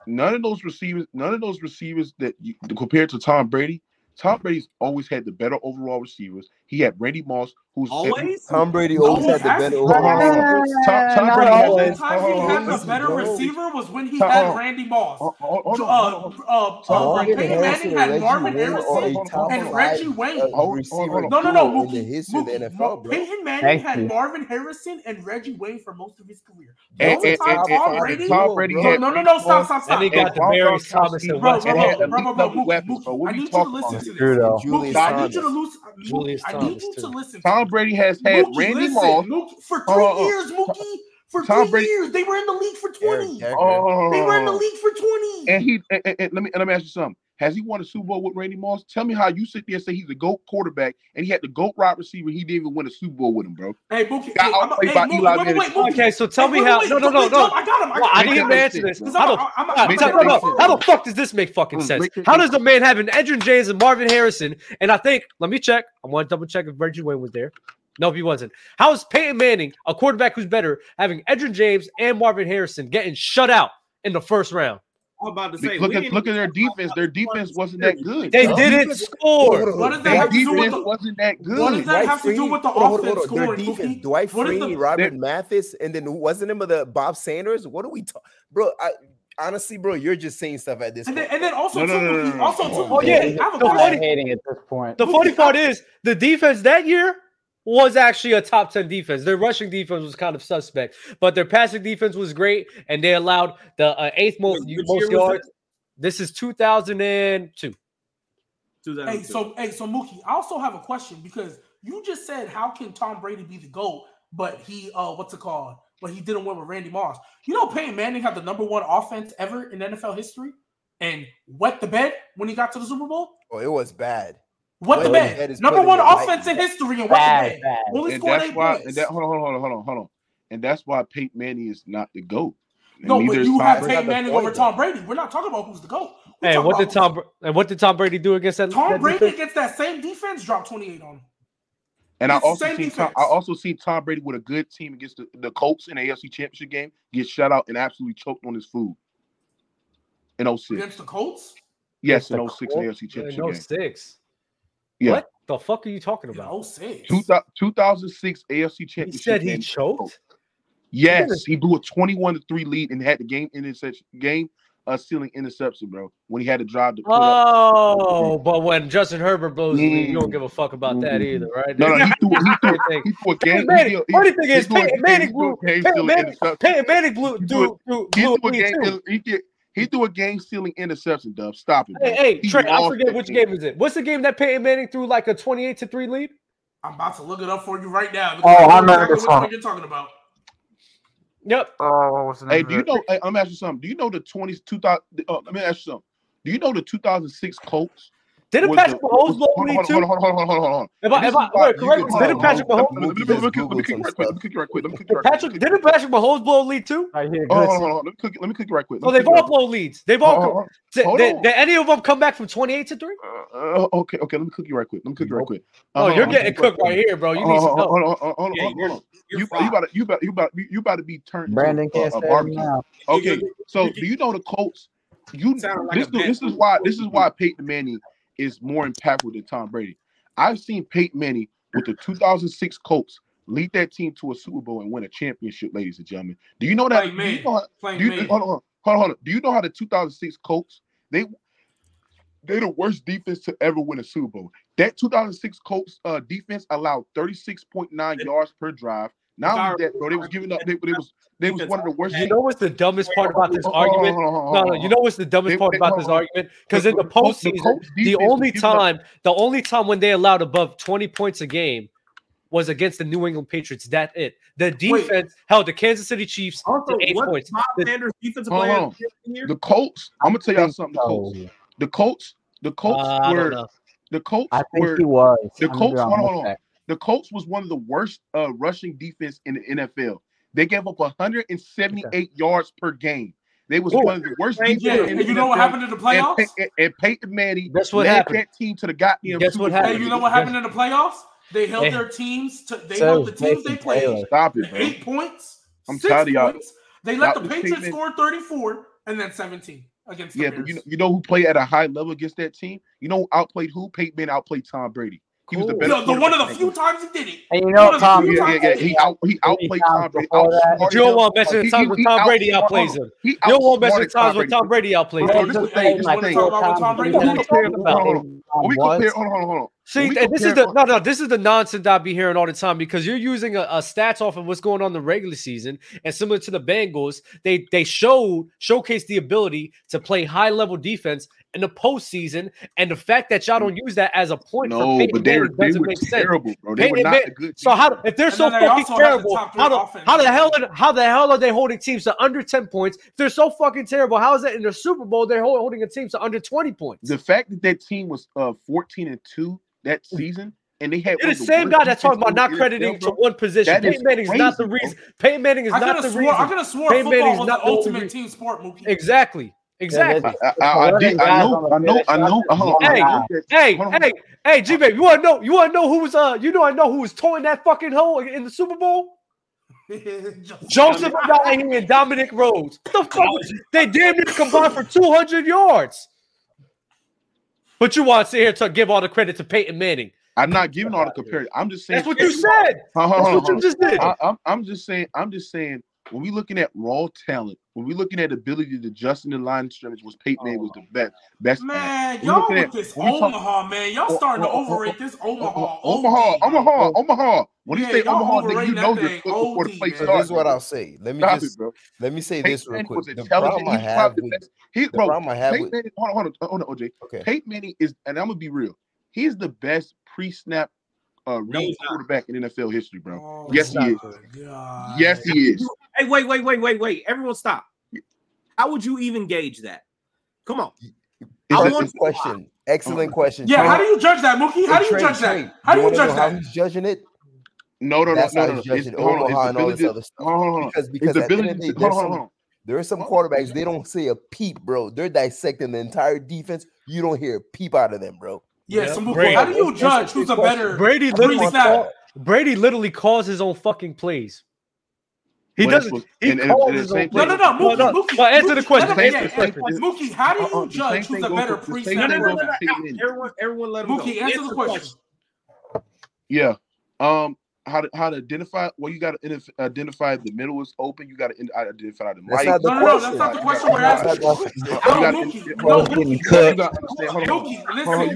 none of those receivers, none of those receivers that you, compared to Tom Brady, Tom Brady's always had the better overall receivers. He had Randy Moss, who's Always? Tom Brady always he had the better. Hold on, hold on, overall. hold on. Tom, Tom Not Brady The has only always. time he had the better receiver was when he Tom- had Randy Moss. Hold on, hold Uh, on, hold uh, uh, Peyton Manning and had Reggie Marvin Wayne are Harrison and Reggie Wayne. uh, Hold- hold receiver. No, no, no, duo in the Mookie. history of the NFL, bro. Peyton Manning had. Marvin Harrison and Reggie Wayne for most of his career. And, only and, time and, Tom Brady. and Tom Brady bro. No, had no, no, no, stop, stop, And stop. he got Ron Demarius Gronkowski Thomas and Bro, bro, bro, bro, bro, bro, level Mookie, weapons. Bro, I need you to listen to this. True though. Julius Mookie, I need you to Thomas. listen. Julius Mookie, need Thomas, to listen. Tom Brady has had Mookie, Randy listen. Moss. Mookie, for Oh, three oh, oh. years, Mookie. For Tom three Brady- years, they were in the league for Eric twenty. Decker. Oh, They were in the league for twenty. and he and, and- and let me and let me ask you something. Has he won a Super Bowl with Randy Moss? Tell me how you sit there and say he's a GOAT quarterback and he had the GOAT wide receiver. He didn't even win a Super Bowl with him, bro. Hey, Mookie. Got Hey, I'm, outplayed hey, by Mookie, Eli wait, wait, wait, Mookie. Okay, so tell Hey, me wait, how. wait, No, no, wait, no, wait, no. I got him. I Well, I got need him. him to answer this. How the, I'm, I'm, I'm Make no, no, how the fuck does this make fucking sense? make How does a man having Edgerrin James and Marvin Harrison? And I think, let me check. I want to double check if Reggie Wayne was there. No, he wasn't. How is Peyton Manning, a quarterback who's better, having Edgerrin James and Marvin Harrison getting shut out in the first round? I'm about to say, Look at look at their defense. Their defense wasn't that good. They bro. didn't score. What does that Their have to do with defense the? wasn't that good. What does that Dwight have to do with the hold on, hold on, offense hold on. Their scoring, defense, Dwight What is the- Freeney, Robert Mathis, and then who was the name of the Bob Sanders? What are we talking, bro? I honestly, bro, you're just saying stuff at this And point. then, and then also No, too, no, no, no, Mookie, no, no. also Come too. Oh, yeah. the forty at this point. The funny part is the defense that year was actually a top 10 defense. Their rushing defense was kind of suspect, but their passing defense was great, and they allowed the uh, eighth most, Which most yards. This is 2002. 2002. Hey, so hey, so Mookie, I also have a question because you just said how can Tom Brady be the GOAT, but he uh what's it called? But he didn't win with Randy Moss. You know Peyton Manning had the number one offense ever in NFL history and wet the bed when he got to the Super Bowl? oh, it was bad. What the man? Number one offense in history, and what the man? And that's why. And that, hold on, hold on, hold on, hold on. And that's why Peyton Manning is not the goat. No, but you have Peyton Manning over Tom Brady. We're not talking about who's the goat. We're and what did Tom and what did Tom Brady do against that? Tom Brady against that same defense dropped twenty eight on him. And I also seen Tom, I also seen Tom Brady with a good team against the, the Colts in the AFC Championship game get shut out and absolutely choked on his food. In 06. Against the Colts? Yes, in 06 Colts? in AFC Championship. In 06. Yeah. What the fuck are you talking about? 06. Two 2006 AFC Championship. He said he game. choked. Yes, he blew a 21 to 3 lead and had the game interception game uh stealing interception, bro. When he had to drive to put up. Oh, but when Justin Herbert blows the lead, you don't Mm. give a fuck about that either, right? No, no, he threw, he threw, Everything. he threw a game. Manning. he- he- Funny thing he is, threw a- Peyton Manning blew. a game Peyton stealing Manning, interception. Peyton Manning blew. He Blew, blew, He blew a threw a lead game. too. He, did- he threw a game stealing interception, Dub. Stop it. Hey, hey, He Trey, I forget which game is it. What's the game that Peyton Manning threw like a twenty-eight to three lead? I'm about to look it up for you right now. Oh, I know remember exactly this one. one you're talking about. Yep. Oh, what's the name? Hey, do you know? Hey, I'm asking you something. Do you know the 20, 2000? Uh, let me ask you something. Do you know the 2006 Colts? Didn't was Patrick the- Mahomes was- blow a hold on, lead hold on, hold on, hold on, hold on, hold on. If I, if I, wait, correct can- me. Didn't on, Patrick hold. Mahomes? Let me- let me- let me cook- let me Google cook you right quick. Let me stuff. cook you right quick. Let me cook you right quick. Patrick, didn't Patrick Mahomes blow a lead too? I hear Hold on, hold on, hold on. Let me cook. Let me cook you right quick. So Let me they've cook you blown leads. They've quick. all. On, Did, hold did, on. did any of them come back from twenty-eight to three? Uh, uh, okay, okay. Let me cook you right quick. Let me cook you right quick. Oh, you're getting let me cook cooked right here, bro. You need some help. hold on, hold on, Yeah, hold on, you're- hold on. you're You, fried. you about to, you about, you about, you about to be turned Brandon into a, can't a say it barbecue. now. Okay, You- so you- do you know the Colts? You Sounded like this, a bad this is food. why this is why Peyton Manning is more impactful than Tom Brady. I've seen Peyton Manning with the 2006 Colts lead that team to a Super Bowl and win a championship, ladies and gentlemen. Do you know that? Do you know how, do you, man. hold on, hold on, hold on, hold on. Do you know how the 2006 Colts they they're the worst defense to ever win a Super Bowl. That 2006 Colts uh, defense allowed 36.9 yards per drive. Not only that, bro, they was giving up. They, they was they was one of the worst. You know what's the dumbest part about this Hold on, hold on, argument? hold on, hold on, No, no. You know what's the dumbest part about this argument? Because in the the the postseason, the only time, the only time when they allowed above twenty points a game was against the New England Patriots. That's it. The defense held the Kansas City Chiefs Also, to eight what points. The- Sanders defensive Hold on. the Colts. I'm gonna tell y'all something. The Colts. The Colts. The Colts Uh, were the Colts I think were he was. the I'm gonna Colts. be Hold on, honest hold on. there. The Colts was one of the worst uh, rushing defense in the NFL. They gave up 178 yards per game. They was Ooh. one of the worst Yeah, defense Yeah, and you know what happened in the And, playoffs? Pey- and, and Peyton Manning Guess what led happened? that team to the goddamn Guess Super what Bowl. happened? Hey, you know what happened in the playoffs? They held Hey. their teams to they So held the is teams they played Taylor. Stop it, to bro. eight points. I'm six tired of y'all- points. They let y'all the Patriots taking- score 34 and then 17 against the Yeah, Bears. but you know, you know who played at a high level against that team? You know who outplayed who? Peyton Manning outplayed Tom Brady. He was the Cool. best. the, the one of the few times he did it. And you know, of Tom. Yeah, yeah, yeah. He out he outplayed Tom Brady. before that. outsmarted But you don't want to mention the times he- when Tom Brady outplays him. He You don't want to mention the times when Tom Brady outplays him. this is the thing. This is the thing. talk about what Tom Brady What are you did? talking about? Hold on, hold on. When we compare, hold on, hold on, hold on. See, When we this is the no, no. This is the nonsense I be hearing all the time because you're using a, a stats off of what's going on in the regular season, and similar to the Bengals, they they showed showcase the ability to play high level defense in the postseason. And the fact that y'all don't use that as a point no, for Peyton but they're they were terrible, sense. bro. They Peyton were not good. So how if they're so fucking terrible, how the, how the hell are, how the hell are they holding teams to under ten points? If they're so fucking terrible, how is that in the Super Bowl they're holding a team to under twenty points? The fact that that team was uh, fourteen and two that mm. season and they had the same guy that's talking about not crediting NFL, to one position. That Peyton Manning is not the reason. Bro. Peyton Manning is not the swore, reason. I could have sworn Peyton football Manning's was not the ultimate team sport, movie. Exactly. Exactly. I, I, I, did, I know. I know. I know. Hold on, hey, hey, hey, hey, G baby, you want to know? You want to know who was? Uh, you know, I know who was towing that fucking hole in the Super Bowl. Joseph Addai and Dominic Rhodes. The fuck? They damn near combined for two hundred yards. But you want to sit here to give all the credit to Peyton Manning? I'm not giving all the comparison. I'm just saying that's what you said. That's what you just did. I, am just saying. I'm just saying when we're looking at raw talent, when we're looking at ability to adjust in the line of scrimmage, was Peyton Manning oh, was the oh best. Best man, y'all with at, this Omaha talk, man, y'all oh, starting oh, to overrate this Omaha. Omaha, Omaha, Omaha. When yeah, you say Omaha, then you know you're before the play starts. This is what I'll say. Let me just it, let me say this real quick. The problem I have with, he, bro, problem I have with, hold on, hold on, hold on, OJ. Okay. Peyton Manning is, and I'm gonna be real. He's the best pre-snap uh, no, quarterback in NFL history, bro. Oh, yes, he is. Oh, yes, he is. Hey, wait, wait, wait, wait, wait. Everyone, stop. How would you even gauge that? Come on. Excellent question. Excellent question. Yeah, how do you judge that, Mookie? How do you judge that? How do you judge that? How judging it? No, no, no, no, no. It's, hold on, it's ability. Hold on, Because, because ability. Hold on, hold on. There are some quarterbacks, they don't say a peep, bro. They're dissecting the entire defense. You don't hear a peep out of them, bro. Yeah, yeah. Some, Brady, how do you judge who's a better Brady? Literally, call, Brady literally calls his own fucking plays. He well, doesn't. He and, calls and, and his own plays. No, no, no. Mookie, no. Mookie, well, answer the question. Same, yeah, question. Mookie, how do you uh, judge who's a better pre? No, no, no, no, no. Everyone, everyone, let him Mookie, go. answer the question. Yeah. Um, how to how to identify. Well, you got to identify the middle is open. You got to identify the that's light. No, no, no, that's not the question we're asking. No, getting cut. Mookie, listen,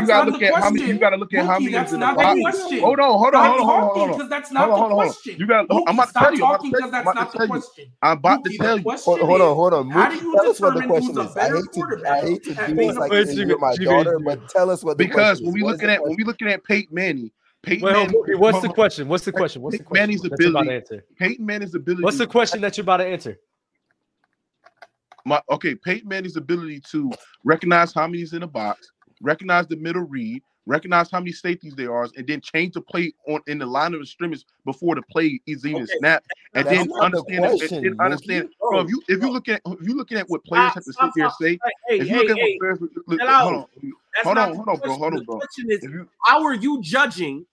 you got to look at how many. You got to look at how many. That's not the question. Hold on, hold on, hold on, hold on. Because that's not the question. You got. I'm about to tell you. I'm about to tell you. Hold on, hold on. How do you determine who's a better quarterback? I hate to do this like with my daughter, but tell us what the question is. Because when we looking at when we looking at Peyton Manning. Peyton Wait, Manning, what's the question? What's the question? What's Peyton the question? Manning's that's ability. About to answer. Peyton Manning's ability. What's the question that you're about to answer? My okay, Peyton Manning's ability to recognize how many's in the box, recognize the middle read, recognize how many safeties there are, and then change the play on in the line of scrimmage before the play is even okay. snapped, and then understand. The question, and, understand. Bro, if you if you look at if you looking at what players stop, have to stop, sit here and say, hey, if you hey, look hey, at what players, look, hold on, That's hold on, hold on, bro, hold on, bro. The question is, you, how are you judging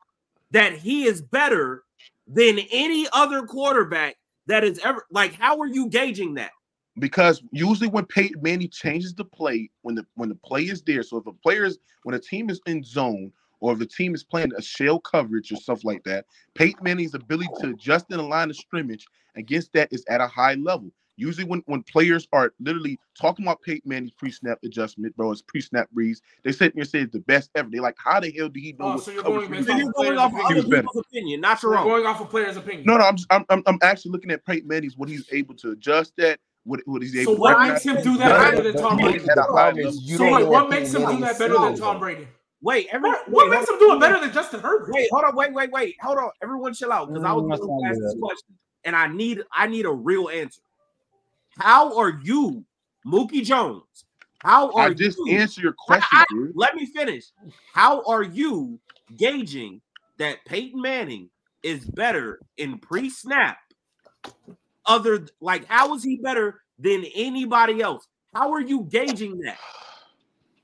that he is better than any other quarterback that is ever? Like, how are you gauging that? because usually when Peyton Manning changes the play, when the when the play is there, so if a player is when a team is in zone or if the team is playing a shell coverage or stuff like that, Peyton Manning's ability to adjust in the line of scrimmage against that is at a high level. Usually, when, when players are literally talking about Peyton Manning's pre-snap adjustment, bro, his pre-snap reads, they sit there and say it's the best ever. They like, how the hell do he know? Oh, so you're going, off, going off of other people's opinion, not your own. Going off a player's opinion. No, no, I'm, I'm I'm actually looking at Peyton Manning's what he's able to adjust that what, what he's able. So what makes him do that better than Tom Brady? So wait, what makes him do that better than Tom Brady? Wait, every, what, what makes him do it better than Justin Herbert? Wait, hold on, wait, wait, wait, hold on. Everyone, chill out because I was going to ask this question, and I need I need a real answer. How are you, Mookie Jones? How are I just you, answer your question? I, I, let me finish. How are you gauging that Peyton Manning is better in pre-snap other like how is he better than anybody else? How are you gauging that?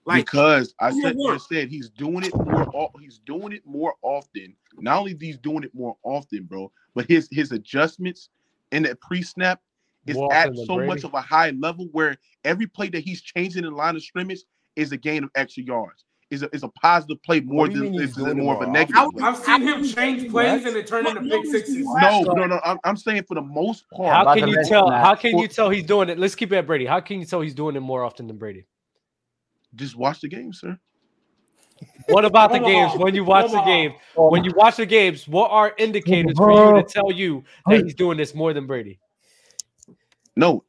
Like because I said, I said he's doing it more he's doing it more often. Not only he's doing it more often, bro, but his his adjustments in that pre-snap is Walking at so Brady. much of a high level where every play that he's changing in line of scrimmage is a gain of extra yards is a, is a positive play more than more well. of a negative. I, have seen him change plays and it turn into big sixes. No, no, no. I'm, I'm saying for the most part. How can you tell? How can you tell he's doing it? Let's keep it at Brady. How can you tell he's doing it more often than Brady? Just watch the game, sir. What about the games? When you watch the game, when you watch the games, what are indicators for you to tell you that he's doing this more than Brady? No,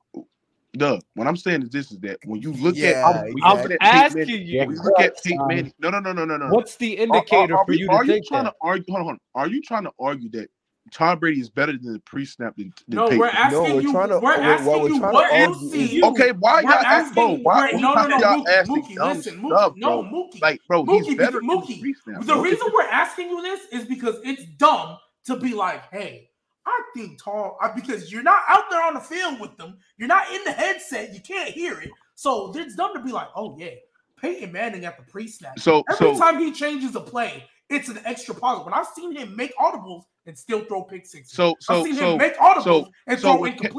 no, what I'm saying is this is that when you look yeah, at, I'm, I'm at asking Pete you, Manning, look at Pete Manning. No, no, no, no, no, no. What's the indicator are, are, are for you? Are you trying to argue? Hold on, hold on. Are you trying to argue that Tom Brady is better than the pre-snap than, than no, Peyton. We're asking no, we're you, trying to. We're, asking we're, we're you what LCU. Okay, why y'all asking. Bro, why, wait, no, no, no, y'all Mookie, asking Mookie, listen, Mookie, stuff. No, Mookie, like, bro, he's better Mookie. The, the reason we're asking you this is because it's dumb to be like, hey, I think tall because you're not out there on the field with them, you're not in the headset, you can't hear it. So it's dumb to be like, oh yeah, Peyton Manning at the pre-snap. So every so, time he changes a play, it's an extra positive. When I've seen him make audibles and still throw pick sixes. So so I've seen so, him make audibles so, and so throw when, incompletions.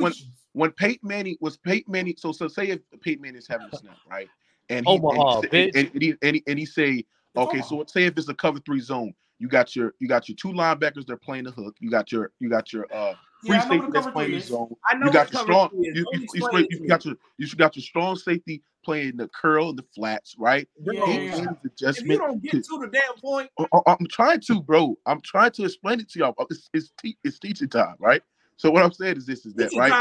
When, when Peyton Manning was Peyton Manning, so so say if Peyton Manning is having a snap, right? And he, Omaha, and, he, and, he, and, he, and he say, it's okay, Omaha. so say if it's a cover three zone, you got your you got your two linebackers they're playing the hook. You got your you got your uh free yeah, safety that's playing the zone. I know you got your strong you, you, you, play, you, got your you got your strong safety playing the curl and the flats, right? Yeah. yeah. Adjustment if you don't get to, the damn point. Oh, oh, I, am trying to, bro. I'm trying to explain it to y'all. Oh, it's it's, te- it's teaching time, right? So what I'm saying is this is that, right?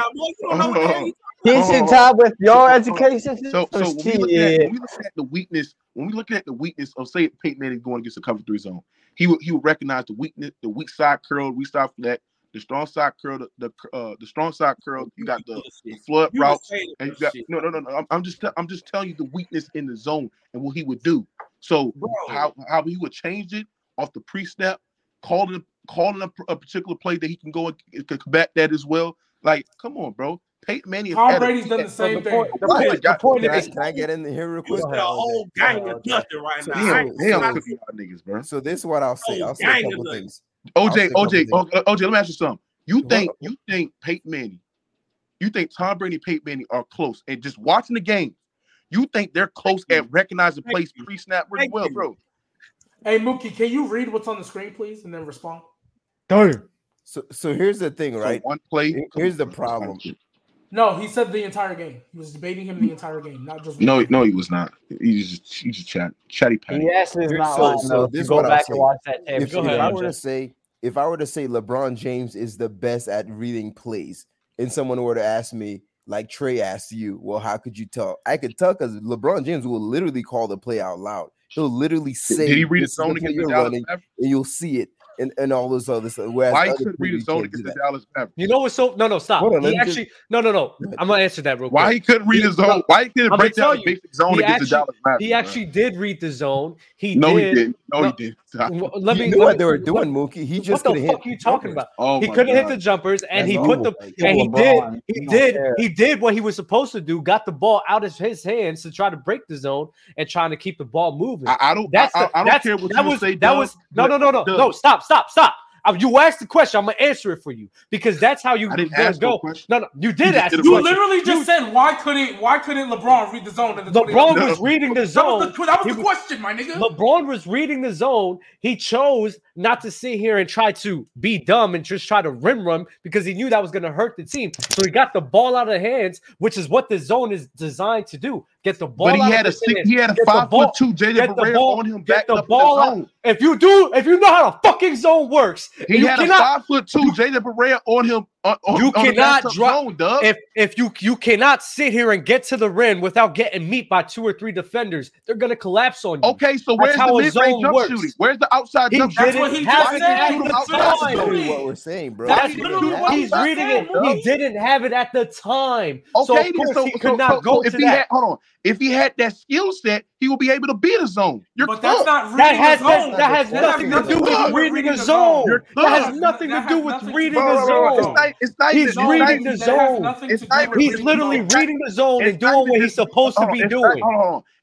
Teaching time with your education. So, so when, we at, when, we look at the weakness, when we look at the weakness of say Peyton Manning going against the cover three zone, he would he would recognize the weakness, the weak side curl, weak side flat, the strong side curl, the, the uh the strong side curl. You got the, the flood routes, and you got no no no no. I'm, I'm, just I'm just telling you the weakness in the zone and what he would do. So Bro. how how he would change it off the pre snap, calling calling a, a particular play that he can go and combat that as well. Like, come on, bro. Peyton Manning. Tom Brady's done the same the thing. Point, the, point, the point, is, can I get in here real quick? The whole gang is nothing right now. Damn, damn, niggas, bro. So this is what I'll say. I'll say a couple things. OJ, OJ, OJ, let me ask you something. You think you think Peyton Manning, you think Tom Brady, Peyton Manning are close, and just watching the game, you think they're close at recognizing place plays pre snap really well, bro. Hey Mookie, can you read what's on the screen, please, and then respond? Darn. So, so here's the thing, right? So one play. Here's the problem. No, he said the entire game. He was debating him the entire game, not just. No, no, he was not. He just he just chat chatty patty. He is not so, lying. So. This go back and watch that tape. If, go if ahead, I were to say, if I were to say LeBron James is the best at reading plays, and someone were to ask me, like Trey asked you, well, how could you tell? I could tell because LeBron James will literally call the play out loud. He'll literally say, "Did he read his zone against the Dallas running, And you'll see it and, and all those other stuff. Why couldn't we Arizona get the Dallas Mavericks? You know what's so no no stop. On, he actually just, no no no. I'm gonna answer that real why quick. Why he couldn't read he, his zone? Why he couldn't I'm break down the basic zone to actually, the Dallas Mavericks? He actually did read the zone. He no did. he didn't. No, no he didn't. Stop. Let me. know what they were doing, Mookie. He just what the fuck you talking about? Oh he couldn't hit the jumpers, and he put the and he did he did he did what he was supposed to do. Got the ball out of his hands to try to break the zone and trying to keep the ball moving. I don't. That's I don't care what you say. That was no no no no no stop stop, stop. Uh, you asked the question. I'm gonna answer it for you because that's how you go. No, no, you did you ask. You literally just you, said why couldn't why couldn't LeBron read the zone? The LeBron 20- was no. reading the zone. That was the, that was the question, my nigga. LeBron was reading the zone. He chose not to sit here and try to be dumb and just try to rim run because he knew that was going to hurt the team. So he got the ball out of hands, which is what the zone is designed to do. Get the ball. But he had a six, he had a five foot two JJ Barea on him. Get the ball the out. If you do, if you know how the fucking zone works, he had cannot, a five foot two JJ Barea on him you cannot drop no, if if you you cannot sit here and get to the rim without getting meet by two or three defenders. They're gonna collapse on you. Okay, so where's the mid range jump works. shooting? Where's the outside he jump? That's what he just said. That's what we're saying, bro. That's, literally what he's reading it. Bro. He didn't have it at the time. Okay, so, so, so, so if he had, hold on, if he had that skill set, he will be able to beat a zone. You're but cooked. that's not reading that has, a zone. That, that has nothing to do with reading a zone. That has nothing to do with reading a zone. He's reading the zone. He's literally reading the zone and doing what he's supposed to be doing.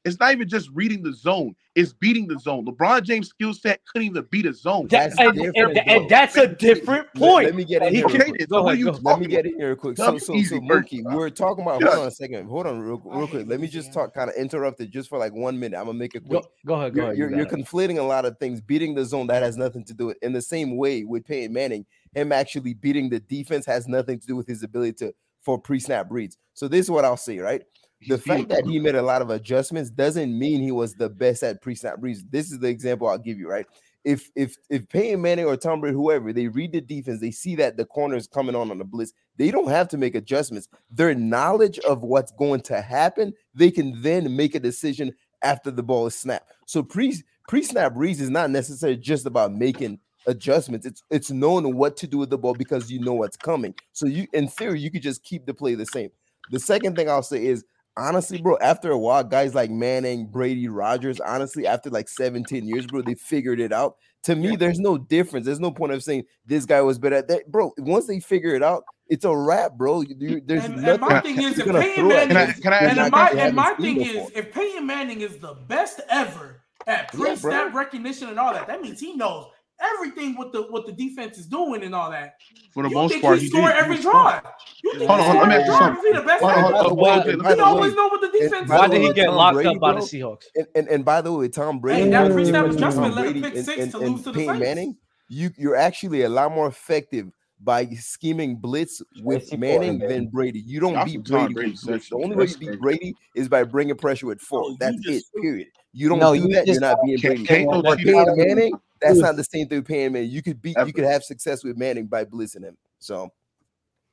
It's not even just reading the zone; it's beating the zone. LeBron James' skill set couldn't even beat a zone. That's and, and, and, that's a different point. Let, me get in he here. It. Go, ahead, go. Let me get in here real quick. So, so, so Mookie, we we're talking about. Hold on a second. Hold on, real, real quick. Let me just talk, kind of interrupted just for like one minute. I'm gonna make it quick. Go, go ahead. Go you're, ahead. You're, you're conflating a lot of things. Beating the zone that has nothing to do with. In the same way with Peyton Manning, him actually beating the defense has nothing to do with his ability to for pre-snap reads. So this is what I'll say, right? the fact that he made a lot of adjustments doesn't mean he was the best at pre-snap reads. This is the example I'll give you, right? If if if Peyton Manning or Tom Brady, whoever, they read the defense, they see that the corner is coming on on the blitz. They don't have to make adjustments. Their knowledge of what's going to happen, they can then make a decision after the ball is snapped. So pre pre-snap reads is not necessarily just about making adjustments. It's it's knowing what to do with the ball because you know what's coming. So you in theory you could just keep the play the same. The second thing I'll say is honestly, bro, after a while, guys like Manning, Brady, Rodgers, honestly, after like 17 years, bro, they figured it out. To me, there's no difference. There's no point of saying this guy was better at that, bro. Once they figure it out, it's a wrap, bro. You, there's and, nothing. My thing is, if Peyton Manning, and, my, and my thing is, if Peyton Manning is the best ever at pre-snap yeah, recognition and all that, that means he knows everything what the what the defense is doing and all that. For the you most part, he score did. every draw You think hold every drive? Is he the best? Hold on, hold on, hold on, we always know what the defense. Why did he get locked up by the Seahawks? And, and by the way, Tom Brady. Hey, that pre-snap adjustment led a pick six to lose to the Peyton Manning. You you're actually a lot more effective by scheming blitz with Manning than Brady. You don't beat Brady. The only way you beat Brady is by bringing pressure at four. That's it. Period. You don't no, do you that. You're not being Peyton, Peyton, Peyton Manning. That's not the same thing Paying Manning. You could beat. You could have success with Manning by blitzing him. So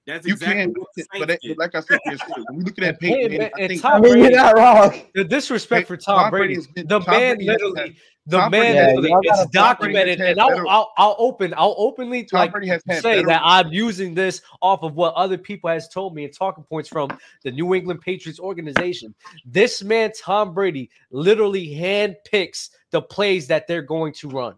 that's you exactly can, but it, like I said, when we looking at Peyton, and, I think Tom Brady, you're not wrong. The disrespect for Tom, Tom Brady, been, the Tom man Brady literally, had, the Tom man Brady literally, it's documented, and I'll, I'll, I'll open, I'll openly like say that I'm using this off of what other people has told me and talking points from the New England Patriots organization. This man, Tom Brady, literally handpicks the plays that they're going to run.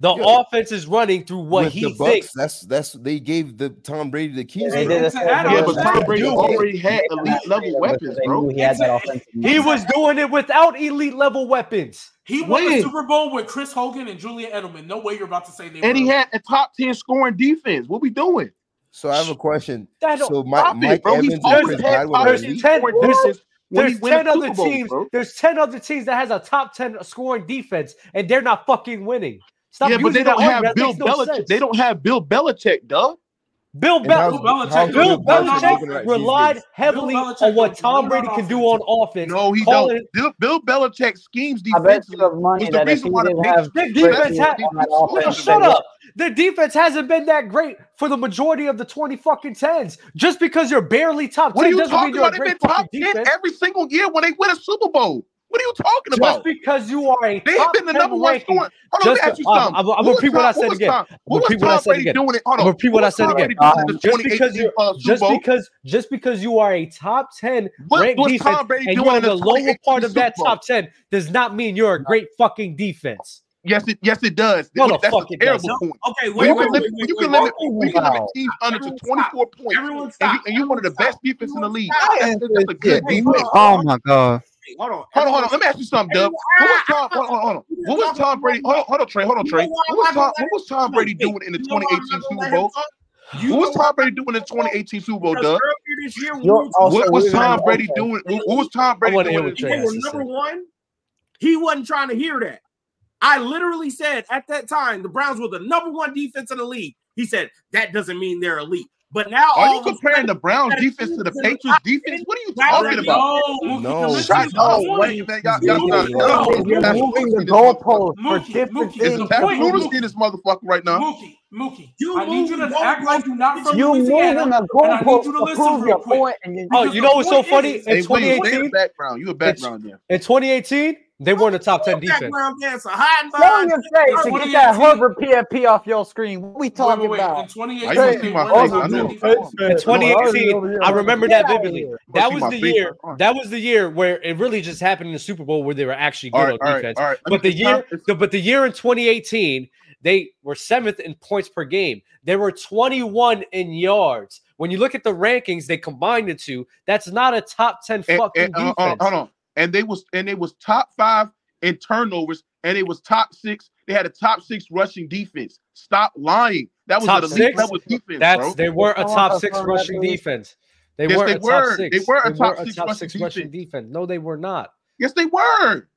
The Yo, offense is running through what he Bucks, thinks. That's that's they gave the Tom Brady the keys. Right? Yeah, yeah, but Tom Brady Dude, already had elite level weapons, bro. He, had that offense. he was doing it without elite level weapons. He won when? the Super Bowl with Chris Hogan and Julian Edelman. No way you're about to say they. And won. he had a top ten scoring defense. What we doing? So I have a question. So my, Mike bro. Evans and Chris Godwin. There's ten, there's, there's ten other Bowl, teams. Bro. There's ten other teams that has a top ten scoring defense, and they're not fucking winning. Stop yeah, but they don't have Bill no Belichick. Sense. They don't have Bill Belichick, dog. Bill, Be- how's, Belichick, Bill Belichick relied heavily Belichick on what Tom Brady can do on offense. No, he don't. It. Bill, Bill Belichick schemes defensively was the reason why the have defense had. Well, shut up. The defense hasn't been that great for the majority of the twenty fucking tens. Just because you're barely top ten what are you doesn't mean you're about? a great They've been top ten defense. every single year when they win a Super Bowl. What are you talking about? Just because you are a they have been the number one ranking. Hold on, just, let me ask you something. I'm, I'm, I'm repeat what I said again. What was Tom Brady doing it? Hold on. Repeat what, I said again. Just because you, just because, just because you are a top ten ranked defense and you're in the lower part of that top ten does not mean you're a great fucking defense. Yes, it yes it does. What That's a, a terrible does. point. Okay, wait, you wait, wait, wait, you can limit you can limit teams under to twenty four points, and you're you one of the best defense in the league. That's, that's a good defense. Oh my god. Hold on, hold on, hold on. Let me ask you something, Dub. What was Tom? Hold on, hold on. What was Tom Brady? Hold on, hold on, Trey. Hold on, Trey. What was Tom? What was Tom Brady doing in the 2018 Super Bowl? You what was Tom Brady doing in 2018 Super Bowl, Doug? What was Tom Brady doing? What was Tom Brady doing? Number one, he wasn't trying to hear that. I literally said at that time the Browns were the number one defense in the league. He said that doesn't mean they're elite. But now are you comparing the Browns defense to the Patriots defense? What are you talking about? No, shut up. Moving the goalpost for different things. Pat Noodles this motherfucker right now. Mookie, you I need you to act like you're not from you Moving the goalpost you to prove your point. And you, oh, you know what's so funny? In 2018, background, you a background there. In 2018. They weren't a top ten defense. Dancer, hiding behind. Don't to get that Harvard PFP off your screen. What we talking wait, wait, about? In 2018, in 2018, I remember that vividly. That was the year. That was the year where it really just happened in the Super Bowl where they were actually good right, on defense. But the year, the, but the year in 2018, they were seventh in points per game. They were 21 in yards. When you look at the rankings, they combined the two. That's not a top 10 fucking and, and, defense. Uh, hold on and they was and they was top five in turnovers, and it was top six. They had a top six rushing defense. Stop lying. That was top an elite level defense. That's bro. they were a top six rushing defense. They yes, were they a were. top six. They were a they top, were six, a top rushing six, rushing, defense. defense. No, they were not. Yes, they were.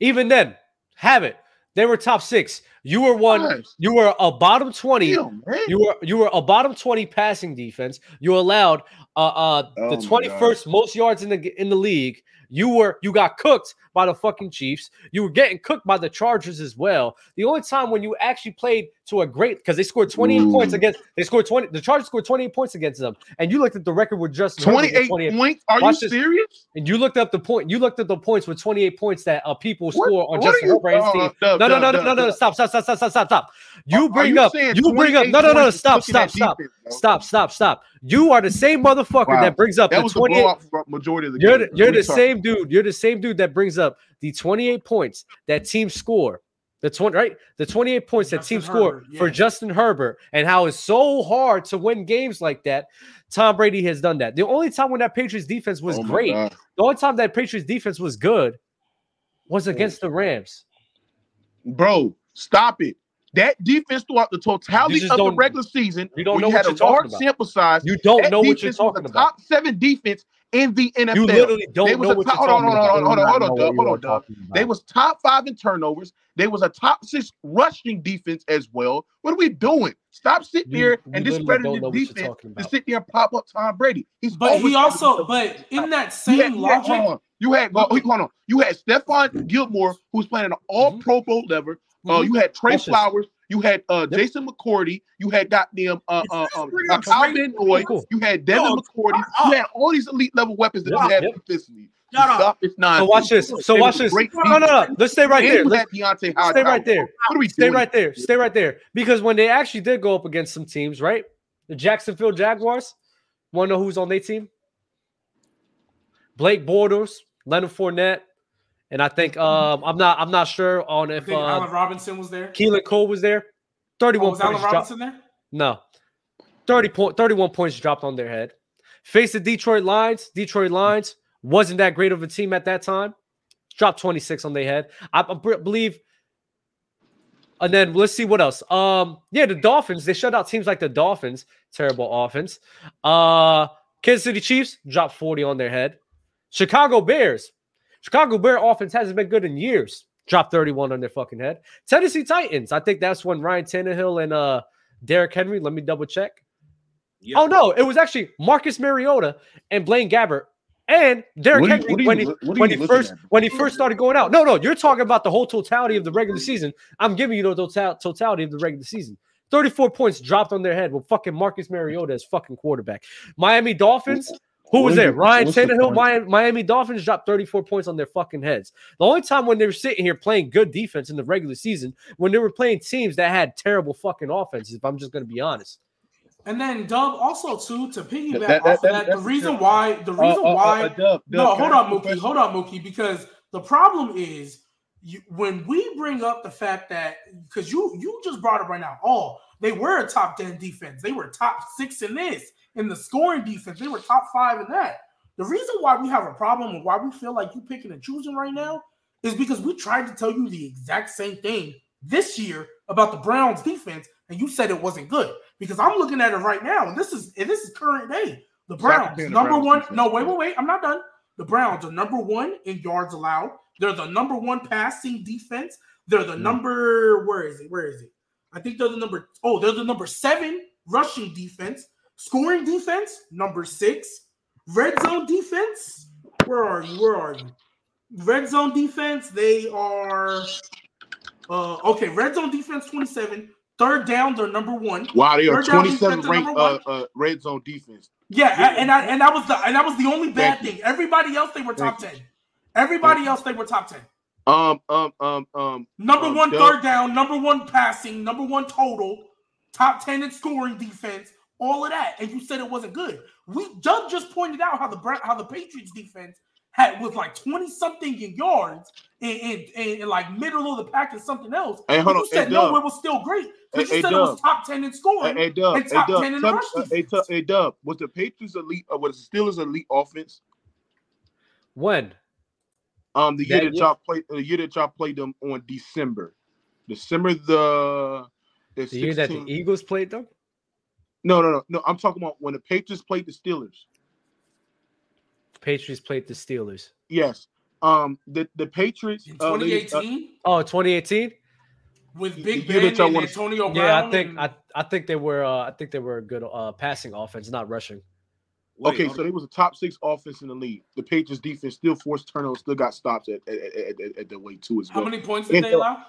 Even then, have it. They were top six. You were one. Gosh. You were a bottom twenty. Damn, you were you were a bottom twenty passing defense. You allowed uh, uh, oh the twenty first most yards in the in the league. You were you got cooked by the fucking Chiefs. You were getting cooked by the Chargers as well. The only time when you actually played to a great because they scored 28 Ooh. points against they scored 20 the Chargers scored 28 points against them. And you looked at the record with with 28 28 points? Are you this. serious? and you looked up the point. You looked at the points with 28 points that uh, people What- score on Justin are you- Herbert and his uh, team. No, no, Dub, no, no, no, no. Stop, stop, stop, stop, stop, stop, stop. You bring you up. You bring up. 28 No, no, no. Stop, stop, stop, defense, stop, stop, stop. You are the same motherfucker Wow. that brings up That the was the 28. majority of the You're game. the, you're the same dude. You're the same dude that brings up the 28 points that team score. The 20 right, the 28 points that Justin team score Herbert, for yeah. Justin Herbert, and how it's so hard to win games like that. Tom Brady has done that. The only time when that Patriots defense was Oh great, God. the only time that Patriots defense was good, was against the Rams. Bro, stop it. That defense throughout the totality of the regular season, you don't know you what had a you're talking large about. sample size. You don't know what you're talking about. Top seven defense in the NFL. You literally They don't was know a what top, you're hold on, hold on, hold on, hold on, hold on, Doug, hold on, Doug. They was top five in turnovers. They was a top six rushing defense as well. What are we doing? Stop sitting You- here and literally discrediting the know what you're defense to sit there and pop up Tom Brady. He's But he also, but in that You same had, you had, logic, hold on. You had, well, hold on. You had Stephon Gilmore, who's playing an all pro bowl level. Uh, Mhm. you had Trey Watch this. Flowers. You had uh, Yep. Jason McCourty. You had goddamn uh, uh, um, uh, up Kyle Trey- Cool. You had Devin No, McCourty. You had all these elite level weapons that Yep, you had yep. defensively. Shut up. Stop So watch this. So They watch this. No, no, no. Let's stay right And there. Let's had Deontay stay right there. What are we Stay doing? right there. Stay right there. Because when they actually did go up against some teams, right? The Jacksonville Jaguars. Want to know who's on their team? Blake Bortles, Leonard Fournette, and I think um I'm not I'm not sure on if uh, Allen Robinson was there. Keelan Cole was there. 31 Oh, was Allen points dropped. Robinson there? No. 30 point 31 points dropped on their head. Face the Detroit Lions. Detroit Lions wasn't that great of a team at that time. Dropped 26 on their head. I, I believe. And then let's see what else. Um, yeah, the Dolphins, they shut out teams like the Dolphins. Terrible offense. Uh Kansas City Chiefs dropped 40 on their head. Chicago Bears. Chicago Bear offense hasn't been good in years. Dropped 31 on their fucking head. Tennessee Titans. I think that's when Ryan Tannehill and uh Derrick Henry. Let me double check. Yep. Oh no, it was actually Marcus Mariota and Blaine Gabbert and Derrick What you- Henry you when he loo- what are when he first at? when he first started going out. No, no, you're talking about the whole totality of the regular season. I'm giving you the total, totality of the regular season. 34 points dropped on their head with fucking Marcus Mariota as fucking quarterback. Miami Dolphins. Who was there? it- Ryan what's the Tannehill. Miami, Miami Dolphins dropped 34 points on their fucking heads. The only time when they were sitting here playing good defense in the regular season, when they were playing teams that had terrible fucking offenses, if I'm just going to be honest. And then Dub also too to piggyback That- that- off of that- that. The reason true. why the Uh, reason uh, uh, why uh, Dub, no Dub, hold on ask you a Mookie question? hold on Mookie because the problem is you, when we bring up the fact that because you you just brought it right now oh they were a top 10 defense they were top six in this in the scoring defense they were top five in that the reason why we have a problem and why we feel like you picking and choosing right now is because we tried to tell you the exact same thing this year about the Browns defense, and you said it wasn't good. Because I'm looking at it right now, and this is and this is current day. The Browns, the number Browns one. defense. No, wait, wait, wait. I'm not done. The Browns are number one in yards allowed. They're the number one passing defense. They're the Mm. number. Where is it? Where is it? I think they're the number. Oh, they're the number seven rushing defense. Scoring defense, number six. Red zone defense. Where are you? Where are you? Red zone defense, they are uh okay, red zone defense 27. Third down, they're number one. Wow, they are 27 defense ranked uh, uh, red zone defense. Yeah, a- and I and that was the and that was the only bad Thank thing. Everybody else they were top Thank 10. Everybody else they were top 10. Um, um, um, um. Number um, one third down, number one passing, number one total, top 10 in scoring defense, all of that. And you said it wasn't good. We Doug just pointed out how the how the Patriots defense had was like 20 something in yards and, and, and, and like middle of the pack and something else. Hey, hold But on. You said Hey, no, Doug. it was still great. Because Hey, you hey, said it was top 10 in Hey, scoring. hey, Dub. and Hey, Dub. 10 in tell me- rush Hey, defense. Hey, Dub. Was the Patriots elite? Uh, was the Steelers elite offense? When? Um, the year That that y'all played, the year that y'all played them on December, December the the, The year that the Eagles played them? No, no, no, no. I'm talking about when the Patriots played the Steelers. Patriots played the Steelers. Yes. Um, the the Patriots. In uh, ladies, uh, 2018 Oh, 2018? with the Big Ben and wanna- Antonio Brown. Yeah, I think and- I, I think they were uh, I think they were a good uh, passing offense, not rushing. Wait, okay, so on. they was a top six offense in the league. The Patriots defense still forced turnovers, still got stops at at, at, at, at the way too as well. How well. many points did And they allow?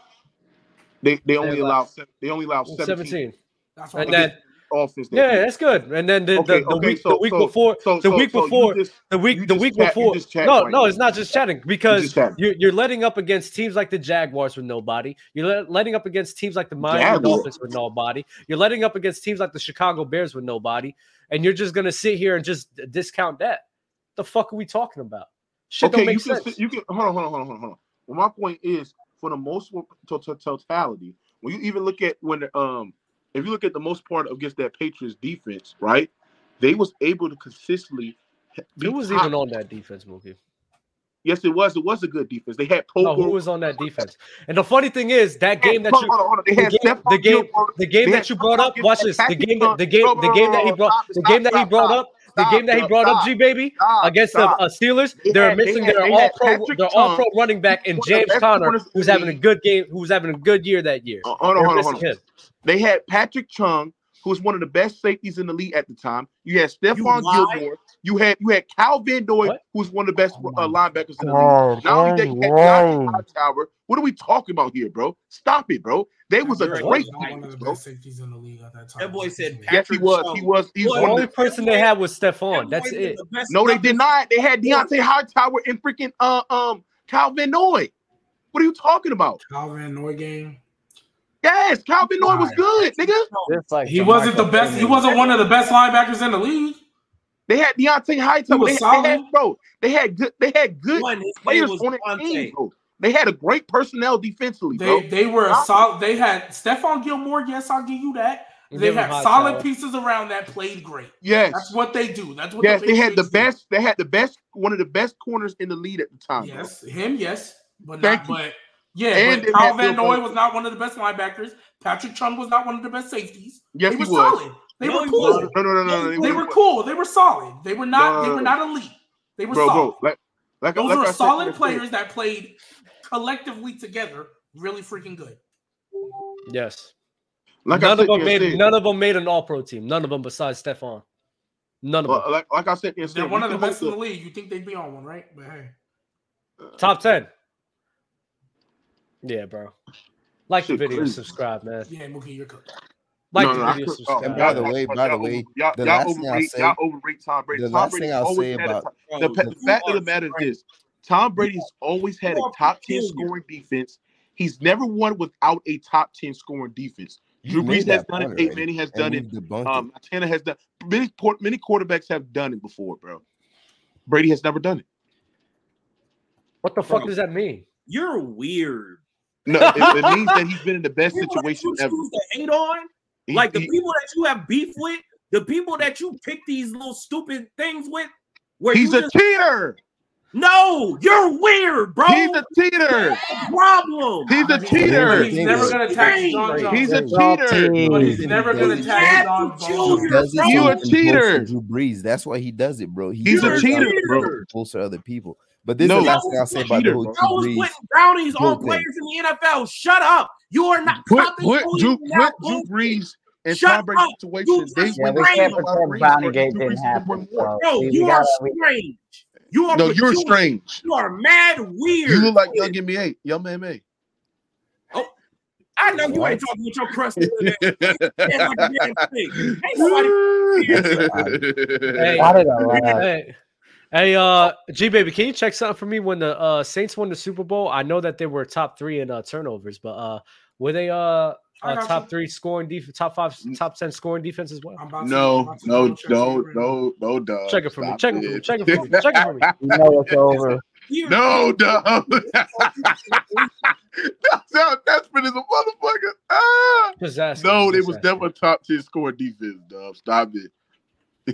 They they only allow allowed- they only allow 17, 17. That's what And then offense. that yeah, that's good. And then the, Okay, the, the okay, week so- the week so- before so- the week before just- the week the week chat- before no right no now. it's not just chatting because just chatting. you're, you're letting up against teams like the Jaguars with nobody you're letting up against teams like the Miami Jaguars. Dolphins with nobody you're letting up against teams like the Chicago Bears with nobody and you're just gonna sit here and just discount that the fuck are we talking about shit don't okay, make you can sense you can hold on, hold on, hold on, hold on. Well, my point is, for the most to, to, totality, when you even look at when the, um, if you look at the most part against that Patriots defense, right? They was able to consistently. who was top- even on that defense Mookie Yes, it was. It was a good defense. They had no Pogo. who was on that defense and the funny thing is that game that you on, hold on. They the game- the game- the game that you brought up watch this the game the game the game that he brought the game that he brought stop. the game that he stop, brought up. G baby against stop. the uh, Steelers They they're had- they missing had- their they all pro, Patrick their all pro running back in one of the James Conner who's having a good game who's having a good year that year Uh, hold on, They're hold on, hold on. him. They had Patrick Chung, who was one of the best safeties in the league at the time. You had You Stephon lied? Gilmore. You had you had Kyle Van Noy, What? who was one of the best Oh uh, linebackers in the league. God, Not only that, you had oh, Deontay Hightower. What are we talking about here, bro? Stop it, bro. They was a You're great right. one of defense, the bro. best safeties in the league at that time. That boy said Yes, he Patrick was. Chung. He was. He's Boy, the one of only the. person they had was Stephon that's That boy it the No, they left did not. They had Deontay Hightower and freaking uh um Kyle Van Noy. What are you talking about? Kyle Van Noy game. Yes, Kyle Van Noy was good, nigga. Like He wasn't the best. He wasn't one of the best linebackers in the league. They had Deontay Hightower. was They, they solid. had bro. They had good. They had good One, players on their team, bro. They had a great personnel defensively, bro. They they were a solid. They had Stephon Gilmore. Yes, I'll give you that. They Give him had solid tower. pieces around that played great. yes, That's what they do. That's what. yes. the They had the do. best. They had the best. One of the best corners in the league at the time. bro. Yes, him. Yes, but Thank not. you. But yeah, And but Kyle Van Bill Noy was not one of the best linebackers. Patrick Chung was not one of the best safeties. Yes, they he were was. solid. They No, were he cool. No, no, no, no, no. They They weren't. cool. They were solid. They were not. No, they were not elite. They were bro, solid. bro. Like, like, Those like I are said solid yesterday, players that played collectively together, really freaking good. yes Like I none said, of them made yesterday, none of them made an all pro team none of them besides Stephon none of them like, like I said, yesterday, They're one of the best in the league. You think they'd be on one, right? But hey, top 10 yeah bro like the video crazy. subscribe man yeah, Mookie, you're cooked. like No, the no, video could- subscribe And by the way, by the way, y'all, the y'all last thing overrate, say- y'all overrate Tom Brady. the Tom last Brady thing I'll say had a about- Bro, the, the fact of the matter is strange. this: Tom Brady's always had a top ten scoring defense. He's never won without a top ten scoring defense. You Drew Brees has done it. point Peyton Manning has done it. Um, Montana has done. Many many quarterbacks have done it before, bro. Brady has never done it. what the fuck Bro. does that mean You're weird. No, it, it means that he's been in the best People that situation you ever. choose to hate on, He- like the he- people that you have beef with, the people that you pick these little stupid things with, where he's a just cheater. no, you're weird, bro. He's a cheater. problem. He's a cheater. he's never gonna tax John Jones. He's a cheater. But he's never gonna He's tax John Jones. He does it bro. so You a cheater. Drew Brees. That's why he does it, bro. He He's a cheater, that bro. to Bolster other people. But this No. is the last thing I'll say about Cheater, the whole bro. I was putting bounties on players in the NFL. Shut up. You are not. Put stop put bullying Drew now, put Drew. Brees and Shut Tom Brady up. situation. You They Yeah, win we the Brady. can't game a pretend Bountygate didn't Brees happen. won. So Bro, we, we you are strange. You are No, you're peculiar. strange. You are mad weird. You look like Young NBA. Young man, oh, I know you ain't talking with your crusty little ass. Ain't like a damn thing. Hey, why did I hey, hey, uh, G baby, can you check something for me when the uh Saints won the Super Bowl? I know that they were top three in uh, turnovers, but uh, were they uh, uh top you. three scoring defense, top five, top ten scoring defense as well? I'm about to, I'm No, about to no, double no, for you right now. no, no, dog. Check it for me. Check it for me. Check it for me. Check it for me. You know it's over. No, dog. That's Desmond is a motherfucker. Ah. Just. No, they was never top 10 score defense, dog. Stop it.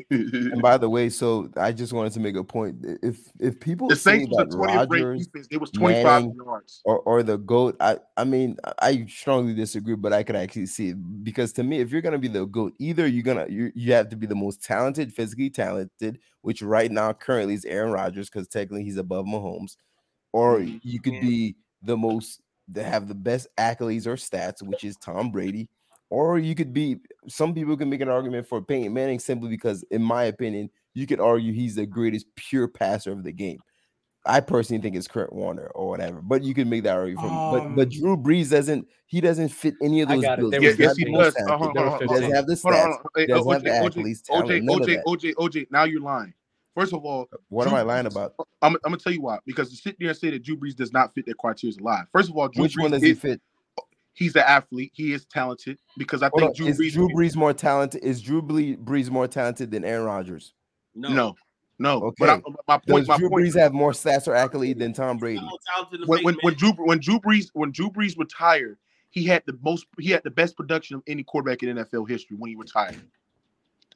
And by the way, so I just wanted to make a point. If if people the say Saints that 20th Rodgers defense. It was 25 Manning, yards. or, or the goat, I I mean I strongly disagree, but I could actually see it because to me, if you're gonna be the goat, either you're gonna you, you have to be the most talented, physically talented, which right now currently is Aaron Rodgers because technically he's above Mahomes, or Mhm. you could be the most that have the best accolades or stats, which is Tom Brady, or you could be some people can make an argument for Peyton Manning simply because, in my opinion, you could argue he's the greatest pure passer of the game. I personally think it's Kurt Warner or whatever, but you can make that argument. Um, but but Drew Brees doesn't. He doesn't fit any of those. I bills. Yes, he does. Uh, hold, hold, hold, doesn't have the stats. Uh-huh, doesn't uh-huh, have the athletes. OJ, OJ, OJ, OJ. Now you're lying. First of all, what Drew am I lying about? I'm, I'm, gonna tell you why. Because to sit there and say that Drew Brees does not fit their criteria is a lie. First of all, Drew which Brees one does he fit? he's an athlete. He is talented because I Hold think Drew, Brees, Drew Brees more talented. Is Drew Brees more talented than Aaron Rodgers? No, no, no. Okay. But I, my point, Does my Drew point, Brees have more stats or accolade than Tom Brady? When, when, when, Drew when Drew Brees when Drew Brees retired, he had the most he had the best production of any quarterback in NFL history when he retired.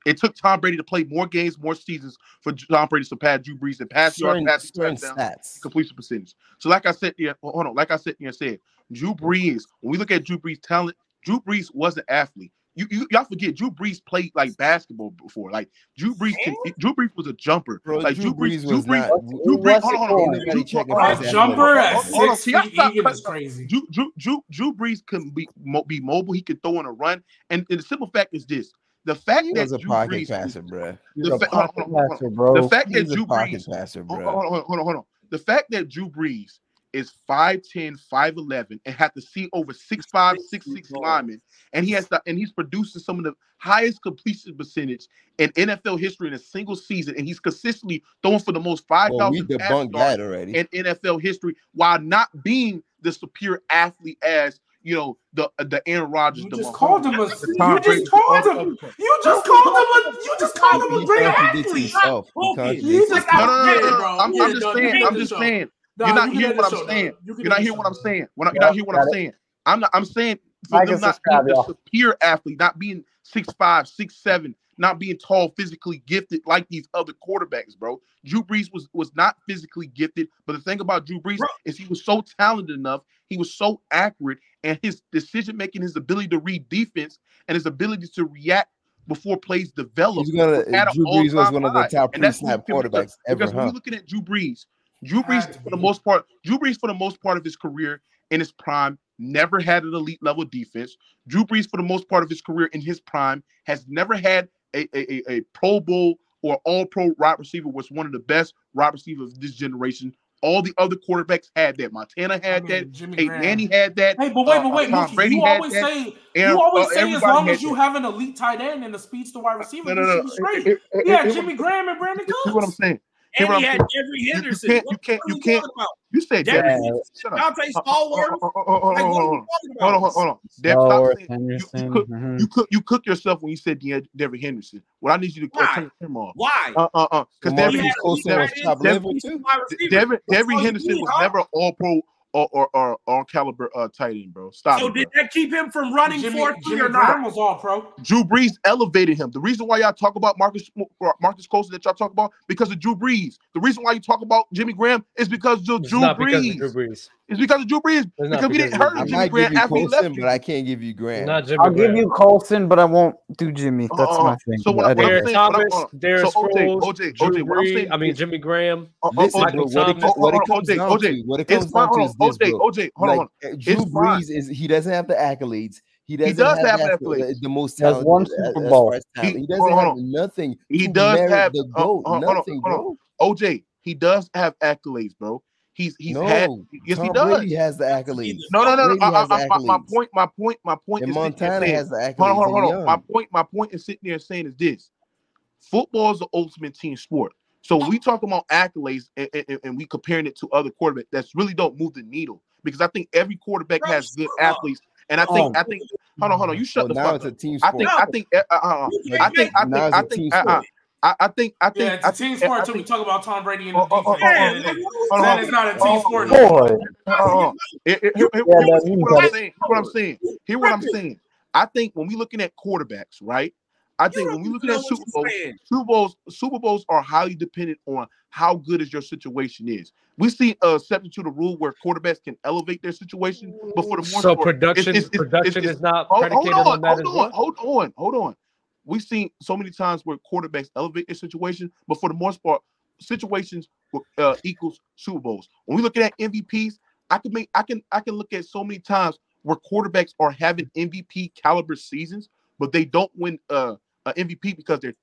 It took Tom Brady to play more games, more seasons for Tom Brady to pass Drew Brees and pass yards, pass passing touchdowns, completion percentage. So, like I said, yeah, hold on. Like I said, yeah, said Drew Brees. When we look at Drew Brees' talent, Drew Brees was an athlete. You, you y'all forget Drew Brees played like basketball before. Like Drew Brees, can, Drew Brees was a jumper. Bro, like Drew, Drew Brees, Drew Brees, not, Drew Brees. Hold on, hold on. Hold on. A jumper at six feet was crazy. Drew, Drew, Drew, Drew Brees can be be mobile. He can throw on a run. And, and the simple fact is this: the fact he that was a Drew pocket Brees, passer, bro. The, fa- hold on, hold on, hold on. Passer, bro. the fact He's that Drew Brees, passer, bro. Hold on, hold on, hold on. The fact that Drew Brees is 5'10, 5'11, and had to see over 6'5, 6'6 linemen. And he has to, and he's producing some of the highest completion percentage in NFL history in a single season. And he's consistently throwing for the most 5,000 well, we in NFL history while not being the superior athlete as you know the the Aaron Rodgers. You just called him a. You just called him. You just called him a. You just called him a great athlete. You just no, no, no, no. I'm, I'm just saying. I'm just saying. You're not hearing what I'm saying. You're not hearing what I'm saying. You're not hearing what I'm saying. I'm not. I'm saying for them not being a superior athlete, not being six five, six seven, not being tall, physically gifted like these other quarterbacks, bro. Drew Brees was was not physically gifted, but the thing about Drew Brees bro. is he was so talented enough he was so accurate, and his decision making, his ability to read defense, and his ability to react before plays develop. He's gonna, Drew Brees was one of the top pre-snap quarterbacks ever. Because huh? we're looking at Drew Brees. Drew Brees, for the most part, Drew Brees, for the most part of his career in his prime, never had an elite level defense. Drew Brees, for the most part of his career in his prime, has never had a, a, a Pro Bowl or All Pro wide receiver. Was one of the best wide receivers of this generation all the other quarterbacks had that. Montana had I mean, that. Jimmy Manny had that. Hey, but wait, uh, but wait, uh, Mookie, you, always say, you always uh, say as long as you that. have an elite tight end and the speeds to wide receiver, no, no, no. you're straight. It, it, yeah, it, Jimmy Graham and Brandin Cooks. what I'm saying. And he had Devery Henderson. You, can't. You can't. You, can't you said Devery. Shut up. Donté Stallworth. Hold on. Hold on. Stop saying you cook. You cook yourself when you said Devery Henderson. What I need you to turn him on. Why? Uh uh. uh because Devery Henderson was never all pro or or or all caliber uh tight end, bro. Stop. So it, bro. did that keep him from running Jimmy, four three Jimmy or not? Was all pro. Drew Brees elevated him. The reason why y'all talk about Marcus Marques Colston that y'all talk about because of Drew Brees. The reason why you talk about Jimmy Graham is because of Drew, Brees. Because of Drew Brees. It's because of Drew Brees. It's because we didn't hurt I Jimmy Graham after Colston, he left. You. But I can't give you Graham. Not Jimmy I'll Graham. give you Colston, but I won't do Jimmy. That's uh, my thing. So what, I what I'm saying, Thomas, what I'm, Darren so Sproles, OJ, OJ, OJ, Drew what I'm saying, I mean Jimmy Graham. Uh, Listen, Michael what Thomas. It, what it comes OJ, down OJ, to, what it comes down to is this, OJ, bro. OJ, hold like, on. Drew Brees is he doesn't have the accolades. He, doesn't he does have, have the, uh, the most talented. Has one Super Bowl. He, he doesn't have nothing. He does have the uh, goat. Nothing, bro. OJ, he does have accolades, bro. He's he's no, had yes Tom he does. Brady has the accolades. No no no, no. I, I, I, my point my point my point. And is Montana saying, has the accolades. Hold on hold on, hold on. My point my point is sitting there saying is this: football is the ultimate team sport. So we talk about accolades and, and, and we comparing it to other quarterbacks. That's really don't move the needle because I think every quarterback has good athletes. And I think oh. I think hold on hold on you shut well, the fuck up. I think I think uh, uh, uh I think I think I think I, I think I think yeah, it's I, a team sport until we talk about Tom Brady and oh, oh, oh, oh yeah, oh, oh then not a team oh, sport. Boy. Uh, it, it, it, what I'm saying, what I'm saying, hear what I'm saying. I think when we looking at quarterbacks, right? I think when we look at Super Bowls, Super Bowls, Super Bowls are highly dependent on how good is your situation is. We see uh, a exception to the rule where quarterbacks can elevate their situation, before the more so production, it's, it's, production it's, is not predicated hold on, on that. Hold on, hold on, hold on we've seen so many times where quarterbacks elevate their situation, but for the most part, situations uh, equals Super Bowls. When we look at MVPs, I can make I can I can look at so many times where quarterbacks are having MVP caliber seasons, but they don't win uh, a MVP because they're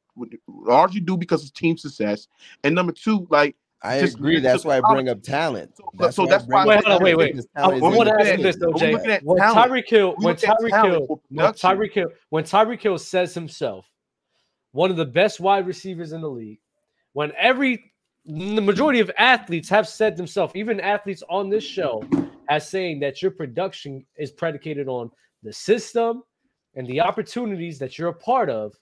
largely due because of team success. And number two, like I just agree. That's why I bring up talent. So that's, so that's why. Wait, hold on, wait, wait. I want to ask this OJ. When Tyreek Hill, when Tyreek Hill, when Tyreek Hill, when Tyreek Hill says himself, one of the best wide receivers in the league, when every the majority of athletes have said themselves, even athletes on this show, as saying that your production is predicated on the system and the opportunities that you're a part of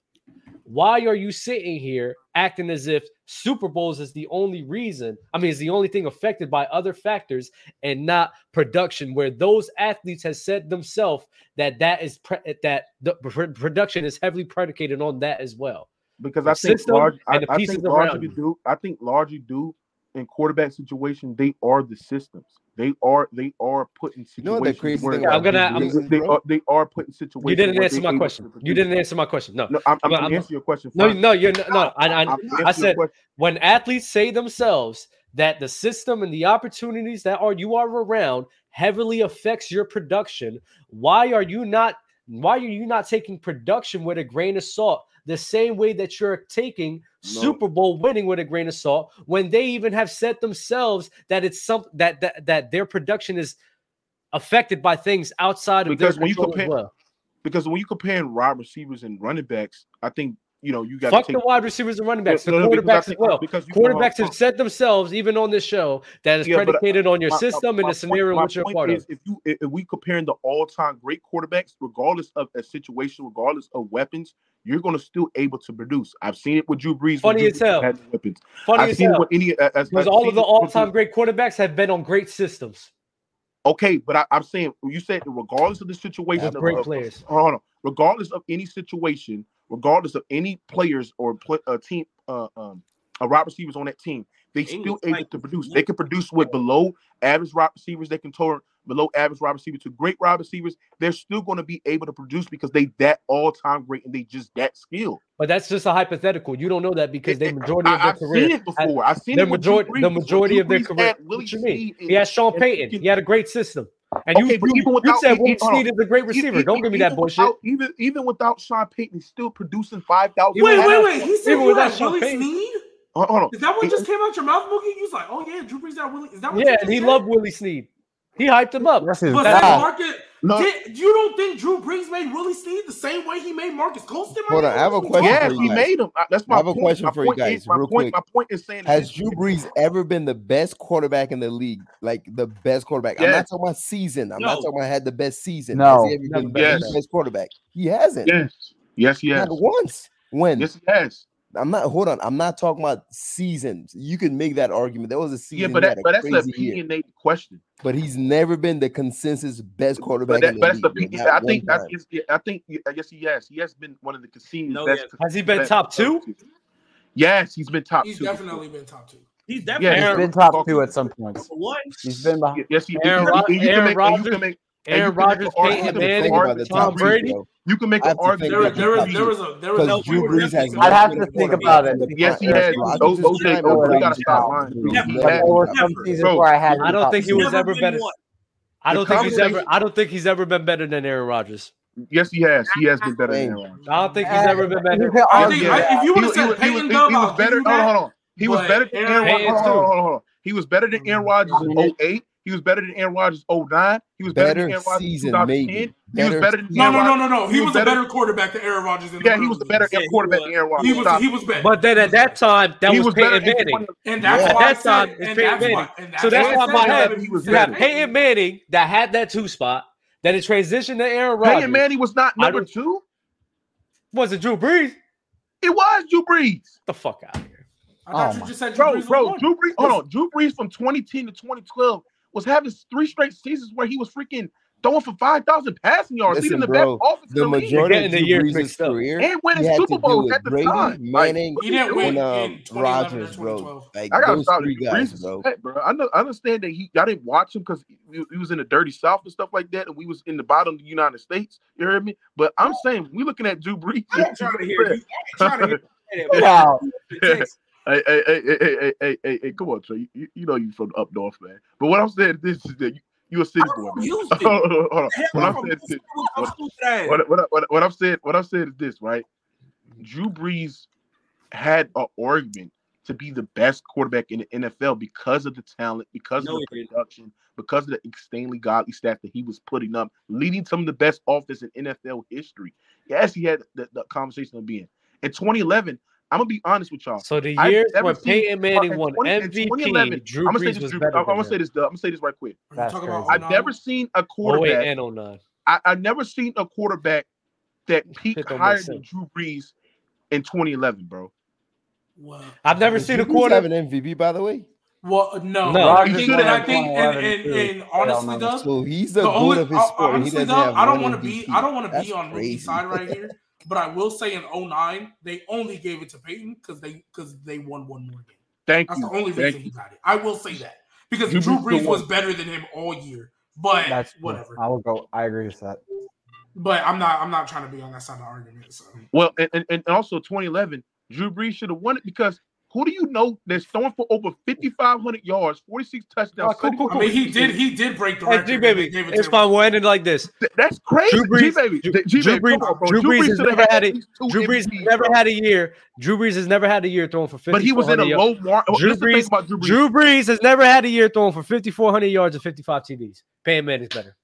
why are you sitting here acting as if Super Bowls is the only reason? I mean, is the only thing affected by other factors and not production, where those athletes have said themselves that that is pre- that the pr- production is heavily predicated on that as well. Because the I think, large, I, I, think largely due, I think largely due in quarterback situation, they are the systems. They are they are putting situations. You know the crazy where thing I'm gonna I'm, they, are, they are putting situations. You didn't answer my question. You didn't answer my question. No, no I'm, I'm, I'm answer your question. No, no, you're not, no. I, I, I said when athletes say themselves that the system and the opportunities that are you are around heavily affects your production. Why are you not why are you not taking production with a grain of salt the same way that you're taking no. Super Bowl winning with a grain of salt when they even have said themselves that it's something that that, that their production is affected by things outside of because their when you compare well. because when you compare wide receivers and running backs, I think you know you got fuck take- the wide receivers and running backs, the no, quarterbacks as well. Because quarterbacks uh, have said themselves, even on this show, that is yeah, uh, predicated on your my, system my, and the scenario which you're part is, of. If you if we comparing the all time great quarterbacks, regardless of a situation, regardless of weapons, you're going to still able to produce. I've seen it with Drew Brees. Funny as hell. Weapons. Funny I've as seen hell. It with any, uh, as, because I've all of the all-time great quarterbacks have been on great systems. Okay, but I, am saying you said regardless of the situation, great of, players. Of, hold on, regardless of any situation, regardless of any players or play, uh, team uh, um, uh, wide receivers on that team. They still able like, to produce. They can produce with below average wide receivers. They can turn below average wide receivers to great wide receivers. They're still going to be able to produce because they that all time great and they just that skilled. But that's just a hypothetical. You don't know that because they majority I, of their career. I've seen it before. I've seen the majority. The majority of their career. What you mean? He had Sean Payton. He had a great system. And okay, you, you, without, you said Will Snead is a great receiver. Even, Don't give me that bullshit. Even even without Sean Payton, he's still producing five thousand. Wait, wait, wait. He said even without Sean Payton, Snead. Uh, hold on. Is that what just came out your mouth, Mookie? You was like, oh yeah, Drew Brees got Willie. Is that what yeah? And he said? loved Willie Snead. He hyped him up. That's his but guy. market, no. Did, you don't think Drew Brees made Willie Snead the same way he made Marques Colston? Hold on, I have a question. Yes, he made him. That's my I have point. a question my for you guys. Is, real my, point, quick. my point is saying Has Drew Brees ever been the best quarterback in the league? Like the best quarterback. Yes. I'm not talking about season. I'm no. not talking about had the best season. No, yes. best quarterback? He hasn't. Yes. Yes, he has. Not once. When? Yes, he has. I'm not. Hold on. I'm not talking about seasons. You can make that argument. There was a season. Yeah, but, that, but that's the opinionated question. But he's never been the consensus best quarterback. But, that, but that's the opinion. I think. That's, I think. I guess he has. He has been one of the consensus. No, best, has he been best, top two? Yes, he's been top. He's two. definitely been top two. He's definitely yeah, he's been top two at some points. What? He's been behind. Yes, he Aaron, Aaron Rodgers. Aaron Rodgers, Peyton Manning, Tom Brady. You can make an argument. There, there, there was a there was no Drew I have to think about it. Yes, he has. Those those days, we gotta stop lying. Never, never. I don't think he was ever better. I don't think he's ever. I don't think he's ever been better than Aaron Rodgers. Yes, he has. He has been better than Aaron Rodgers. I don't think he's ever been better. I think if you would have said Peyton, he was better. Hold on. He was better than Aaron Rodgers. Hold hold on. He was better than Aaron Rodgers in 08. He was better than Aaron Rodgers 09. He was better, better than Aaron Rodgers 2010. Maybe. He was better than no, Aaron no, no, no, no. He, he was, was a better quarterback than Aaron Rodgers. In the Yeah, he was the better yeah, quarterback than Aaron Rodgers. He was, he was better. But then at that time, that he was, was Peyton Manning. And that's yeah. at that time, it's Peyton Manning. Why, that's so that's why my head. He was you have Peyton Manning that had that two spot, that it transitioned to Aaron Rodgers. Peyton Manning was not number two. Was it Drew Brees? It was Drew Brees. The fuck out of here. I thought oh you just said Drew Brees. Bro, bro, Drew Brees. Hold on. Drew Brees from 2010 to 2012 was having three straight seasons where he was freaking throwing for 5,000 passing yards, Listen, leading the best offense the in the majority league. Of the year Brees' career, and winning Super Bowls at the time. Manning, like, he didn't win um, Rodgers, bro. Like, I gotta stop three guys, Brees, bro. Bro. I, know, I understand that he. I didn't watch him because he, he, was in the dirty South and stuff like that, and we was in the bottom of the United States. You heard me? But I'm saying we looking at Drew Brees. I'm trying to hear. You. I'm trying to hear. Wow. Hey, hey, hey, hey, hey, hey, hey, hey, come on, Trey. You, you know you from up north, man. But what I'm saying this is that you're a city boy. Man. Houston. hold on. What I'm saying what, I'm saying, what I'm saying is this, right? Drew Brees had an argument to be the best quarterback in the NFL because of the talent, because no, of the production, because of the insanely godly stats that he was putting up, leading some of the best offense in NFL history. Yes, he had the, the conversation of being in 2011. I'm gonna be honest with y'all. So the years when Peyton Manning won MVP, Drew I'm gonna say this. I'm, gonna say this. Though, I'm gonna say this right quick. Oh, oh I've never seen a quarterback. and 09. I, have never seen a quarterback that peaked higher than Drew Brees in 2011, bro. Wow. I've never Did seen Drew a quarterback have an MVP, by the way. Well, no, no. I think, and I think, and, and, and honestly, Dub, so he's the good only, of his sport. Honestly, Dub, I don't want to be, I don't want to be on rookie side right here. But I will say in 09, they only gave it to Peyton because they because they won one more game. Thank That's you. the only reason he got it. I will say that because you Drew Brees was better than him all year. But That's whatever. I will go. I agree with that. But I'm not. I'm not trying to be on that side of the argument. So well, and, and, and also 2011, Drew Brees should have won it because who do you know that's throwing for over 5,500 yards, 46 touchdowns? Oh, cool, cool, cool. I mean, he did he did break the record. Hey, G baby, it's fine. We're ending like this. Th- that's crazy. Drew Brees, G baby, Drew Brees, on, Drew Brees, Brees has never had a Drew Brees MVPs, never had a year. Drew Brees has never had a year throwing for fifty four hundred yards. But he was in a low mark. Drew Brees, Drew Brees, Drew Brees has never had a year throwing for 5,400 yards and 55 TDs. Paying is better.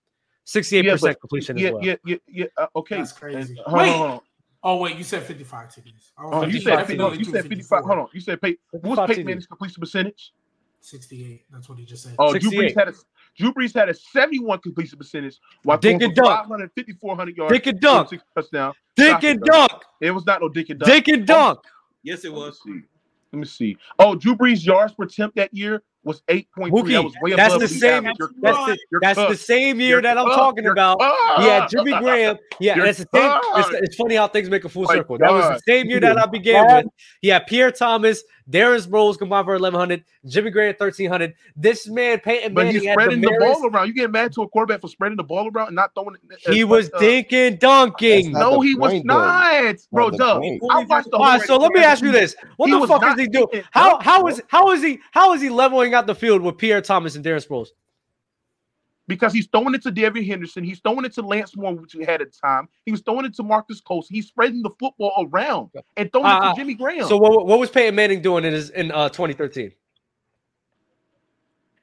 68% yeah, but, completion yeah, as well. Yeah, yeah, yeah. Uh, okay. That's crazy. And, hold Wait. On, hold on. Oh wait, you said fifty-five tickets. Oh, you said fifty-five. you said fifty-five. Hold on, you said Pey- what's Peyton Manning's completion percentage? Sixty-eight. That's what he just said. Oh, Drew Brees had a Drew Brees had a seventy-one completion percentage while dick and dunk. 550, yards, dick and dunk, six touchdown, dick and dunk. It was not no dick and dunk. Dick and dunk. Oh, yes, it was. Let me see. Oh, Drew Brees yards per attempt that year was 8.3. Mookie, that was way that's above the same. That's, the, that's the, same year you're that I'm talking you're about. Yeah, Jimmy Graham. Yeah, that's the same. It's, it's, funny how things make a full My circle. God. That was the same year that I began with. Yeah, Pierre Thomas, Darren Sproles combined for 1100, Jimmy Graham 1300. This man, Peyton Manning, but he's spreading the, the, ball around. You get mad to a quarterback for spreading the ball around and not throwing it. Uh, uh, uh, he was up. dinking, dunking. No, he was not, bro. I watched the whole. So let me ask you this: What the fuck is he doing? How how is how is he how is he leveling? bring out the field with Pierre Thomas and Darren Sproles? Because he's throwing it to Devery Henderson. He's throwing it to Lance Moore, which he had at the time. He was throwing it to Marcus Coast. He's spreading the football around and throwing uh, it to uh, uh, Jimmy Graham. So what, what was Peyton Manning doing in his in uh, 2013?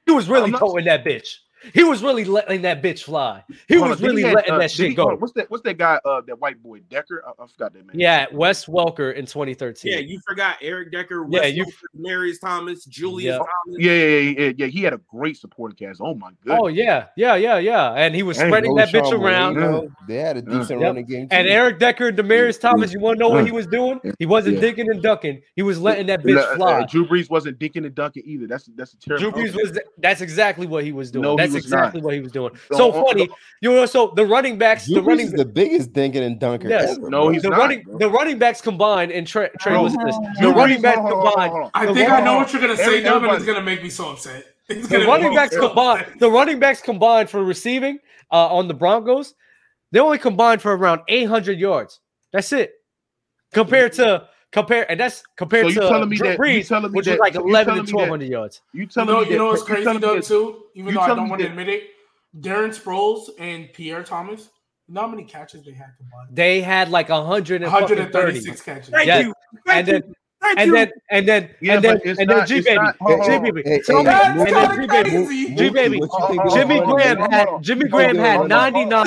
He was really throwing that bitch. He was really letting that bitch fly. He was really he had, letting uh, that shit he, go. What's that? What's that guy? Uh, that white boy Decker. I, I forgot that man. Yeah, Wes Welker in 2013. Yeah, you forgot Eric Decker. Wes yeah, you. Marius Thomas, Julius yeah. Thomas. Yeah, yeah, yeah, yeah. He had a great supporting cast. Oh my god. Oh yeah, yeah, yeah, yeah. And he was Dang, spreading that bitch Sean around. They had a decent running game. Too. And Eric Decker and Demaryius Thomas. You want to know what he was doing? He wasn't yeah. dinking and ducking. He was letting that bitch uh, fly. Drew Brees wasn't dinking and ducking either. That's that's a terrible. Drew Brees was. That's exactly what he was doing. No, that's exactly not. what he was doing. Don't, so funny. You know, so the running backs, Julius the running the biggest thinking and dunker. Yes, ever, no, he's the not, running bro. the running backs combined and Trey, Trey was this. The running backs combined. I think I know what you're gonna say, Devin. It's gonna make me so upset. The running backs combined. The running backs combined for receiving uh, on the Broncos. They only combined for around 800 yards. That's it. Compared to Compare and that's compared so uh, to telling me Drew Brees, you telling me which that, is like eleven to twelve hundred yards. You telling you know, me you know what's crazy though that, too, even though I don't want to admit it, Darren Sproles and Pierre Thomas. Not many catches they had combined? They had like 100 136 catches. Thank yes. you. Thank and then you. And then and then yeah, and then and not, then G baby, G baby, hey, hey, G baby, G baby, Jimmy Graham had Jimmy Graham had 99.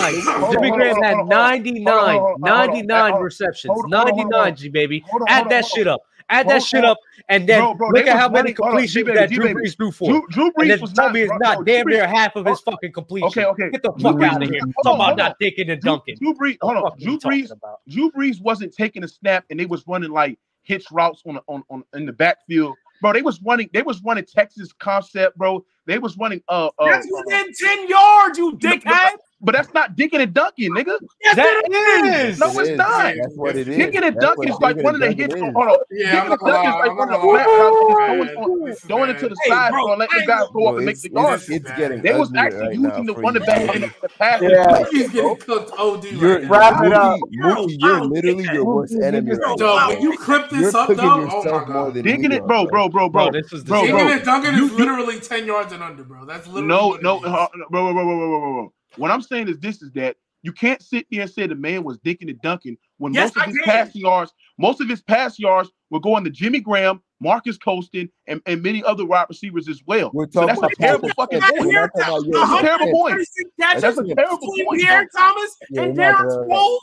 Jimmy Graham had 99, 99 receptions, 99. G baby, add that shit up. Add that shit up, and then bro, bro, look at how many completions that Drew Brees threw for. Drew, Drew Brees was not, is not damn near half of his fucking completion. Okay, okay. Get the fuck out of here. talk about not taking and dunking. Drew Brees, hold on. Drew Brees, Drew Brees wasn't taking a snap, and they was running like – hitch routes on on, on in the backfield. Bro, they was running. They was running Texas concept, bro. They was running. Uh, uh, That's within uh, ten yards, you dickhead. But that's not digging and dunking, nigga. Yes, that it is. is. No, it it's is. not. That's what it is. Digging and dunking is like one of the hits. Hold on. Yeah, digging and dunking is like one of the flat houses going, going into the side and let the guy go up and make the guard. It's getting. They was actually using the running back in the past. Yeah, he's getting cooked. OD. You're wrap it up. You're literally your worst enemy. bro. when you crimp this up, though, Oh my god. Digging it, bro, bro, bro, bro. This is digging and dunking is literally ten yards and under, bro. That's literally no, no, bro, bro, bro, bro, bro, bro. What I'm saying is this is that you can't sit here and say the man was dinking and dunking when yes, most of I his did. pass yards, most of his pass yards were going to Jimmy Graham, Marques Colston, and, and many other wide receivers as well. We're so that's a terrible fucking point. That's a terrible point. That's a terrible point. Pierre Thomas and Darren right.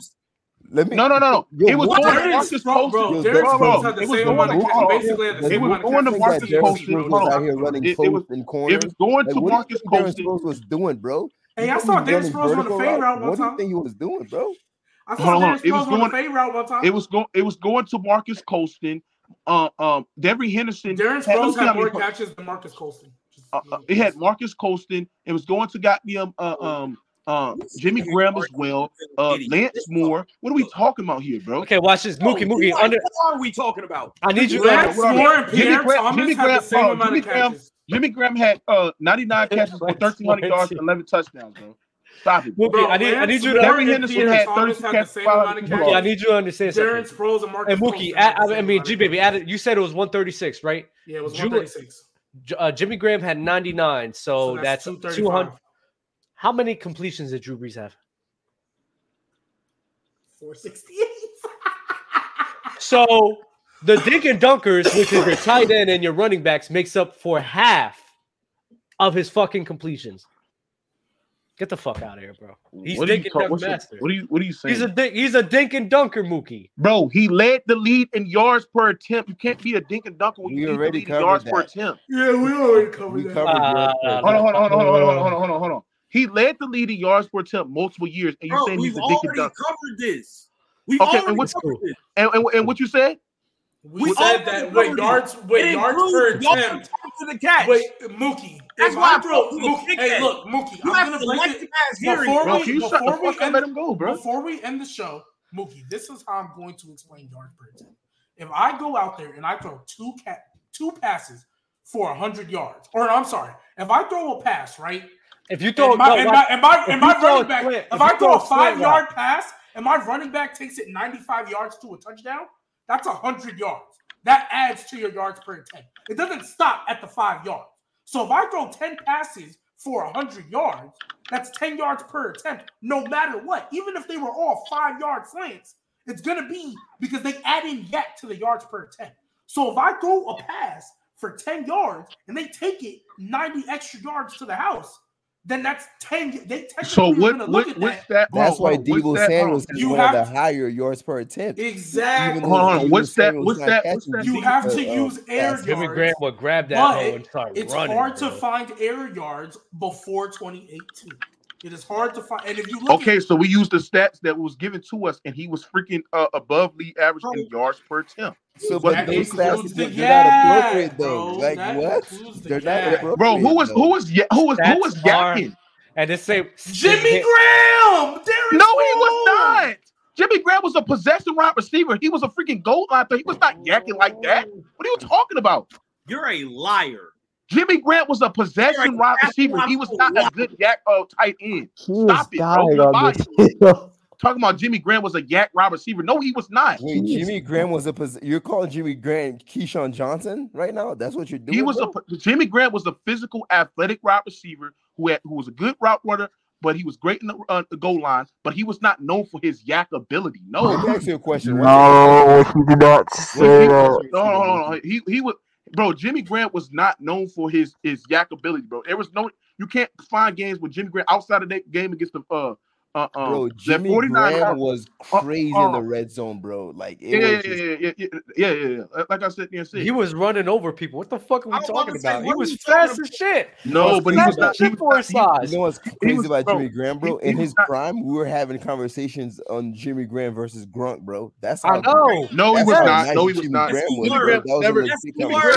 Let me, no, no, no, no. It was going to Marques Colston. Bro, Derek Sproles had the same amount of catches. Basically, had the same amount of catches. It was going to Marques Colston. It was going to Marques Colston. What was doing, bro. Hey, I saw Dennis Rose on the fade route one time. What do you think you was doing, bro? I saw Hold Dennis Rose on the fade route one time. It was going. It was going to Marques Colston. Uh, um, Devery Henderson. Darren Sproles had more catches than Marques Colston. Uh, uh, it had Marques Colston. It was going to goddamn uh, um, uh, oh. um, uh Jimmy Graham as well. Uh, Lance Moore. What are we talking about here, bro? Okay, watch this. Mookie, Mookie. Under- what are we talking about? I need you. Lance Moore and Pierre Jimmy Graham, Thomas Jimmy Graham, had the same bro, amount Jimmy of catches. Graham, Jimmy Graham had uh 99 catches for 1,300 yards and 11 touchdowns, bro. Stop it. I need, you to Darren Henderson had 30 catches, Mookie, I need you to understand Darren Sproles and Marcus. And Mookie, at, I, mean, G baby, added, you said it was 136, right? Yeah, it was 136. Uh, Jimmy Graham had 99, so, so that's, that's 200. How many completions did Drew Brees have? 468. so the dink and dunkers, which is your tight end and your running backs, makes up for half of his fucking completions. Get the fuck out of here, bro. He's what dink master. What are you What are you saying? He's a dink, he's a dink and dunker, Mookie. Bro, he led the lead in yards per attempt. You can't be a dink and dunker when we you already lead yards that. per attempt. Yeah, we already covered we that. Covered uh, hold on, hold on, hold on, hold on, hold on, hold on. He led the lead in yards per attempt multiple years, and you're bro, saying he's a dink and dunker. We've already covered this. We've okay, already and covered this. And, and, and what you said? We, we said that wait yards, wait yards per attempt. To the catch. Wait, Mookie. That's why I throw. Mookie. Hey, look, Mookie. You I'm have. Before bro, we, before we end, let him go, bro. Before we end the show, Mookie, this is how I'm going to explain yards per attempt. If I go out there and I throw two cat two passes for hundred yards, or I'm sorry, if I throw a pass right, if you throw a, my, no, running back, if, if I throw a five yard pass and my running back takes it 95 yards to a touchdown, that's 100 yards. That adds to your yards per attempt. It doesn't stop at the five yards. So if I throw 10 passes for 100 yards, that's 10 yards per attempt, no matter what. Even if they were all five yard slants, it's going to be because they add in yet to the yards per attempt. So if I throw a pass for 10 yards and they take it 90 extra yards to the house, then that's 10. They technically so what, look what, at that. that that's why Deebo Samuels that, is one of the to, higher yards per attempt. Exactly. Hold on. What's that, what's that? What's that? You have to uh, use air yards. Give me Grant what grab that. But it, it's running, hard bro. to find air yards before 2018. It is hard to find. And if you look okay, at- so we use the stats that was given to us, and he was freaking uh, above the average right. in yards per attempt. So, but those stats they're yeah, not appropriate though. Bro, like what? The they're not appropriate. Bro, who was who was who was who was yapping? And they say Jimmy. Graham. No, he was not. Jimmy Graham was a possession wide receiver. He was a freaking gold line player. He was not yakking like that. Oh. What are you talking about? You're a liar. Jimmy Graham was a possession wide receiver. He was not a good YAC uh, tight end. Stop it, bro. Talking about Jimmy Graham was a YAC wide receiver. No, he was not. Wait, Jimmy Graham was a. Pos- you're calling Jimmy Graham Keyshawn Johnson right now? That's what you're doing. He was bro? a. Jimmy Graham was a physical, athletic wide receiver who had who was a good route runner, but he was great in the, uh, the, goal line, but he was not known for his YAC ability. No, let me ask you a question. No, he did not say. No, no, no. He, he was bro. Jimmy Graham was not known for his his YAC ability, bro. There was no you can't find games with Jimmy Graham outside of that game against the uh uh uh Bro, Jimmy Graham was uh-uh. crazy uh-uh. in the red zone, bro. Like yeah, yeah, just... yeah, yeah, yeah, yeah, yeah, Like I said, yeah, see. he was running over people. What the fuck are we talking say, about? He was fast as shit. No, but he was not shit for size. You know what's crazy was, about bro, Jimmy Graham, bro? He, in his not... prime, we were having conversations on Jimmy Graham versus Gronk, bro. That's how I know. No, he was not. No, he was not.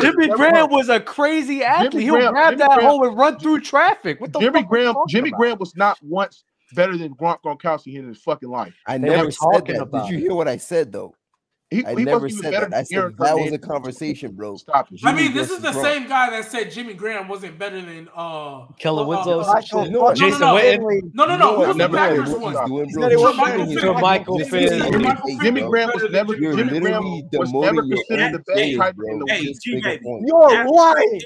Jimmy Graham was a crazy athlete. He would grab that hole and run through traffic. What the Jimmy Graham? Jimmy Graham was not once better than Gronk Gronkowski in his fucking life. I they never said that. Did you hear what I said though? He, I he never said that. I said that was a conversation, bro. Stop it. Jimmy I mean, this is the Gronk. same guy that said Jimmy Graham wasn't better than uh Kellen Winslow, uh, no, no, Jason no, Witten. No, no, no. no, no, no. Who's doing, Michael Finn. Jimmy Graham was never. Jimmy Graham was never considered the best tight end in the league. You're lying.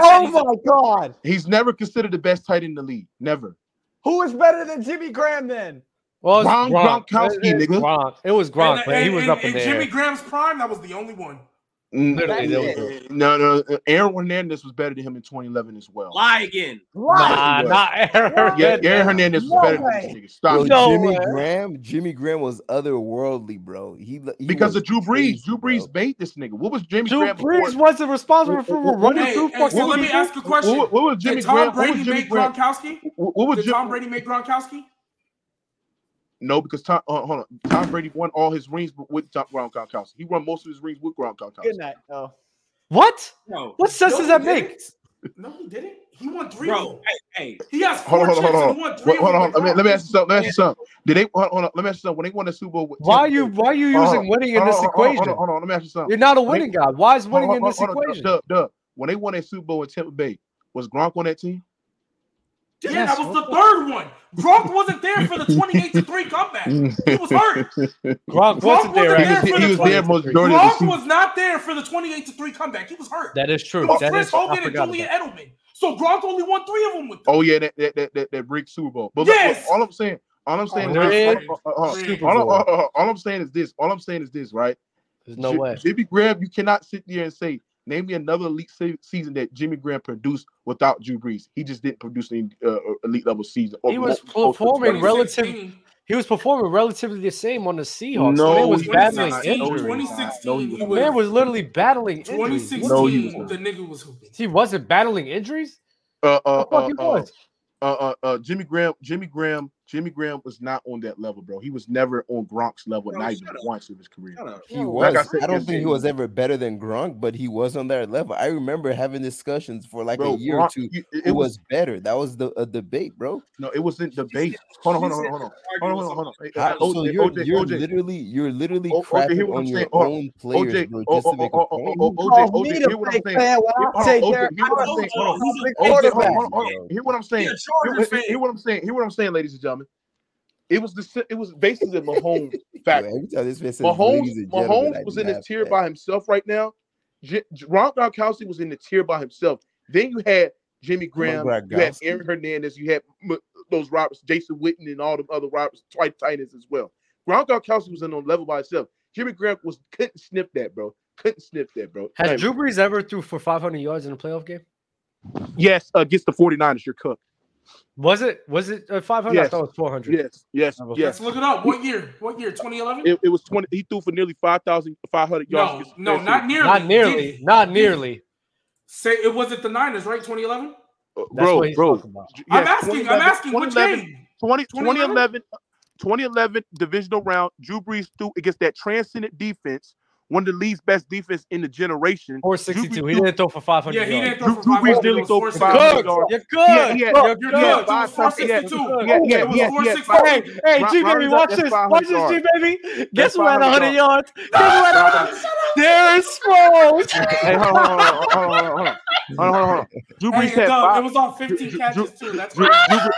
Oh my god. He's never considered the best tight end in the league. Never. Who is better than Jimmy Graham then? Well, it was Gronk. Gronkowski, it, nigga. Gronk. It was Gronk, and, man. And, he was and, up in there. Jimmy Graham's prime, that was the only one. Mm, no, no, uh, Aaron Hernandez was better than him in 2011 as well. Lie again. Nah, not Aaron. Yeah, Aaron Hernandez no was better way. than this Stop. Yo, no Jimmy. Graham. Jimmy Graham was otherworldly, bro. He, he because of Drew Brees. Crazy, Drew Brees bro. this nigga. What was Jimmy Drew Graham? Drew Brees wasn't responsible for running through hey. So let me ask a question. What, what was Jimmy Did Tom Graham? Brady make Gronkowski? What, what was Did Jim, Tom Brady make Gronkowski? No, because Tom, uh, hold on. Tom Brady won all his rings with Tom, ground Gronkowski. He won most of his rings with ground Gronkowski. Good night. Oh. What? No. What sense no, does that make? No, he didn't. He won three. Bro, hey, hey. He has four hold on, hold on, hold on. Wait, hold on. Let me, let me ask you something. Let me ask you something. Did they hold, on? Let me ask you something. When they won the Super Bowl, why are you why are you using winning in this equation? Hold on, Let me ask you something. You're not a winning guy. Why is winning in this equation? Duh, duh. When they won a Super Bowl with Tampa Bay, was Gronk on that team? Dude, yes, that was the third one. Gronk wasn't there for the 28 to 3 comeback. He was hurt. Gronk, Gronk wasn't there, there for the 20, Gronk was not there for the 28 to 3 comeback. He was hurt. That is true. It was that Chris is, Hogan and Julian Edelman. So Gronk only won three of them with oh, them. Oh, yeah, that that that, that, that break Super Bowl. But yes. Look, all I'm saying, all I'm saying oh, uh, uh, uh, all, all, I'm saying is this. All I'm saying is this, right? There's no J- way. Jimmy Graham, you cannot sit there and say Name me another elite se- season that Jimmy Graham produced without Drew Brees. He just didn't produce any uh, uh elite level season. He was performing relatively. He was performing relatively the same on the Seahawks. No, he was battling injuries. 2016, no, was, man was literally battling. injuries. 2016, no, the nigga was hooping. He wasn't battling injuries. Uh, uh, uh, uh, uh, uh, uh, Jimmy Graham. Jimmy Graham Jimmy Graham was not on that level, bro. He was never on Gronk's level, no, not even up. once in his career. He was. I, said, I, don't think he was ever better than Gronk, but he was on that level. I remember having discussions for like bro, a year Gronk, or two. It, it, it was, was, better. That was the a debate, bro. No, it wasn't debate. Hold on, hold on, hold on, hold on, hold on. Hold on. so OJ, you're, OJ, you're OJ. literally you're literally o, crapping on your saying. own players, OJ, bro, just to make a point. OJ, OJ, OJ, OJ, hear what I'm saying. hear what I'm saying. Hear what I'm saying. Hear what I'm saying, ladies and gentlemen. It was the it was basically the Mahomes fact. Mahomes, Mahomes was in his tier by himself right now. J- Rob Gronkowski was in the tier by himself. Then you had Jimmy Graham, you had Aaron Hernandez, you had M- those Roberts, Jason Witten, and all the other Roberts, twice Titans as well. Rob Gronkowski was in on level by himself. Jimmy Graham was couldn't sniff that, bro. Couldn't sniff that, bro. Has Drew Brees ever threw for 500 yards in a playoff game? Yes, against the 49ers, you're cooked. Was it? Was it uh, five hundred? Yes. I thought it was four hundred. Yes, yes, yes. Let's look it up. What year? What year? Twenty eleven. It, it, was twenty. He threw for nearly five thousand five hundred yards. No, no, not nearly. Not nearly. Not nearly. Say it was at the Niners, right? Twenty eleven. Uh, bro, bro. Yes, I'm asking. I'm asking. What game? 2011, 2011 divisional round. Drew Brees threw against that transcendent defense one of the league's best defense in the generation. 462. Drew he didn't throw for 500. Yeah, he didn't throw for 500. Drew Brees didn't throw for 500. You're good. You're good. You're good. 462. Yeah, yeah, yeah. Hey, hey, G baby, watch this. Watch this, G baby. Guess who had 100 yards? Guess who had 100? Darren Sproles. Hey, hold on, hold on, hold on, hold on, hold on. Drew Brees. It was on 15 catches too. That's right.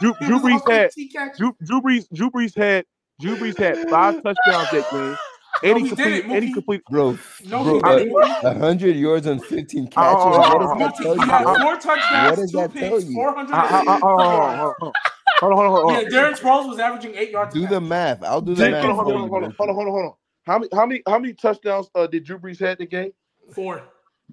Drew Brees had Drew Brees Drew Brees had Drew Brees had five touchdowns that game. Eddie no, 80 Eddie. Bro, no, bro, hundred yards and fifteen oh, catches. Oh, what oh, does that tell you? Four touchdowns, what does that tell you? Four hundred. Ah, ah, ah, oh, hold on, hold on, hold on. Yeah, Darren Sproles was averaging eight yards. Do the math. I'll do the math. Hold on, hold on, hold on, hold on. How many, how many, how many touchdowns uh, did Drew Brees had in the game? Four.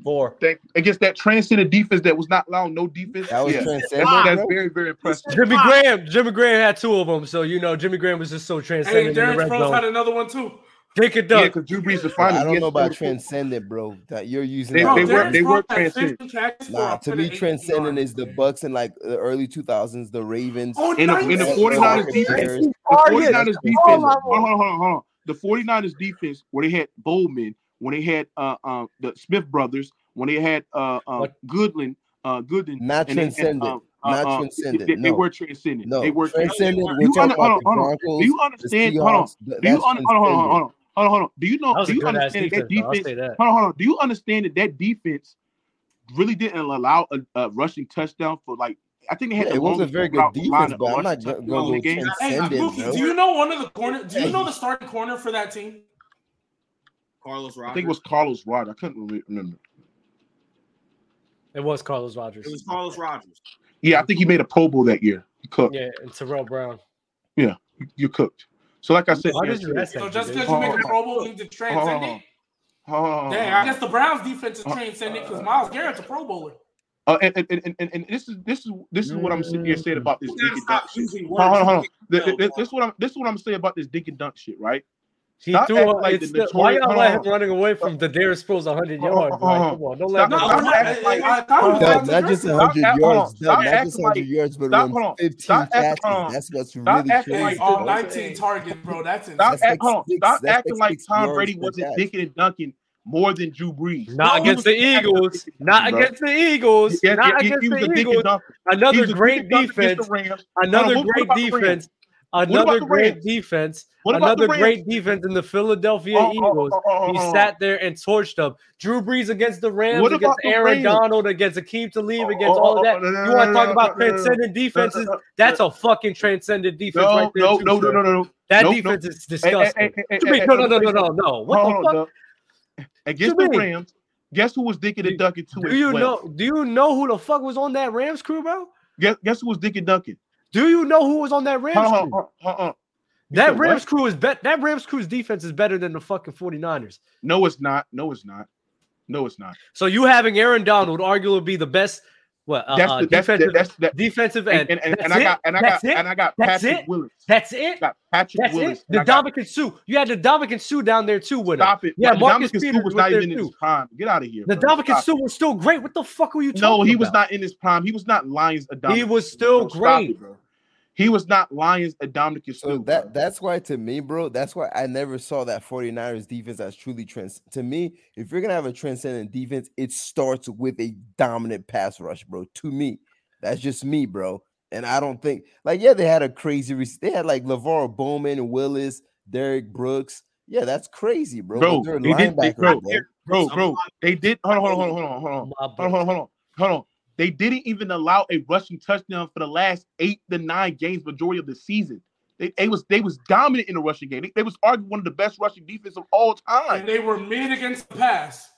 Four. Against that transcendent defense that was not allowing no defense. That was yeah. transcendent. That's very, very impressive. Jimmy Graham, Jimmy Graham had two of them, so you know Jimmy Graham was just so transcendent. Hey, Darren Sproles had another one too. Jake and Doug. Yeah, because Drew Brees is fine. I don't know about transcendent, bro. That you're using. They, they were they were transcendent. Nah, to me, transcendent is the Bucks in like the early 2000s, the Ravens, oh, and, nice. the 49ers defense. The 49ers defense. Hold on, hold on, hold on. The 49ers defense where they had Bowman, when they had uh, uh the Smith brothers, when they had uh, uh Goodland, uh Goodland, not transcendent. Uh, uh, not uh, transcendent. They, they no. were transcendent. No. They were transcendent. transcendent. You, under, hold on, hold. Broncos, do you understand? Seahawks, hold on. Do you un- hold on, hold on, hold on. Hold on, hold on. Do you know? Do you understand that, defense? that. Hold on, hold on. Do you understand that that defense really didn't allow a, a rushing touchdown for like I think they had. Yeah, the it wasn't very good defense, but I'm not going go to game. Hey, send it, do you know one of the corner? Do you hey. know the starting corner for that team? Carlos Rogers. I think it was Carlos Rogers. I couldn't really remember. It was Carlos Rogers. It was Carlos Rogers. Yeah, I think he made a Pro Bowl that year. He cooked. Yeah, and Tarell Brown. Yeah, you cooked. So, like I said, Why yeah, did you So just because you make a Pro Bowl means it's transcendent. Oh, Dang, I guess the Browns defense is transcendent because Myles Garrett's a Pro Bowler. Uh, and, and, and, and, and this is this is this is what I'm sitting here saying about this dink and dunk shit. Hold on, hold on, hold on. words. Th- th- This, is what I'm this is what I'm saying about this dink and dunk shit, right? He Stop threw acting a, like it's the the, why notorious- y'all hold let on. him running away from the Darius Sproles 100 Hold uh-huh. on, yards? hold on, Like, hold come on, don't Stop- let No, him. stop I- acting like- I- I thought it was Doug, about not to just dress- 100 Stop- hold on. yards, Stop Doug, not just acting 100 like- yards, but stop- around hold on. 15 Stop acting- catches. hold on. That's what's Stop really acting crazy. like- Hey, all bro. 19 targets, bro. That's Stop, insane. That's act, hold on. like Stop six- that's acting like like six Tom yards Brady per wasn't catch. dinking and dunking more than Drew Brees. Not No, against he the was acting Eagles. like a dink and Not dunking, bro. against the Eagles. Yeah, Not yeah, he- against he was a the dink and Eagles. dunker. He Another was a great dink and dunker against defense. the Rams. Hold on, Another what- what great about the Rams? defense. Another great Rams? defense. What Another great defense in the Philadelphia Oh, oh, Eagles. oh, oh, oh, He oh. sat there and torched them. Drew Brees against the Rams, What against Aaron Rams? Donald, against Aqib Talib, Oh, against oh, all of oh, that. no, no, You want to talk about no, transcendent defenses? That's a fucking transcendent defense right there. no, too, no, no, no, no, no. That defense is disgusting. hey, hey, What you mean? hey, No, no, no, no, no, no. What the fuck? Against the? Rams, guess who was dinking and dunking too? Do you know? Do you know who the fuck was on that Rams crew, bro? Guess, guess who was dinking dunking? Do you know who was on that Rams on, crew? hold on, hold on. You That said what? Rams crew is bet. That Rams crew's defense is better than the fucking 49ers. No, it's not. No, it's not. No, it's not. So you having Aaron Donald arguably be the best what uh, That's uh, the, that's the, defensive that's that. defensive And, end. and, and, That's and I got and I That's got it? and I got That's Patrick it? Willis. That's it. Got Patrick That's Willis. it. and The Ndamukong Suh. You had the Ndamukong Suh down there too with him. Stop it. Yeah, Marcus Peters was not even in his too. prime. Get out of here. The bro. Ndamukong Suh was still great. What the fuck were you talking about? No, he about? was not in his prime. He was not Lions. He was still Stop great. it, bro. He was not Lions. Dominican So Sue. that that's why to me, bro, that's why I never saw that 49ers defense as truly trans. To me, if you're gonna have a transcendent defense, it starts with a dominant pass rush, bro. To me, that's just me, bro. And I don't think like yeah, they had a crazy. Rec- they had like LeVar Bowman, Willis, Derek Brooks. Yeah, that's crazy, bro. Bro, they're did- they- bro, bro. bro, bro. They did. Hold on, hold on, hold on, hold on, hold on. My Hold boy. on, hold on, hold on, hold on. They didn't even allow a rushing touchdown for the last eight to nine games, majority of the season. They, they was they was dominant in the rushing game. They, they was arguably one of the best rushing defense of all time. And they were mid against the pass.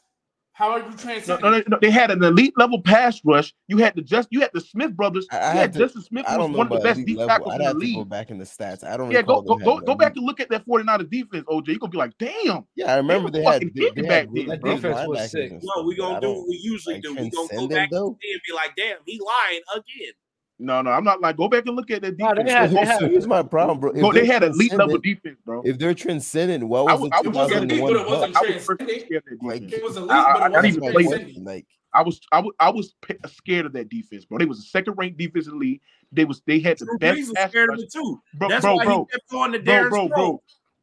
How are you No, no, no, no, they had an elite level pass rush. You had the just you had the Smith brothers. I- I you had had to- Justin Smith was one of the best deep tackles I'd in the have to go back in the stats. I don't. Yeah, go go go, go back and look at that 49er defense, OJ. You're gonna be like, damn. Yeah, I remember were they had fucking they, they back had then, That bro. defense was sick. and No, we but gonna do what we usually like, do. We're gonna go back though? and be like, damn, he lying again. No, no, I'm not like go back and look at that Nah, defense. they had- they had- here's my problem, bro. If Bro, they they're had elite level defense, bro. If they're transcendent, what I was was- the I was scared of 2001 but it wasn't Bucks? I was freaking transcendent. scared of that Like, defense. It was elite, I- I- but it didn't wasn't even That's play my that. transcendent. Like, I was I was I was scared of that defense, bro. They was a second ranked defense in the league. They was they had the Drew best Brees was pass scared of it too. Bro, That's bro, why bro, he kept going to bro, Darren bro, bro,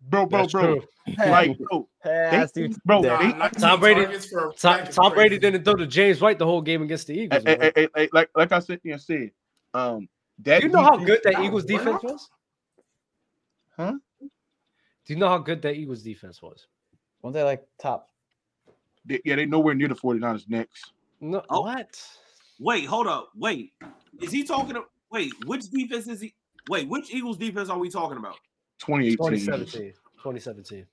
bro, bro, That's bro. true. Like, bro, Pass, they, bro, Nah, they, Nah, 19 Tom Brady- targets for a Tom, Tom Brady didn't throw to James White the whole game against the Eagles. man. eh, eh, eh, like like I said, yeah, said, um, that Do you know how good that that Eagles was defense was? Huh? Do you know how good that Eagles defense was? Weren't they like top? they- yeah, they nowhere near the 49ers next. No, Oh. what? Wait, hold up. Wait, is he talking? To, wait, which defense is he? Wait, which Eagles defense are we talking about? 2018. 2017. 2017.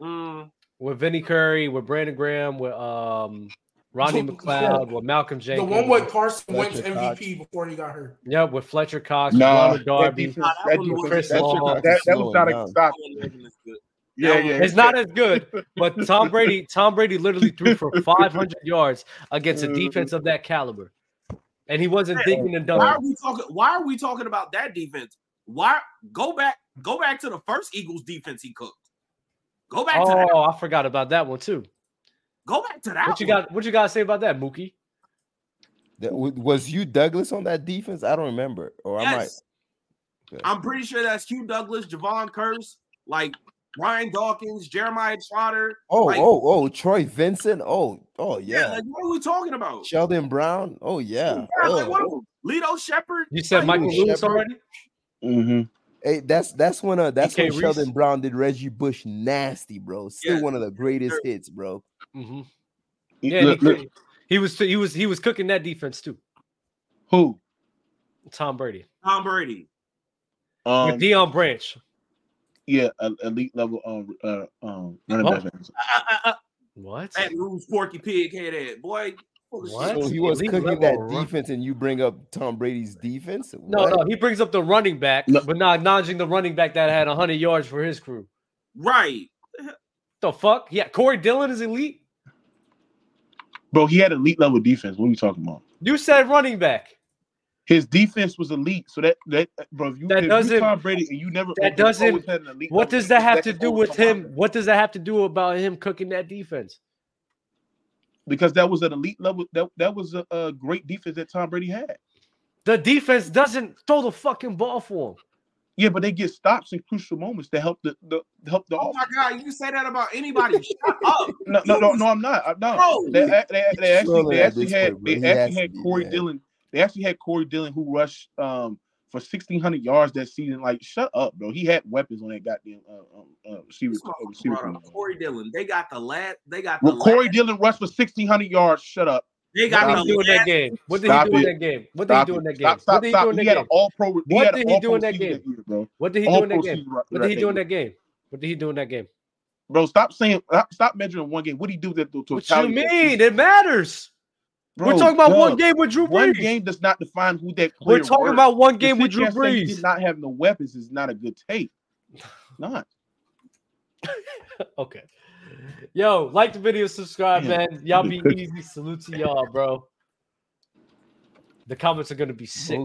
Mm, With Vinny Curry, with Brandon Graham, with um Ronnie The- McLeod, with Malcolm Jenkins. The one with Carson Wentz Fletcher MVP before he got hurt. yeah, with Fletcher Cox, Nah, Ronald that Darby. defense, that that one was- Chris that, Long. that, that was Slowing not a stop. that as good. Yeah, That yeah. It's not as good, but Tom Brady, Tom Brady literally threw for 500 yards against a Mhm. defense of that caliber, and he wasn't Yeah. thinking and Why are we talking? Why are we talking about that defense? Why go back? Go back to the first Eagles defense he cooked. Go back to that. Oh, I forgot about that one too. Go back to that. What you one. got? What you got to say about that, Mookie? that, was you Douglas on that defense? I don't remember. Or I might. Yes. I'm pretty sure that's Hugh Douglas, Jevon Kearse, like Ryan Dawkins, Jeremiah Trotter. Oh, like, oh, oh, Troy Vincent. Oh, oh yeah. yeah. Like, what are we talking about? Sheldon Brown. Oh yeah. Yeah, like, Oh. what? Lito Shepard. You said Like, Michael Shepard. Lewis already. Mm-hmm. Hey, that's that's when uh that's DK when Sheldon Brown did Reggie Bush nasty, bro. Still Yeah. one of the greatest Sure. hits, bro. Hmm Yeah, Look, he, look, he was he was he was cooking that defense too. who? Tom Brady Tom Brady. Um, with Deion Branch. yeah, a- elite level um uh um running back. What? that Rouge Porky Pig head. Boy, What? So he was Elite cooking that run- defense, and you bring up Tom Brady's defense. No, What? no, he brings up the running back, No. but not acknowledging the running back that had 100 yards for his crew. Right. The fuck? Yeah, Corey Dillon is elite. Bro, he had elite level defense. What are you talking about? You said running back. His defense was elite. So that that bro, if you, That if doesn't- Tom Brady and you never that doesn't- had an elite What does that have defense, to do with him? What does that have to do about him cooking that defense? Because that was an elite level. That that was a, a great defense that Tom Brady had. The defense doesn't throw the fucking ball for him. Yeah, but they get stops in crucial moments to help the, the help the Oh offense. my god, you say that about anybody. Shut up. No, no, no, no, I'm not. I'm not. Bro. They, they, they, they actually, they actually had, point, they actually had Corey man. Dillon. They actually had Corey Dillon who rushed um for 1600 yards that season. Like, shut up, bro. He had weapons on that goddamn uh, um, uh, receiver. Uh, receiver brought room. up Corey Dillon. They got the last. They got the Well, Corey last, Dillon rushed for 1600 yards. Shut up. They What got did the he do in that game? What did Stop he do in that game? What did he do in that game? Stop, What did he do in that He had an game? all pro. He What did he do in that game? What did he do in that game? What did he do in that game? What did he do in that game? Bro, stop saying. Stop, stop measuring one game. What did he do that to? to What you mean? It matters. We're talking about one game with Drew Brees. One game does not define who that player We're talking were. about one game with Drew there and say he Brees. did not have no weapons is not a good take. Not. Okay. Yo, like the video, subscribe, man. Y'all be easy. Salute to y'all, bro. The comments are gonna be sick.